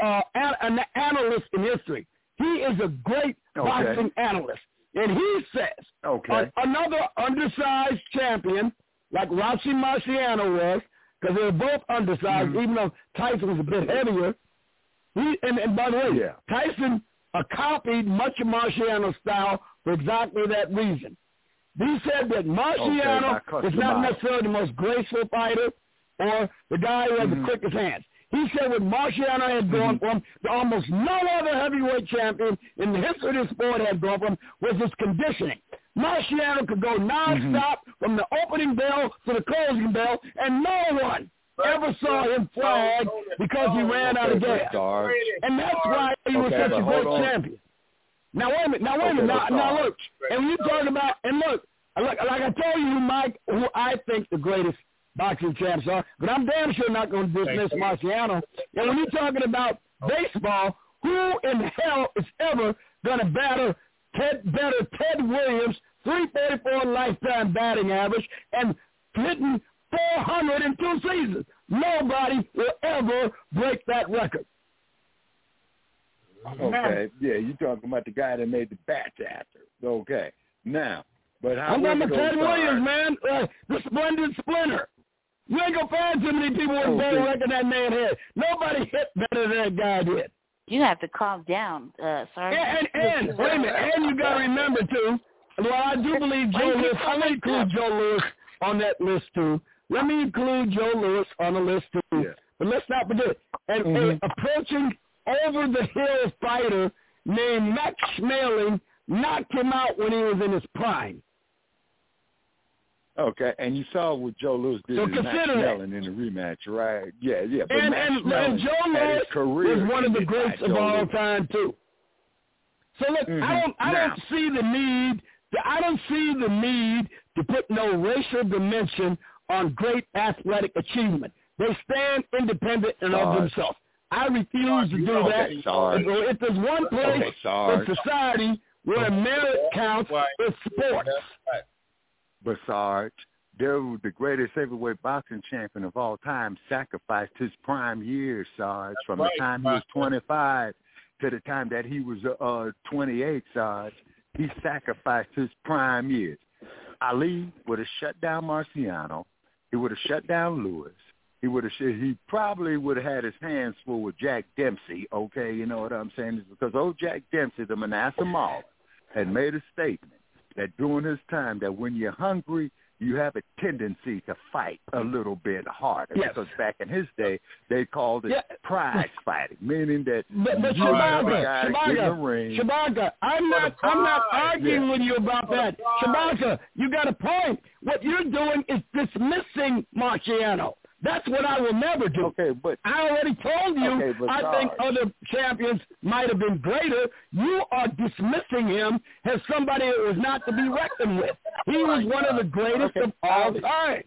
uh, an, an analysts in history. He is a great Okay. boxing analyst. And he says Okay. another undersized champion like Rocky Marciano was, because they were both undersized, Mm-hmm. even though Tyson was a bit heavier, He and, and by the way, Yeah. Tyson uh, copied much of Marciano's style for exactly that reason. He said that Marciano now is not necessarily the most graceful fighter or the guy who has Mhm. the quickest hands. He said what Marciano had gone from, that almost no other heavyweight champion in the history of the sport had gone from, was his conditioning. Marciano could go nonstop from the opening bell to the closing bell, and no one ever saw him flag because he ran out of gas. And that's why he was Okay, such a great on. champion. Now wait a minute. Now wait a minute. Now, now look. And when you talk about and look, like, like I told you, Mike, who I think the greatest boxing champs are, but I'm damn sure not going to dismiss Marciano. And when you're talking about baseball, who in hell is ever going to batter Ted better Ted Williams, 344 lifetime batting average, and hitting 400 in two seasons? Nobody will ever break that record. Okay, yeah, you're talking about the guy that made the bats after. Okay, now, but how I'm was talking about Ted? Williams, man. Uh, the splendid splinter. You ain't gonna find too many people with a better Okay. record that man had. Nobody hit better than that guy did. You have to calm down, uh, sorry. And, and, and wait a minute, and you gotta remember too. Well, I do believe Joe Louis. I'm gonna include? Joe Louis on that list too. Let me include Joe Louis on the list too. But let's not forget, and Mhm. a approaching over the hill fighter named Max Schmeling knocked him out when he was in his prime. Okay, and you saw what Joe Louis did So to Max. Mellon in the rematch, right? Yeah, yeah. But and Max and, Mellon and Joe Louis was one of the greats of all Louis. time too. So look, I Mhm. don't I Now- don't see the need to, I don't see the need to put no racial dimension on great athletic achievement. They stand independent and of themselves. I refuse to do Okay, that. Sarge. If, if there's one place Okay, in society where merit counts, it's sports. But Sarge, there was the greatest heavyweight boxing champion of all time sacrificed his prime years, Sarge, from right, the time he was 25 to the time that he was uh 28, Sarge. He sacrificed his prime years. Ali would have shut down Marciano. He would have shut down Louis. He would have. He probably would have had his hands full with Jack Dempsey. Okay, you know what I'm saying? It's because old Jack Dempsey, the Manassa Mauler, had made a statement that during his time that when you're hungry, you have a tendency to fight a little bit harder. Yes. Because back in his day, they called it Yeah. prize fighting, meaning that But, but you and another Shabaka, guy get the Shabaka, ring. Shabaka, I'm not, I'm not arguing Yeah. with you about that. Shabaka, you got a point. What you're doing is dismissing Marciano. That's what I will never do. Okay, but I already told you Okay, but I think other champions might have been greater. You are dismissing him as somebody that was not to be reckoned with. He was one of the greatest Okay, of all Ali. time.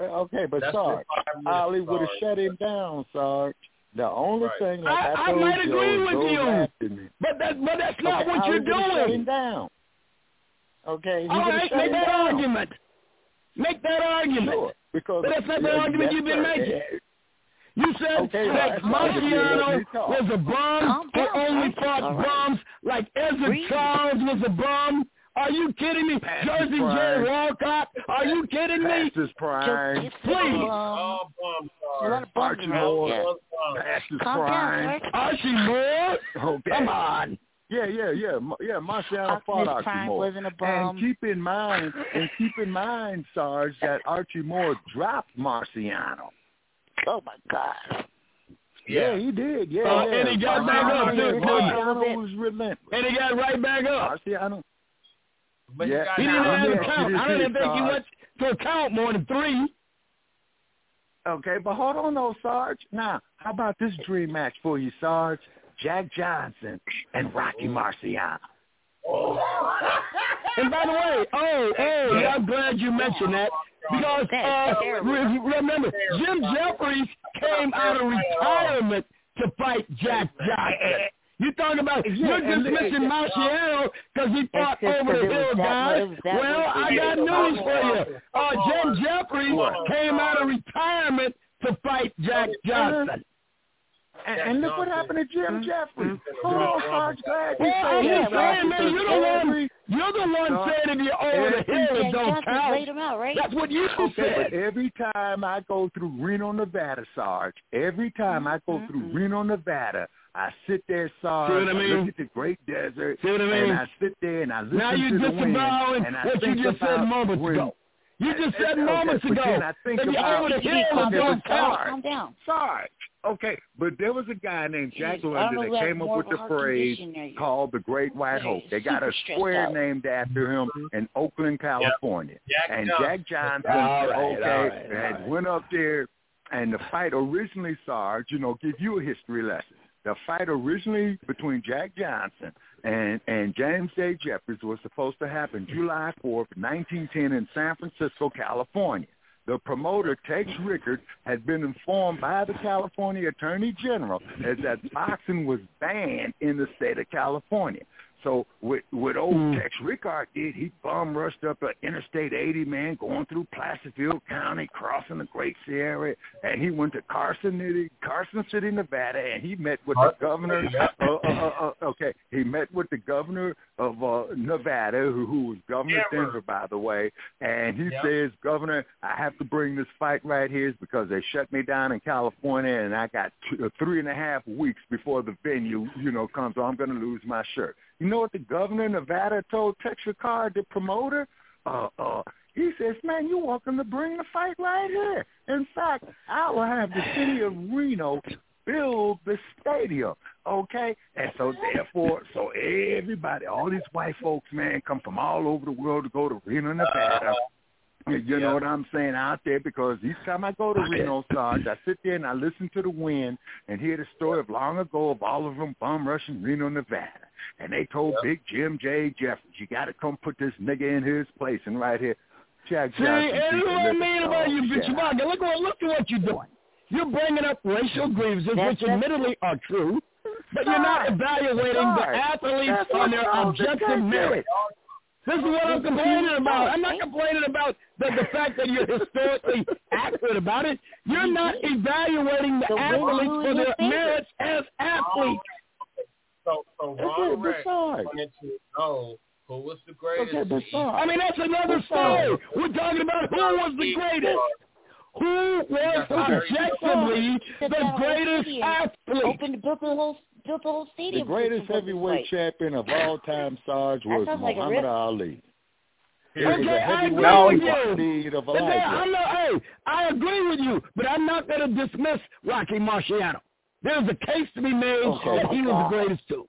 Eh, okay, but That's Sarge, the five minutes, Ali would have shut him down, Sarge. The only Right. thing like I- I, I might agree with you. But that, but that's not okay, what Ali you're would've Shut him doing. down. Okay, he All would've right, shut make that down. argument. Make that argument. Sure, because But that's not the argument you've been making. Eh, you said Okay, that that's fine. If you let Marciano was a bum Calm who down, only fought All right. bums like Ezzard Breathe. Charles was a bum. Are you kidding me? Past Jersey his Joe. Walcott. Are you kidding me? Past his prime. Just, Please. Bum, a lot Sarge. of bums Archie around. Moore. Yeah. Past his prime. Archie Moore? Come on. Yeah, yeah, yeah, Ma- yeah. Marciano Optimus fought Archie Prime Moore. wasn't a bum. And keep in mind, and keep in mind, Sarge, that Archie Moore dropped Marciano. Oh my God. Yeah, Yeah. he did. Yeah, Uh, yeah. and he got back up, too, didn't? Marciano was relentless. And he got right back up. Marciano. But Yeah. you got He didn't have let to me ask you count. I don't here, even think he Sarge. went to a count more than three. Okay, but hold on though, Sarge. Now, how about this dream match for you, Sarge? Jack Johnson and Rocky Marciano. And by the way, oh, hey, I'm glad you mentioned that because uh, That's terrible. re- remember Jim Jeffries came out of retirement to fight Jack Johnson. You're talking about Yeah, you're and- dismissing Marciano because he fought over over 'cause the hill that guy? much- it was that Well, I got news for you. Uh, Jim Jeffries came out of retirement to fight Jack Johnson. And, and look what happened to Jim Jeffries. Oh, Sarge Glad. Well, I'm just saying, man, you're the one. You're the one saying if you're over the hill, it don't count. laid him out, right? That's what you Okay, said. but every time I go through Reno, Nevada, Sarge, every time I go through mm-hmm. Reno, Nevada, I sit there, Sarge, See what I I mean? look at the Great Desert, See what I mean? and I sit there and I listen Now to you're the wind, disavowing and I what you just said moments when- ago. You just said moments but ago then I think that you're over the hill, it don't Sarge, count. down. Sarge. Okay, but there was a guy named Jack Jeez, London that came up with the phrase condition than you. called the Great White Hope. They got a square out. named after him mm-hmm. in Oakland, California. Jack and Jack Johnson, All right, okay, all right, all had right. went up there, and the fight originally, Sarge, you know, give you a history lesson. The fight originally between Jack Johnson and and James J. Jeffries was supposed to happen July 4th, 1910 in San Francisco, California. The promoter, Tex Rickard, had been informed by the California Attorney General that boxing was banned in the state of California. So what what old Hmm. Tex Rickard did, he bum rushed up a Interstate 80, man, going through Placerville County, crossing the Great Sierra, and he went to Carson City, Carson City, Nevada, and he met with the governor. Uh, uh, uh, uh, okay, he met with the governor of uh, Nevada, who, who was governor of Denver. Denver, by the way, and he Yep. says, Governor, I have to bring this fight right here because they shut me down in California, and I got two, uh, three and a half weeks before the venue, you know, comes. So I'm going to lose my shirt. You know what the governor of Nevada told Tex Rickard, the promoter? Uh, uh, he says, man, you're welcome to bring the fight right here. In fact, I will have the city of Reno build the stadium, okay? And so therefore, so everybody, all these white folks, man, come from all over the world to go to Reno, Nevada. You- You know what I'm saying out there because each time I go to Reno, Sarge, I sit there and I listen to the wind and hear the story of long ago of all of them bum rushing Reno, Nevada. And they told Big Jim J. Jeffries, you got to come put this nigga in his place. And right here, Jack See, Johnson. and beat look the what I mean dog about you, shit out Bitch Look what look at what you're doing. You're bringing up racial grievances, That's- which that's- admittedly are true, but you're not Right. evaluating the athletes That's on their objective guys merit. Did. This is what I'm complaining about. I'm not complaining about the, the fact that you're historically accurate about it. You're not evaluating the, The athletes for in their merits as athletes. So, so Okay, Ron but Rex wanted to know who was the greatest. Okay, but I mean, that's another story. We're talking about who was the greatest. Who was objectively the greatest athlete? Opened, built the whole, built the whole The greatest heavyweight champion of all time, Sarge, was sounds like Muhammad. Ali. He was Okay, a I heavyweight agree with champion you. of But then, Elijah. I'm not, hey, I agree with you, but I'm not going to dismiss Rocky Marciano. There's a case to be made Okay. that he was the greatest too.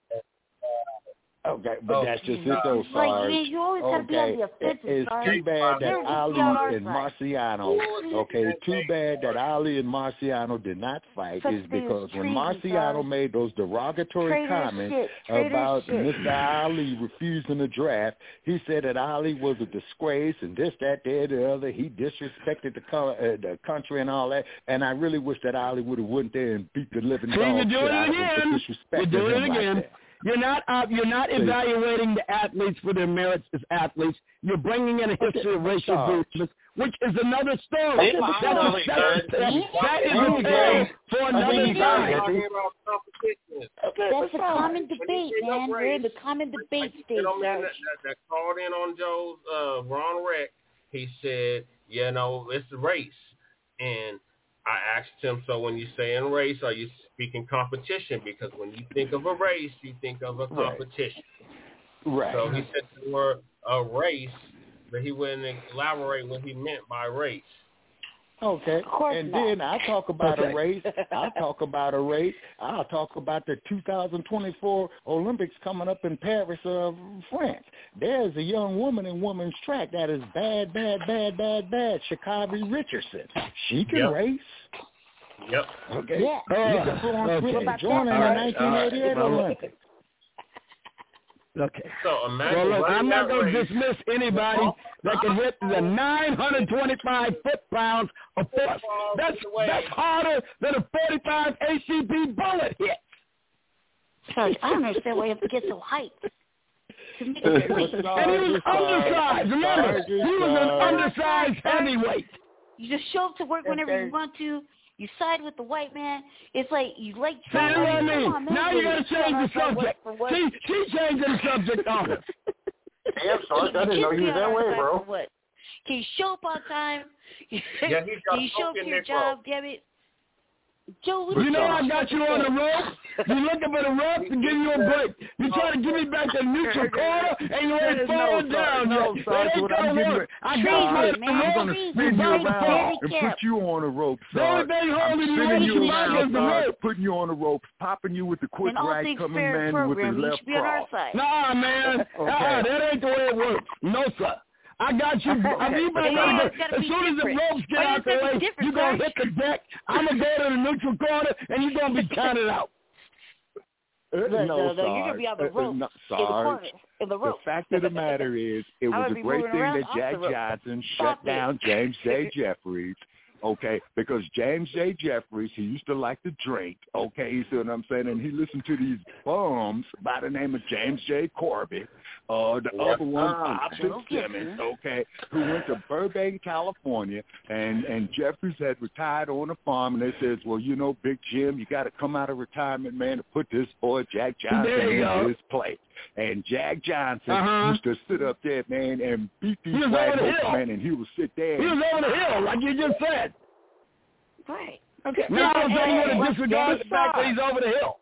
Okay, but Oh, that's just it no. though, Like, Sarge. man, you always gotta be on the offensive, it's Sarge. too bad that Never just Ali be on our and side. Marciano. Okay, it's too bad that Ali and Marciano did not fight. Such is because when treason, Marciano Sarge. made those derogatory Traitor comments shit, about shit. Mr. Ali refusing the draft, he said that Ali was a disgrace and this, that, that, the other. He disrespected the, co- uh, the country and all that. And I really wish that Ali would have went there and beat the living See, dog you're shit doing out it of him for again. You're disrespecting doing him it like again. that. You're not uh, you're not evaluating the athletes for their merits as athletes. You're bringing in a history of racial Sarge. which is another story. Okay, but That's a Sarge, separate- man. that is I a think tale he for another time. does. talking about competition. Okay, That's a common debate, man. We're in the common debate like the stage, gentleman Sarge. that, that, that called in on Joe's uh, Ron Reck, he said, you know, it's race. And I asked him, so when you say in race, are you speaking competition? Because when you think of a race, you think of a competition. Right. So he said the word a race, but he wouldn't elaborate what he meant by race. Okay. course And not. then I talk about Okay. a race. I'll talk about a race. I'll talk about the 2024 Olympics coming up in Paris, uh, France. There's a young woman in women's track that is bad, bad, bad, bad, bad. Sha'Carri Richardson. She can Yep. race. Yep. Okay. Yeah. You can go on okay. Twitter about join that? in the All right, all right. 1988 Well, Olympics. Okay. So imagine Well, look, I'm not going to dismiss anybody that can hit the 925 foot pounds of force. That's that's harder than a 45 ACP bullet hit. Sarge, I don't understand why you have to get so hyped. To make Okay, a point. but And he was Sarge, undersized. Remember, he was an undersized heavyweight. You just show up to work whenever you want to, you side with the white man. It's like you like See Trump. what I mean? on. Now you gotta change the subject. for what? See, she changing the subject on us. Damn, Sarge, I didn't know you was that way, bro. What? Can you show up on time? Yeah, he's Can got you show up to your job? Damn it. Joe, You know? I got you on the ropes. You looking for the ropes to give you a break. You trying to give me back the neutral corner and you ain't falling down no, yet. Sarge, It ain't I'm gonna getting work. ready- I got you man. I'm gonna spin you around and put you on the ropes, The only thing holding you spinning is you the around, rope. the Sarge, putting you on the ropes, popping you with the quick In all right things coming man with the program, you left should be on our cross. side. Nah, man. Okay. Uh-uh, that ain't the way it works. No, sir. I got you. I mean, you better Okay. go. It's gotta As be soon as the different. ropes get Why out it's the way, you're going to hit the deck. I'm going to go to the neutral corner, and you're going to be counted out. Uh, No, no, no, no, you're gonna be on the Uh, uh, rope no, in the corner, in the The fact of the matter is, it was a great thing that Jack. Johnson shut down James J. Jeffries. Okay, because James J. Jeffries, he used to like to drink. Okay, you see what I'm saying? And he listened to these bums by the name of James J. Corbett, uh, the Yes, other one, sir. Bob Fitzsimmons. Okay, who went to Burbank, California, and and Jeffries had retired on a farm, and they says, well, you know, Big Jim, you got to come out of retirement, man, to put this boy Jack Johnson There you into go. his place. And Jack Johnson Uh-huh. used to sit up there, man, and beat these He was white over the man, and he would sit there. He was over the hill, like you just said. Right. Okay. Now I don't think you want to disregard the fact that he's over the hill.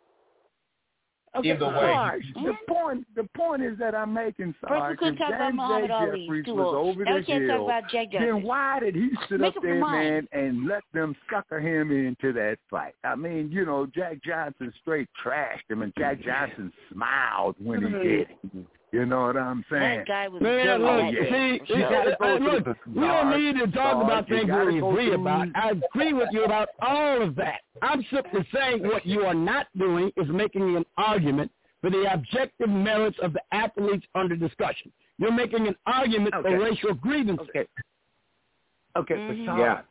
Okay, Either way. Sarge, mm-hmm. the point the point is that I'm making, First, we Sarge, couldn't if talk about James Muhammad J. Ali. Jeffries was over Now the we can't hill, talk about Jack Johnson. then why did he sit Make up up there, mind. man, and let them sucker him into that fight? I mean, you know, Jack Johnson straight trashed him, and Jack Johnson smiled when he mm-hmm. did it. You know what I'm saying? That guy was Man, look, at yeah. it. see, You gotta go look, the we don't need to talk Sarge, about you things we agree about. I agree with you about all of that. I'm simply saying what you are not doing is making an argument for the objective merits of the athletes under discussion. You're making an argument Okay. for racial grievances. Okay. Okay, Mhm. but Sarge, but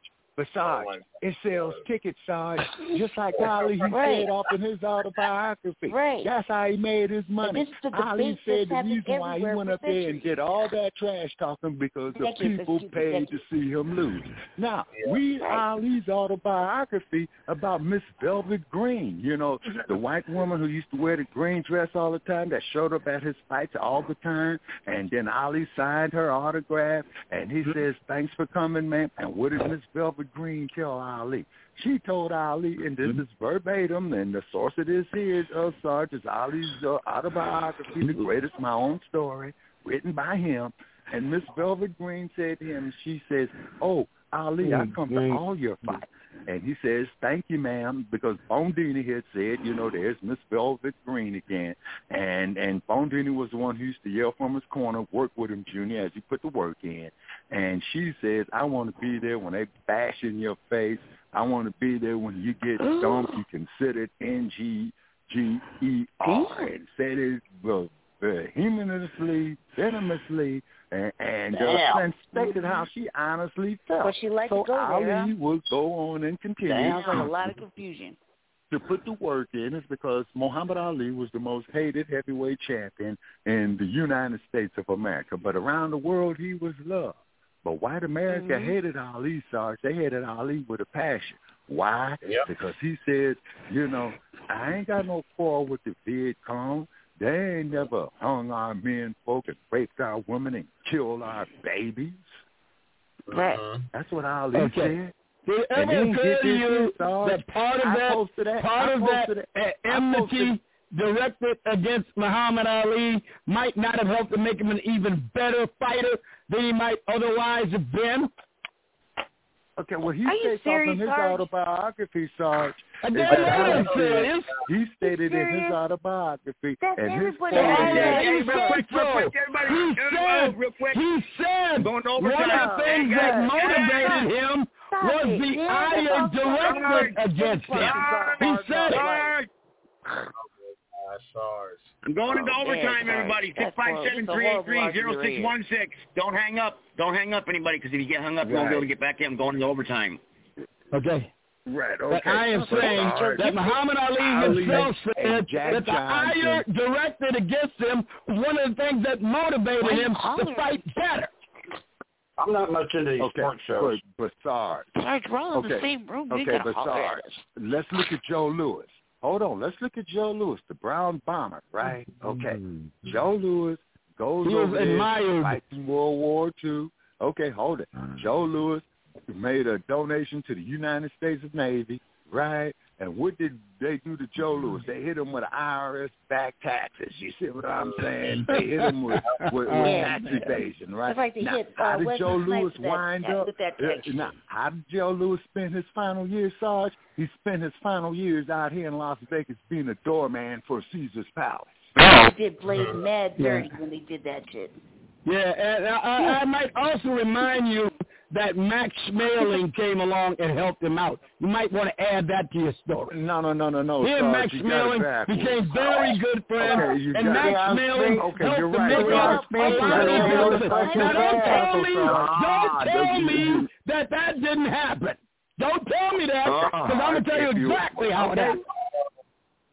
Sarge, it sells tickets, Sarge, just like Ali he Right. said off in his autobiography. Right. That's how he made his money. this is the Ali debate said that's the happening reason why he went up there and did all that trash talking because the Thank you for people paid to see him lose. Now, read Ali's autobiography about Miss Velvet Green, you know, the white woman who used to wear the green dress all the time that showed up at his fights all the time. And then Ali signed her autograph and he mm-hmm. says, thanks for coming, man. And what did Miss Velvet Green tell Ali? She told Ali, and this is verbatim, and the source of this is uh, Sarge is Ali's uh, autobiography, the greatest my own story, written by him. And Miss Velvet Green said to him, she says, "Oh, Ali, I come to all your fights." And he says, "Thank you, ma'am," because Bundini had said, "You know, there's Miss Velvet Green again," and and Bundini was the one who used to yell from his corner, "Work with him, Junior," as he put the work in. And she says, "I want to be there when they bash in your face. I want to be there when you get dumped. You can sit it N G G E R and said it well, vehemently, venomously, and, and Damn. inspected how she honestly felt. But she liked so to go Ali there, go on and continue Sounds like a lot of confusion. to put the work in is because Muhammad Ali was the most hated heavyweight champion in the United States of America. But around the world, he was loved. But white America Mhm. hated Ali, Sarge. They hated Ali with a passion. Why? Yep. Because he said, you know, I ain't got no quarrel with the Viet Cong. They ain't never hung our men folk and raped our women and killed our babies. Right. That's what Ali Okay. said. Did it ever occur get to you here, Sarge. that part of I that, posted that- part I of that posted I enmity posted- directed against Muhammad Ali might not have helped to make him an even better fighter than he might otherwise have been? Okay, well, he Are you said in his Sarge? autobiography, Sarge. I is damn that right Ali said- serious. He stated in his autobiography, That's and his everybody quote says is- yeah, that. he real said quick, real quick, everybody. He said, real quick. he said one of the things Hey, that motivated Hey, him Stop was the Yeah, ire directed against him. He said it. Sarge. SARS. I'm going into Oh, overtime, yeah, everybody. sorry. Six five seven three eight three zero six one six. Don't hang up. Don't hang up, anybody, because if you get hung up, you won't be able to get back in. I'm going into overtime. Okay. Right, okay. But I am saying Sarge, that Muhammad Ali Ali himself said Jack that the ire directed against him was one of the things that motivated Why him holler? to fight better. I'm not much into these Okay, sports shows. but, but Sarge. Sarge, we're all in okay. the same room. You Okay, gotta but holler at Sarge, us. let's look at Joe Louis. Hold on, let's look at Joe Louis, the Brown Bomber, right? Mm-hmm. Okay, Joe Louis goes He over there, fights in World War II. Okay, hold it. Mm. Joe Louis made a donation to the United States Navy, right? And what did they do to Joe Louis? They hit him with IRS back taxes. You see what I'm saying? They hit him with, with, with Yeah. tax evasion, right? That's right, they now, hit, how uh, did Wesley Joe Louis that- wind that- up? with that uh, now, how did Joe Louis spend his final years, Sarge? He spent his final years out here in Las Vegas being a doorman for Caesar's Palace. They did Blade mad dirty when they did that shit. Yeah, and I, I, I might also remind you that Max Schmeling came along and helped him out. You might want to add that to your story. No, no, no, no, no. He and Max Schmeling became very good friends, Okay, and Max. Schmeling Okay, helped to right. make right. a lot of these Now, don't tell me, Ah, don't tell me that that didn't happen. Don't tell me that, because Uh-uh. I'm going to tell you exactly how it okay.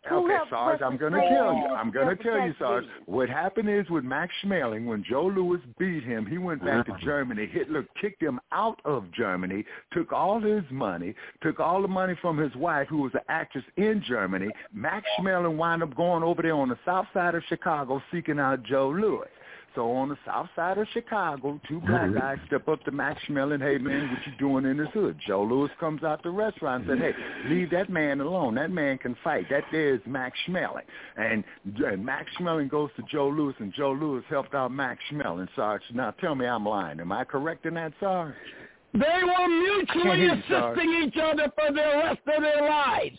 Happened. Okay, Sarge, I'm going to tell you. I'm going to tell you, Sarge. What happened is with Max Schmeling, when Joe Louis beat him, he went back to uh-huh. Germany. Hitler kicked him out of Germany, took all his money, took all the money from his wife, who was an actress in Germany. Max Schmeling wound up going over there on the south side of Chicago seeking out Joe Louis. So on the south side of Chicago, two black guys step up to Max Schmeling, hey man, what you doing in this hood? Joe Louis comes out the restaurant and said, hey, leave that man alone. That man can fight. That there is Max Schmeling. And, and Max Schmeling goes to Joe Louis, and Joe Louis helped out Max Schmeling. Sarge, now tell me I'm lying. Am I correct in that, Sarge? They were mutually hear you, Sarge. assisting each other for the rest of their lives.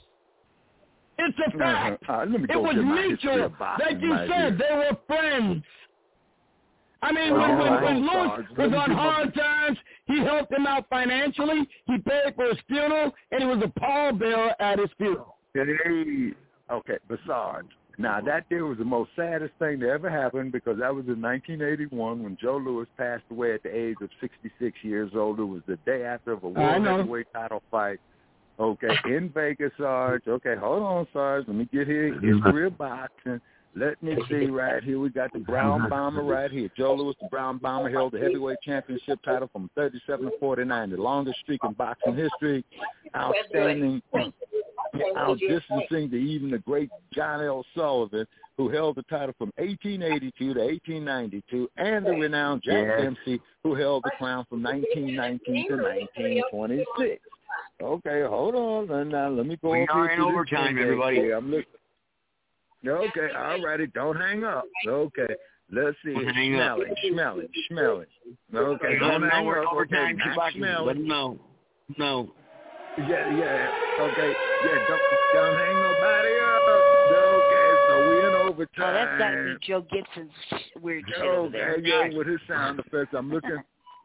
It's a fact. Uh, uh, it was get history mutual. of boxing Like you said, here. they were friends. I mean, All when, when, when Louis was on hard times, he helped him out financially. He paid for his funeral, and he was a pallbearer at his funeral. Hey, okay, but Sarge, now that there was the most saddest thing to ever happen because that was in 1981 when Joe Louis passed away at the age of 66 years old. It was the day after of a I world heavyweight title fight. Okay, in Vegas, Sarge. Okay, hold on, Sarge. Let me get here. History of boxing. Let me see right here. We got the Brown Bomber right here. Joe Louis, the Brown Bomber, held the heavyweight championship title from 37 to 49, the longest streak in boxing history. Outstanding, outdistancing to even the great John L. Sullivan, who held the title from 1882 to 1892, and the renowned Jack Yes. Dempsey, who held the crown from 1919 to 1926. Okay, hold on. Now, let me go We over are in overtime, everybody. I'm looking. Okay, all righty. Don't hang up. Okay. Let's see. Don't hang up. Smelling, smelling, smelling. Okay, don't them know hang up. Okay, overtime, Max Chewbacca. Let Smelling. them. No. Yeah, yeah. Okay, yeah. Don't don't hang nobody up. Okay, so we in overtime. Oh, that's got to be Joe Gibson's weird shit over there. Okay, yeah, with his sound effects. I'm looking.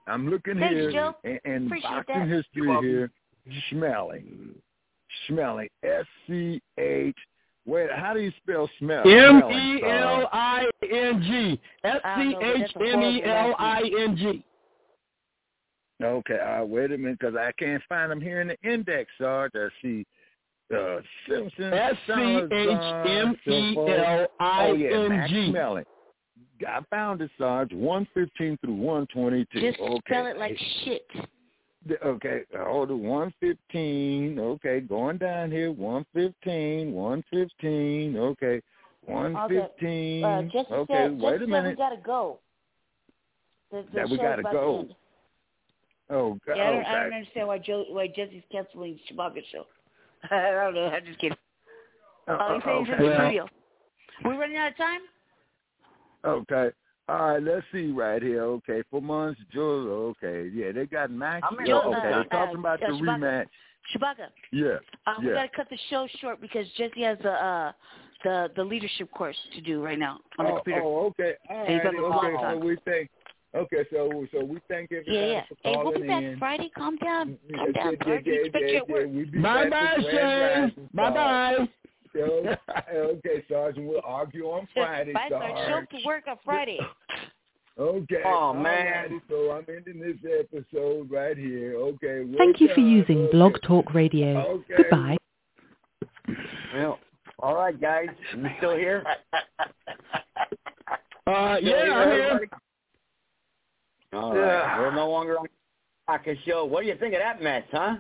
I'm looking Thanks, here Joe. in, in Appreciate boxing that. history here. Smelling, smelling. S C H. Wait, how do you spell smell? M E L I N G S C H M E L I N G. Smelling, Sarge? L I N G. S C H M L I N G. Okay, uh, wait a minute, because I can't find them here in the index, Sarge. I see uh, Simpson. S C H M E L I Oh, yeah, Max N G. Smelling. I found it, Sarge. 115 through 122. Just okay. spell it like shit. Okay, hold it. 115. Okay, going down here. 115, 115. Okay, 115. Uh, Jesse okay, said, wait Jesse a minute. we gotta go. The, the That we gotta go. end. Oh, God. Yeah, I don't, I don't understand why Joe, why Jesse's canceling Chewbacca show. I don't know. I'm just kidding. Oh, he's saying he's in okay. studio. We running out of time? Okay. All right, let's see right here. Okay, for months, Joe. Okay, yeah, they got Max. I'm in yeah, okay, uh, they're talking about uh, the Chewbacca. rematch. Chewbacca. Yeah, Uh, We gotta cut the show short because Jesse has the uh, the the leadership course to do right now on the oh, computer. oh, okay. All He's right. on the blog Okay, so talk. we thank. Okay, so so we thank everybody Yeah, yeah. for Hey, we'll be back in. Friday. Calm down. Yeah, Calm down, yeah, bud. yeah, We expect yeah, work. yeah, we'll be Bye bye, with Shane. Bye bye. Sarge. So, okay, Sergeant, we'll argue on Friday, Bye, Sarge. Show up to work on Friday. Okay. Oh, all man. righty, So I'm ending this episode right here. Okay. we're Thank you for using Okay. Blog Talk Radio. Okay. Goodbye. Well, all right, guys. You still here? Uh, Still yeah, I'm here. everybody? All right. We're no longer on the show. What do you think of that mess, huh?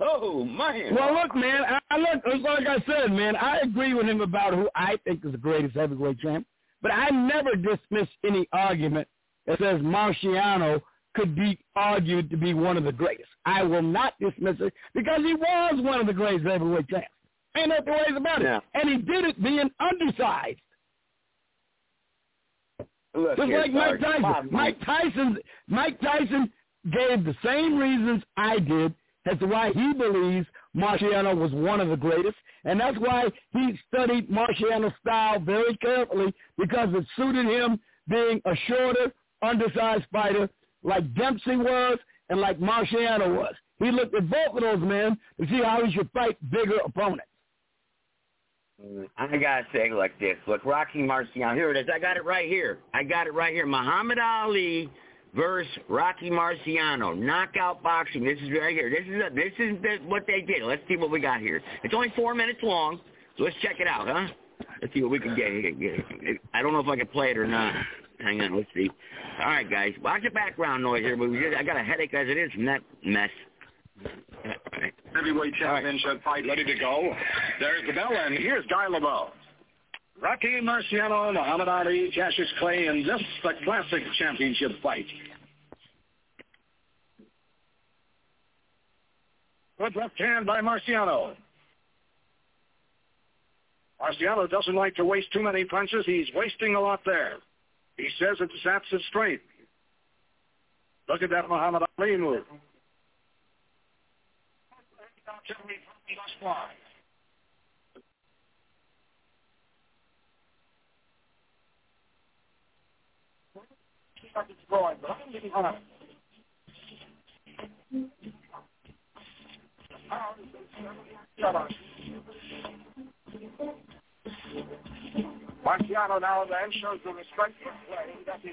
Oh man. Well, look, man. I, I look like I said, man. I agree with him about who I think is the greatest heavyweight champ, but I never dismiss any argument that says Marciano could be argued to be one of the greatest. I will not dismiss it because he was one of the greatest heavyweight champs. Ain't no two ways about it. Yeah. And he did it being undersized. Look Just like Mike Tyson. Mike Tyson Mike Tyson gave the same reasons I did to why he believes Marciano was one of the greatest, and that's why he studied Marciano's style very carefully because it suited him being a shorter, undersized fighter like Dempsey was and like Marciano was. He looked at both of those men to see how he should fight bigger opponents. Mm, I gotta say like this. Look, Rocky Marciano. Here it is. I got it right here. I got it right here. Muhammad Ali versus Rocky Marciano. Knockout boxing. This is right here. This is a, this is the, what they did. Let's see what we got here. It's only four minutes long. So let's check it out, huh? Let's see what we can get. here. I don't know if I can play it or not. Hang on. Let's see. All right, guys. Watch the background noise here. But we just, I got a headache as it is from that mess. Heavyweight championship fight ready to go. There's the bell, and here's Guy LeBow. Rocky Marciano, Muhammad Ali, Cassius Clay, and this the classic championship fight. Good left hand by Marciano. Marciano doesn't like to waste too many punches. He's wasting a lot there. He says it saps his strength. Look at that Muhammad Ali move. Marciano now then shows the respect for play that he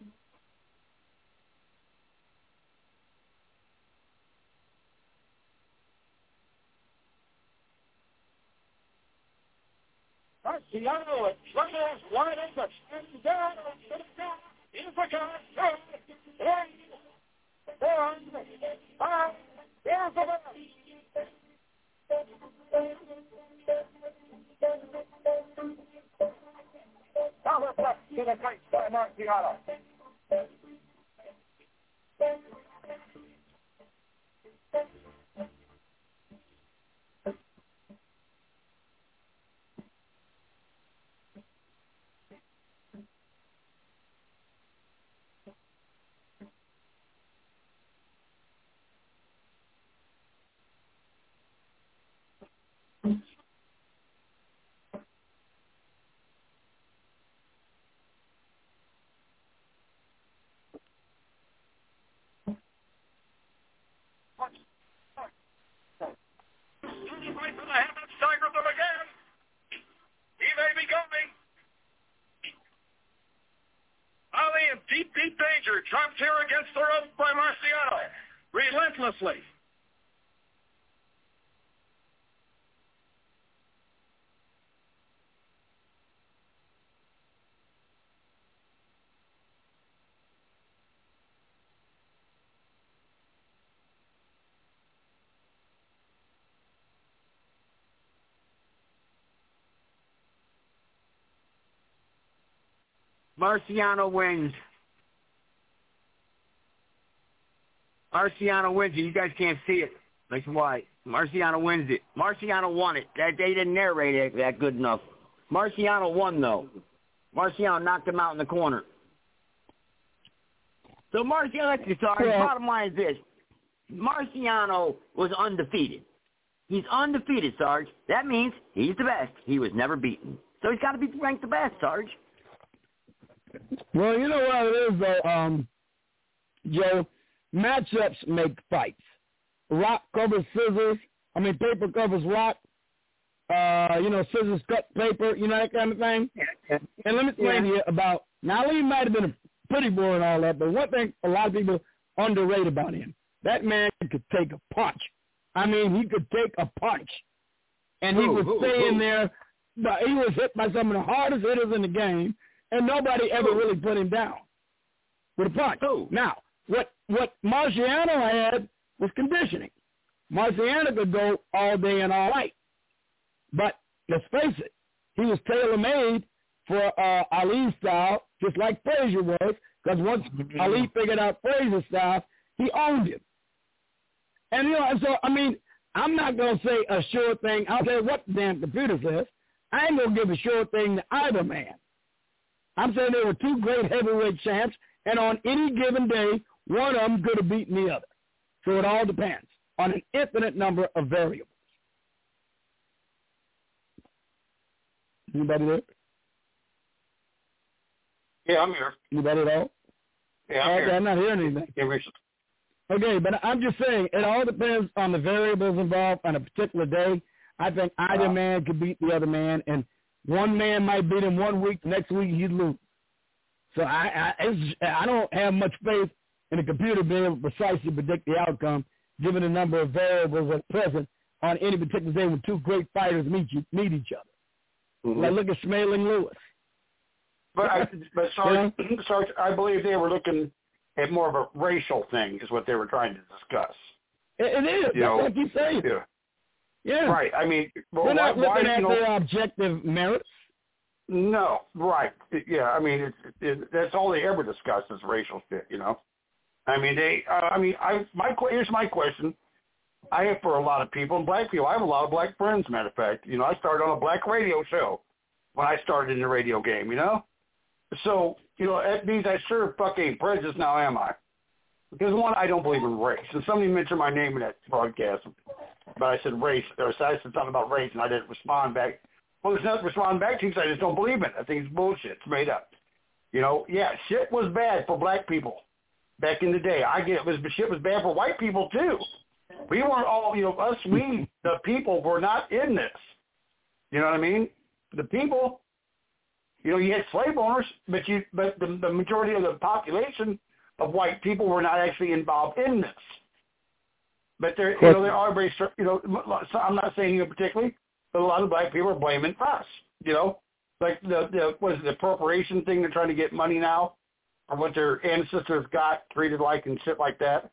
Marciano and Trummels wide open. And down, and down. The count. Two, three, four, five. The bell. Now let's to the place by Marciano. Right to the hand and staggered them again. He may be going. Ali in deep, deep danger. Trapped here against the rope by Marciano. Relentlessly. Marciano wins. Marciano wins it. You guys can't see it. That's why. Marciano wins it. Marciano won it. That they didn't narrate it that good enough. Marciano won though. Marciano knocked him out in the corner. So Marciano, let's just sorry. Yeah. Bottom line is this: Marciano was undefeated. He's undefeated, Sarge. That means he's the best. He was never beaten. So he's got to be ranked the best, Sarge. Well, you know what it is, though, um, Joe? Matchups make fights. Rock covers scissors. I mean, paper covers rock. Uh, you know, scissors cut paper. You know that kind of thing. And let me explain Yeah. to you about. Now, he might have been a pretty boy and all that, but one thing a lot of people underrate about him: that man could take a punch. I mean, he could take a punch, and he would was who, staying who? there. But he was hit by some of the hardest hitters in the game, and nobody ever really put him down with a punch. Now, what what Marciano had was conditioning. Marciano could go all day and all night. But let's face it, he was tailor made for uh, Ali's style, just like Frazier was. Because once Ali figured out Frazier's style, he owned him. And you know, and so I mean, I'm not gonna say a sure thing. I'll tell you what the damn computer says. I ain't gonna give a sure thing to either man. I'm saying there were two great heavyweight champs, and on any given day, one of them could have beaten the other. So it all depends on an infinite number of variables. Anybody there? Yeah, I'm here. Anybody at all? Yeah, I'm okay, here. I'm not hearing anything. Yeah, Okay, but I'm just saying it all depends on the variables involved on a particular day. I think either Wow. man could beat the other man, and one man might beat him one week, next week he'd lose. So I I, I don't have much faith in the computer being able to precisely predict the outcome, given the number of variables at present on any particular day when two great fighters meet you, meet each other. Mm-hmm. Like look at Smalling Louis. But I, but Sarge, Sarge, I believe they were looking at more of a racial thing, is what they were trying to discuss. It, it is. You know, keep saying. Yeah. Yeah. Right. I mean, well, We're not why, why, looking at you know, their objective merits. No, right. Yeah, I mean, it's it, that's all they ever discuss is racial shit. You know, I mean, they. Uh, I mean, I my here's my question. I have for a lot of people and black people. I have a lot of black friends. Matter of fact, you know, I started on a black radio show when I started in the radio game. You know, so you know that means I sure fuck ain't prejudiced now, am I? Because one, I don't believe in race. And somebody mentioned my name in that broadcast, but I said race, or I said something about race, and I didn't respond back. Well, there's nothing to respond back to because I just don't believe it. I think it's bullshit. It's made up. You know, yeah, shit was bad for black people back in the day. I get it, was, but shit was bad for white people too. We weren't all, you know, us, we, the people, were not in this. You know what I mean? The people, you know, you had slave owners, but you, but the, the majority of the population of white people were not actually involved in this. But there, you know, there are very, you know, so I'm not saying you particularly, but a lot of black people are blaming us. You know, like the the what is it, the appropriation thing? They're trying to get money now, or what their ancestors got treated like and shit like that.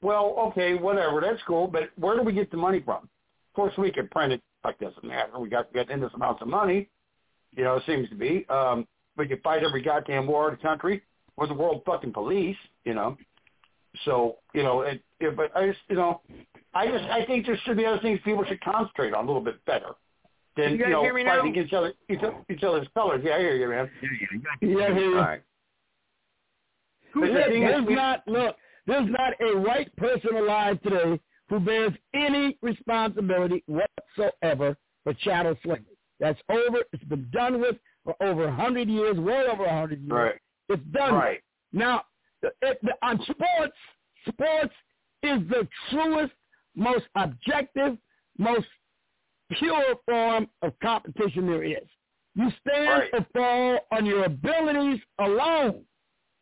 Well, okay, whatever, that's cool. But where do we get the money from? Of course, we can print it. Like doesn't matter. We got to get endless amounts of money. You know, it seems to be. Um, we can fight every goddamn war in the country. We're the world fucking police. You know. So you know, it, it, but I just you know, I just I think there should be other things people should concentrate on a little bit better than You guys know hear me now? fighting each other each, each other's colors. Yeah, I hear you, man. Yeah, I hear you. All right. But But look, thing there's we- not look, there's not a white person alive today who bears any responsibility whatsoever for chattel slavery. That's over. It's been done with for over a hundred years, well over a hundred years. Right. It's done. Right. Now, it, the, on sports, sports is the truest, most objective, most pure form of competition there is. You stand Right. or fall on your abilities alone.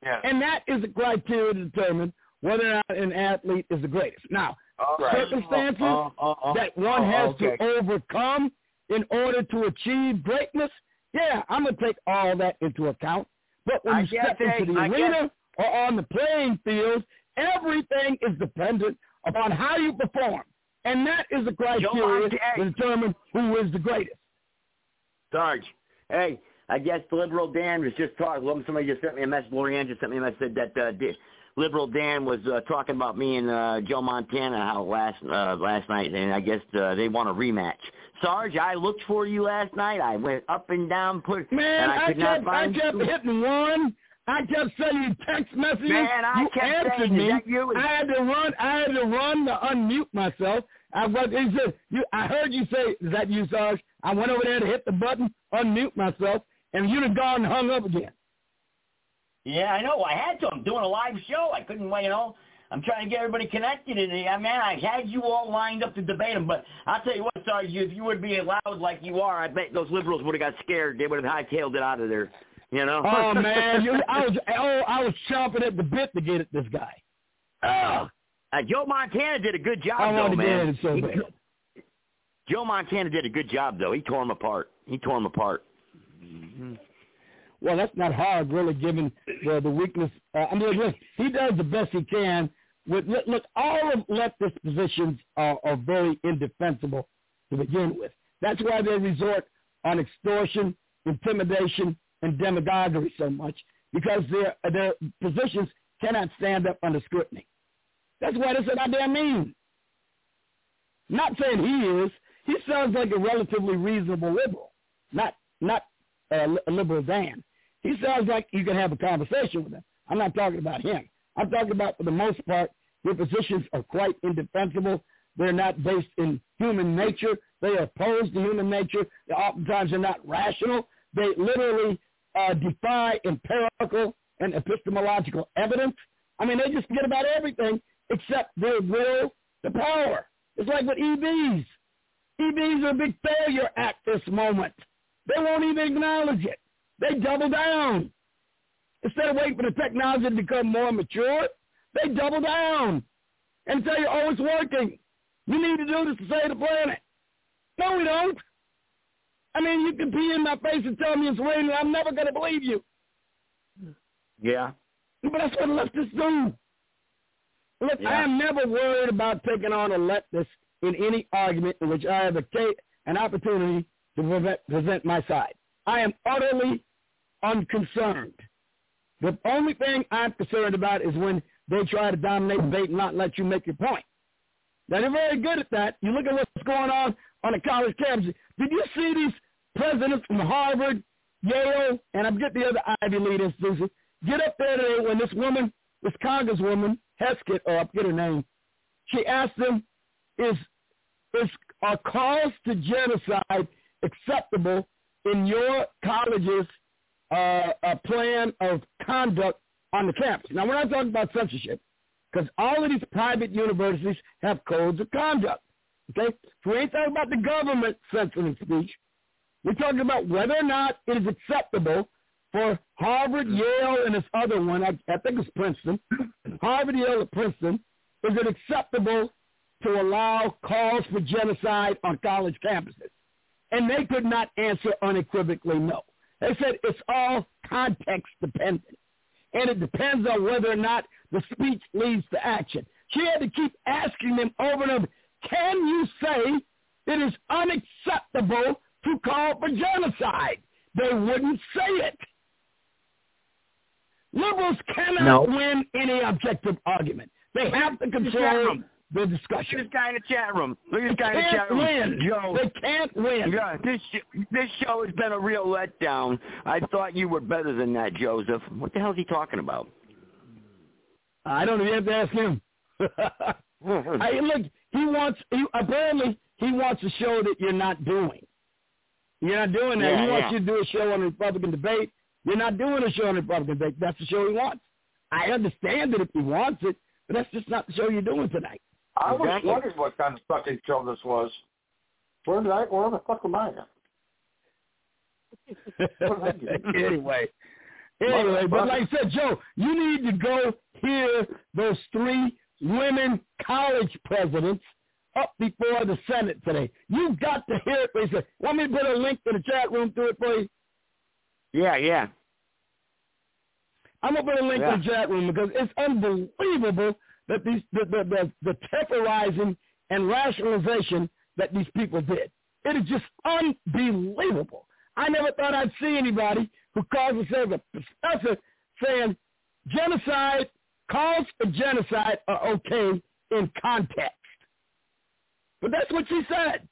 Yeah. And that is the criteria to determine whether or not an athlete is the greatest. Now, right. circumstances Uh, uh, uh, that one uh, has okay. to overcome in order to achieve greatness, yeah, I'm going to take all that into account. But when I you step into the I arena guess- or on the playing field, everything is dependent upon how you perform. And that is the criteria to determine who is the greatest. Sarge, hey, I guess Liberal Dan was just talking. Somebody just sent me a message. Lorianne just sent me a message that uh, Liberal Dan was uh, talking about me and uh, Joe Montana how last uh, last night, and I guess uh, they want a rematch. Sarge, I looked for you last night. I went up and down, put Man, and I I, could not kept, I kept you. hitting one. I kept sending you text messages. Man, I you kept answered saying, me. you? I had to run. I had to run to unmute myself. I was. He said, "You." I heard you say, "Is that you, Sarge?" I went over there to hit the button, unmute myself, and you'd have gone and hung up again. Yeah, I know. I had to. I'm doing a live show. I couldn't, wait, you know. I'm trying to get everybody connected, and I mean, I had you all lined up to debate them. But I'll tell you what, Sarge, if you would be loud like you are, I bet those liberals would have got scared. They would have hightailed it out of there. You know? Oh man, you, I was oh I was chomping at the bit to get at this guy. Oh, uh, Joe Montana did a good job, I though, wanted to get man. at it so bad. Joe Montana did a good job, though. He tore him apart. He tore him apart. Well, that's not hard, really, given the the weakness. Uh, I mean, look, he does the best he can. With look, look all of leftist positions are, are very indefensible to begin with. That's why they resort on extortion, intimidation, and demagoguery so much because their their positions cannot stand up under scrutiny. That's why they're so goddamn mean. Not saying he is. He sounds like a relatively reasonable liberal, not not a liberal Dan. He sounds like you can have a conversation with him. I'm not talking about him. I'm talking about, for the most part, their positions are quite indefensible. They're not based in human nature. They are opposed to human nature. They oftentimes are not rational. They literally uh, defy empirical and epistemological evidence. I mean, they just forget about everything except their will to power. It's like with EVs. EVs are a big failure at this moment. They won't even acknowledge it. They double down. Instead of waiting for the technology to become more mature, they double down and tell you, oh, it's working. We need to do this to save the planet. No, we don't. I mean, you can pee in my face and tell me it's raining. I'm never going to believe you. Yeah. But that's what leftists do. Look, Yeah. I am never worried about taking on a leftist in any argument in which I have a an opportunity to present, present my side. I am utterly unconcerned. The only thing I'm concerned about is when they try to dominate debate and not let you make your point. Now, they're very good at that. You look at what's going on on the college campus. Did you see these presidents from Harvard, Yale, and I forget the other Ivy League institutions, get up there today when this woman, this congresswoman, Heskett, or I forget her name, she asked them, is, is are calls to genocide acceptable in your college's uh, uh, plan of conduct on the campus? Now, we're not talking about censorship because all of these private universities have codes of conduct. Okay? So we ain't talking about the government censoring speech. We're talking about whether or not it is acceptable for Harvard, Yale, and this other one, I, I think it's Princeton, Harvard, Yale, and Princeton, is it acceptable to allow calls for genocide on college campuses? And they could not answer unequivocally no. They said it's all context dependent. And it depends on whether or not the speech leads to action. She had to keep asking them over and over, can you say it is unacceptable to call for genocide? They wouldn't say it. Liberals cannot No. win any objective argument. They have to Look at control room. The discussion. Look at this guy in the chat room. Look at this guy in the chat room. win. Joe. They can't win. Yeah, this this show has been a real letdown. I thought you were better than that, Joseph. What the hell is he talking about? I don't know. You have to ask him. I, look, he wants. He, apparently, he wants a show that you're not doing. You're not doing that. Yeah, he wants yeah. you to do a show on the Republican debate. You're not doing a show on the Republican debate. That's the show he wants. I understand it if he wants it, but that's just not the show you're doing tonight. I was Exactly. wondering what kind of fucking show this was. Where did I? Where the fuck am I at? anyway, anyway, but like I said, Joe, you need to go hear those three women college presidents up before the Senate today. You've got to hear it. They said, want me to put a link to the chat room to it for you? Yeah, yeah. I'm gonna put a link Yeah. to the chat room because it's unbelievable that these the the, the, the temporizing and rationalization that these people did. It is just unbelievable. I never thought I'd see anybody who calls themselves a professor saying genocide calls for genocide are okay in context. But that's what she said.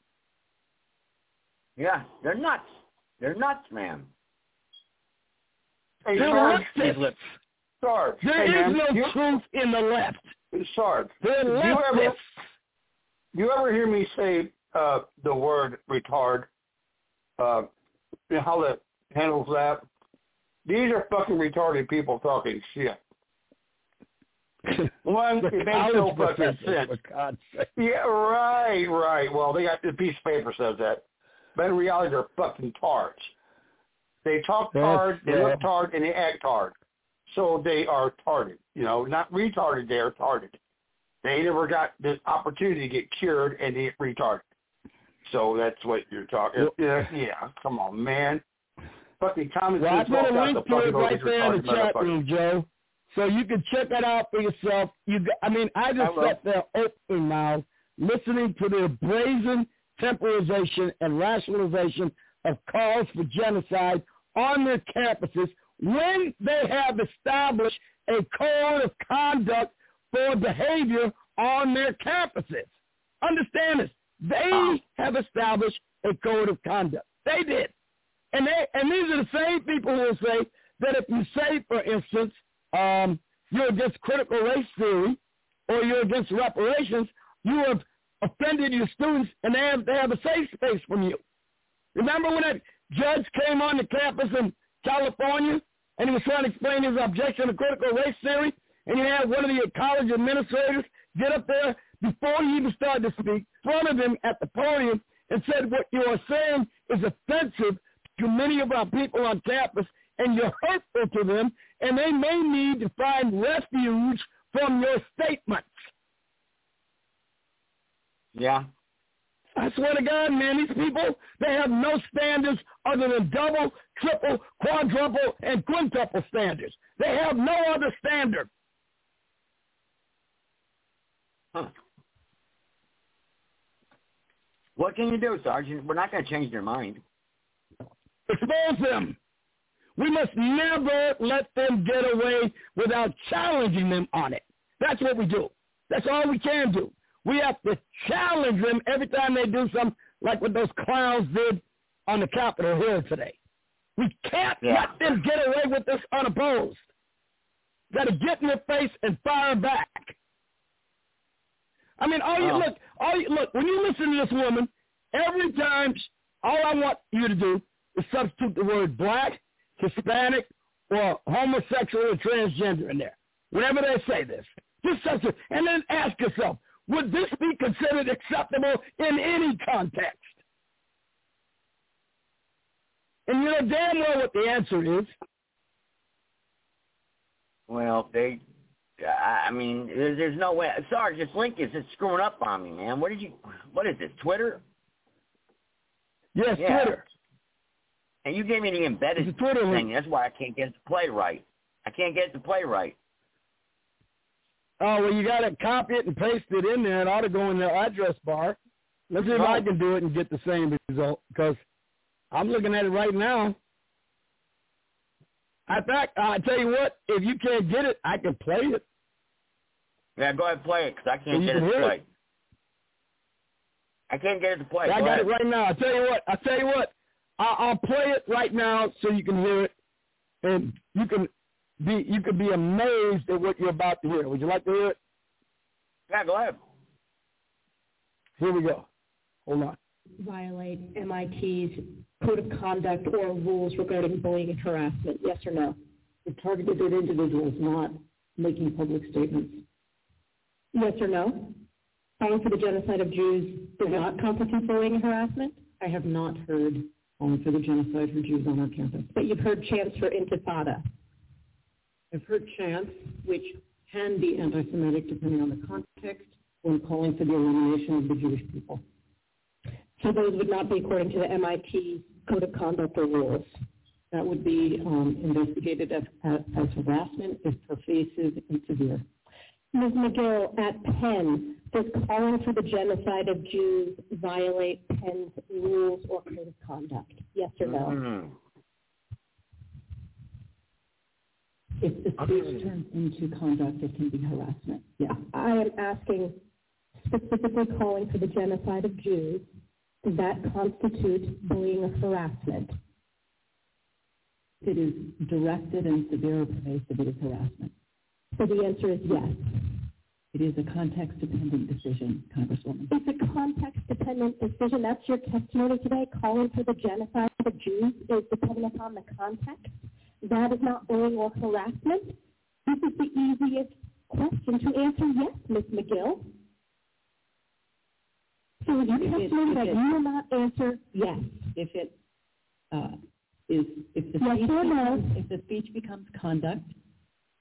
Yeah, they're nuts. They're nuts, man. Hey, They're Sarge, leftists. Sarge, There hey, is man, no you, truth in the left. Sarge, They're do you ever leftists. you ever hear me say uh, the word retard? Uh, know how that handles that? These are fucking retarded people talking shit. One, it makes no fucking sense. for God's sake. Yeah, right, right. Well, they got the piece of paper says that, but in reality, they're fucking tards. They talk That's- hard, they look hard, and they act hard. So they are tarded. You know, not retarded. They are tarded. They never got the opportunity to get cured, and they get retarded. So that's what you're talking. Yeah, yeah. Come on, man. Fucking common Well, I put a link to it right there in the chat room, Joe. So you can check that out for yourself. You, got, I mean, I just will. sat there open mouth, listening to their brazen temporization and rationalization of calls for genocide on their campuses when they have established a code of conduct for behavior on their campuses. Understand this. They have established a code of conduct. They did. And they and these are the same people who will say that if you say, for instance, um, you're against critical race theory or you're against reparations, you have offended your students and they have they have a safe space from you. Remember when that judge came on the campus in California and he was trying to explain his objection to critical race theory and he had one of the college administrators get up there before he even started to speak, in front of him at the podium and said, what you are saying is offensive to many of our people on campus and you're hurtful to them and they may need to find refuge from your statements. Yeah. I swear to God, man, these people, they have no standards other than double, triple, quadruple, and quintuple standards. They have no other standard. Huh. What can you do, Sergeant? We're not going to change their mind. Expose them. We must never let them get away without challenging them on it. That's what we do. That's all we can do. We have to challenge them every time they do something like what those clowns did on the Capitol Hill today. We can't Yeah. let them get away with this unopposed. Got to get in their face and fire back. I mean, all you Oh. look, all you look when you listen to this woman, every time, all I want you to do is substitute the word black, Hispanic, or homosexual or transgender in there. Whenever they say this, just substitute, and then ask yourself, would this be considered acceptable in any context? And you know damn well what the answer is. Well, they, I mean, there's, there's no way. Sarge, this link is just screwing up on me, man. What did you, what is this, Twitter? Yes, Yeah. Twitter. And you gave me the embedded Twitter thing. link. That's why I can't get it to play right. I can't get it to play right. Oh, well, you got to copy it and paste it in there. It ought to go in the address bar. Let's see if I can do it and get the same result because I'm looking at it right now. In fact, I tell you what, if you can't get it, I can play it. Yeah, go ahead and play it because I can't you get it to play. it. I can't get it to play. I Go got ahead. it right now. I tell you what. I tell you what. I, I'll play it right now so you can hear it, and you can be you could be amazed at what you're about to hear. Would you like to hear it? Yeah, go ahead. Here we go. Hold on. violate MIT's code of conduct or rules regarding bullying and harassment? Yes or no? The targeted at individuals, not making public statements. Yes or no? Calling for the genocide of Jews does not constitute bullying and harassment? I have not heard calling for the genocide for Jews on our campus. But you've heard chants for intifada. I've heard chants which can be anti-Semitic depending on the context when calling for the elimination of the Jewish people. So those would not be according to the MIT code of conduct or rules. That would be um, investigated as, as, as harassment if pervasive and severe. Ms. Magill, at Penn, does calling for the genocide of Jews violate Penn's rules or code of conduct? Yes or no? If the speech turns into conduct, it can be harassment. Yeah. I am asking specifically calling for the genocide of Jews. Does that constitute bullying or harassment? It is directed and severe or pervasive, it is harassment. So the answer is yes. It is a context-dependent decision, Congresswoman. It's a context-dependent decision. That's your testimony today. Calling for the genocide of the Jews is dependent upon the context. That is not bullying or harassment. This is the easiest question to answer yes, Ms. Magill. So your testimony that you will not answer yes? If it uh, is, if the Yes speech no? becomes, if the speech becomes conduct,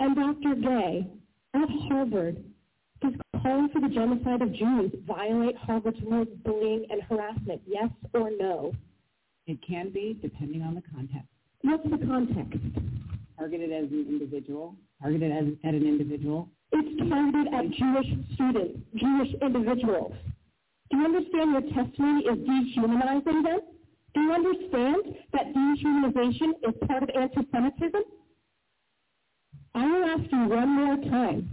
And Dr. Gay, at Harvard, does calling for the genocide of Jews violate Harvard's rules of bullying and harassment? Yes or no? It can be, depending on the context. What's the context? Targeted as an individual, targeted as, at an individual. It's targeted at Jewish students, Jewish individuals. Do you understand your testimony is dehumanizing them? Do you understand that dehumanization is part of anti-Semitism? I will ask you one more time.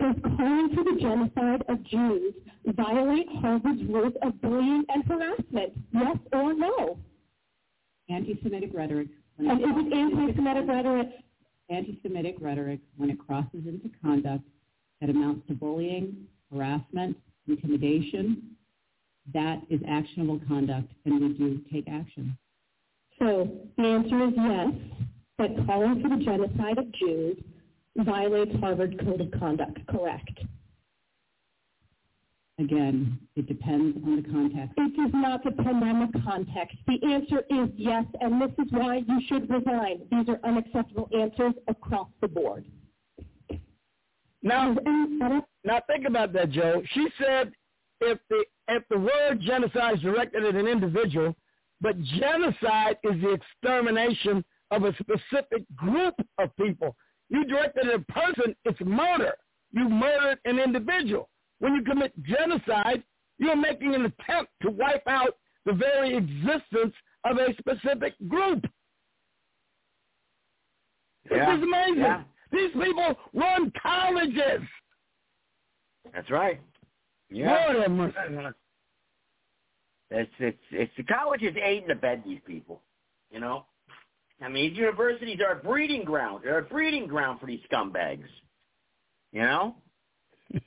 Does calling for the genocide of Jews violate Harvard's rules of bullying and harassment? Yes or no? Anti-Semitic rhetoric. And is it anti-Semitic rhetoric? Anti-Semitic rhetoric, when it crosses into conduct that amounts to bullying, harassment, intimidation, that is actionable conduct, and we do take action. So the answer is yes, that calling for the genocide of Jews violates Harvard Code of Conduct, correct? Again, it depends on the context. It does not depend on the context. The answer is yes, and this is why you should resign. These are unacceptable answers across the board. Now, now think about that, Joe. She said if the if the word genocide is directed at an individual, but genocide is the extermination of a specific group of people. You directed at a person, it's murder. You murdered an individual. When you commit genocide, you're making an attempt to wipe out the very existence of a specific group. Yeah. This is amazing. Yeah. These people run colleges. That's right. Yeah. Lord have. It's it's it's the colleges aiding and abet these people. You know, I mean, these universities are a breeding ground. They're a breeding ground for these scumbags. You know.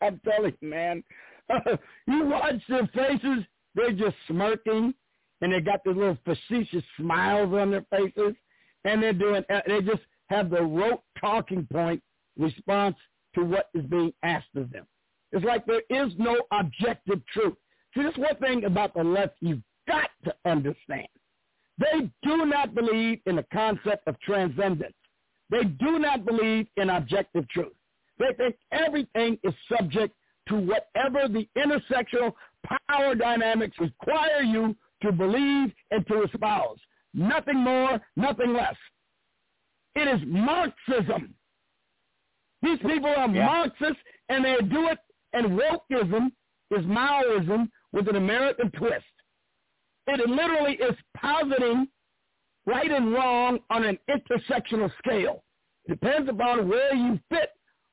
I'm telling you, man. you watch their faces; they're just smirking, and they got these little facetious smiles on their faces, and they're doing. uh, They just have the rote talking point response to what is being asked of them. It's like there is no objective truth. See, this one thing about the left you've got to understand. They do not believe in the concept of transcendence. They do not believe in objective truth. They think everything is subject to whatever the intersectional power dynamics require you to believe and to espouse. Nothing more, nothing less. It is Marxism. These people are Marxists, and they do it, and wokeism is Maoism with an American twist. It literally is positing right and wrong on an intersectional scale. It Depends upon where you fit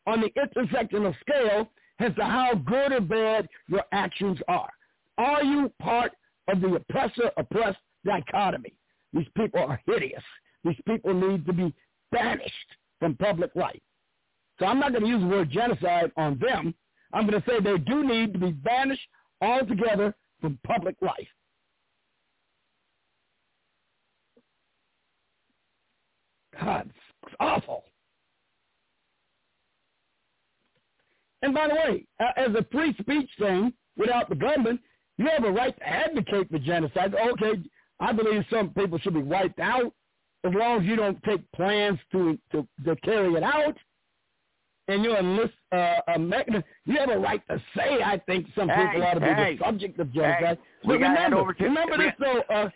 on the intersectional scale as to how good or bad your actions are. Are you part of the oppressor-oppressed dichotomy? These people are hideous. These people need to be banished from public life. So I'm not going to use the word genocide on them. I'm going to say they do need to be banished altogether from public life. God, it's awful. And by the way, uh, as a free speech thing, without the government, you have a right to advocate for genocide. Okay, I believe some people should be wiped out as long as you don't take plans to to, to carry it out. And you're enlist uh, a mechanism. You have a right to say, I think some Hey, people ought to be hey, the subject of genocide. hey, but remember, to- remember this though. Uh,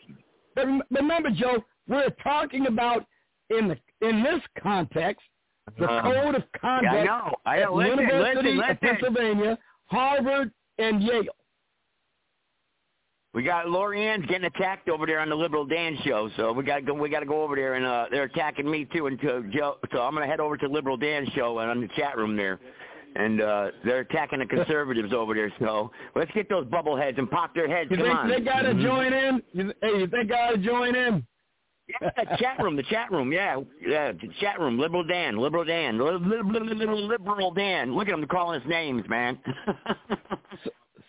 remember, Joe, We're talking about in the in this context the Uh, code of conduct yeah, I know. I at know. Listen, University listen, of. Pennsylvania, Harvard, and Yale. We got Lorianne's getting attacked over there on the Liberal Dan show, so we got to go. We got to go over there, and uh, they're attacking me too. And to Joe, so I'm gonna head over to Liberal Dan show and on the chat room there, and uh, they're attacking the conservatives over there. So let's get those bubble heads and pop their heads. You Come think on. they got to Mhm. join in? You, hey, you think I got to join in? Yeah, the chat room, the chat room, yeah, yeah, the chat room, Liberal Dan, Liberal Dan, Li- li- li- li- li- Liberal Dan. Look at him calling us names, man.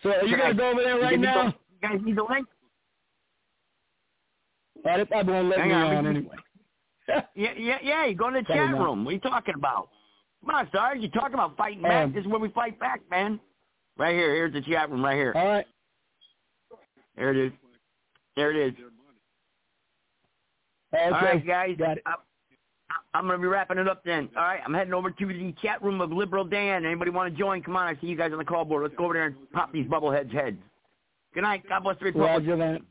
So are you gonna go over there right now? You guys need the link? They probably won't let Hang me on, on anyway. Yeah, yeah, yeah. You go in the Probably chat not. room. What are you talking about? Come on, Sarge. You talking about fighting back? Um, this is where we fight back, man. Right here. Here's the chat room. Right here. All right. There it is. There it is. Okay. All right, guys. Got it. I'm, I'm going to be wrapping it up then. All right. I'm heading over to the chat room of Liberal Dan. Anybody want to join? Come on. I see you guys on the call board. Let's go over there and pop these bubbleheads' heads. Good night. God bless the Republic. Roger that.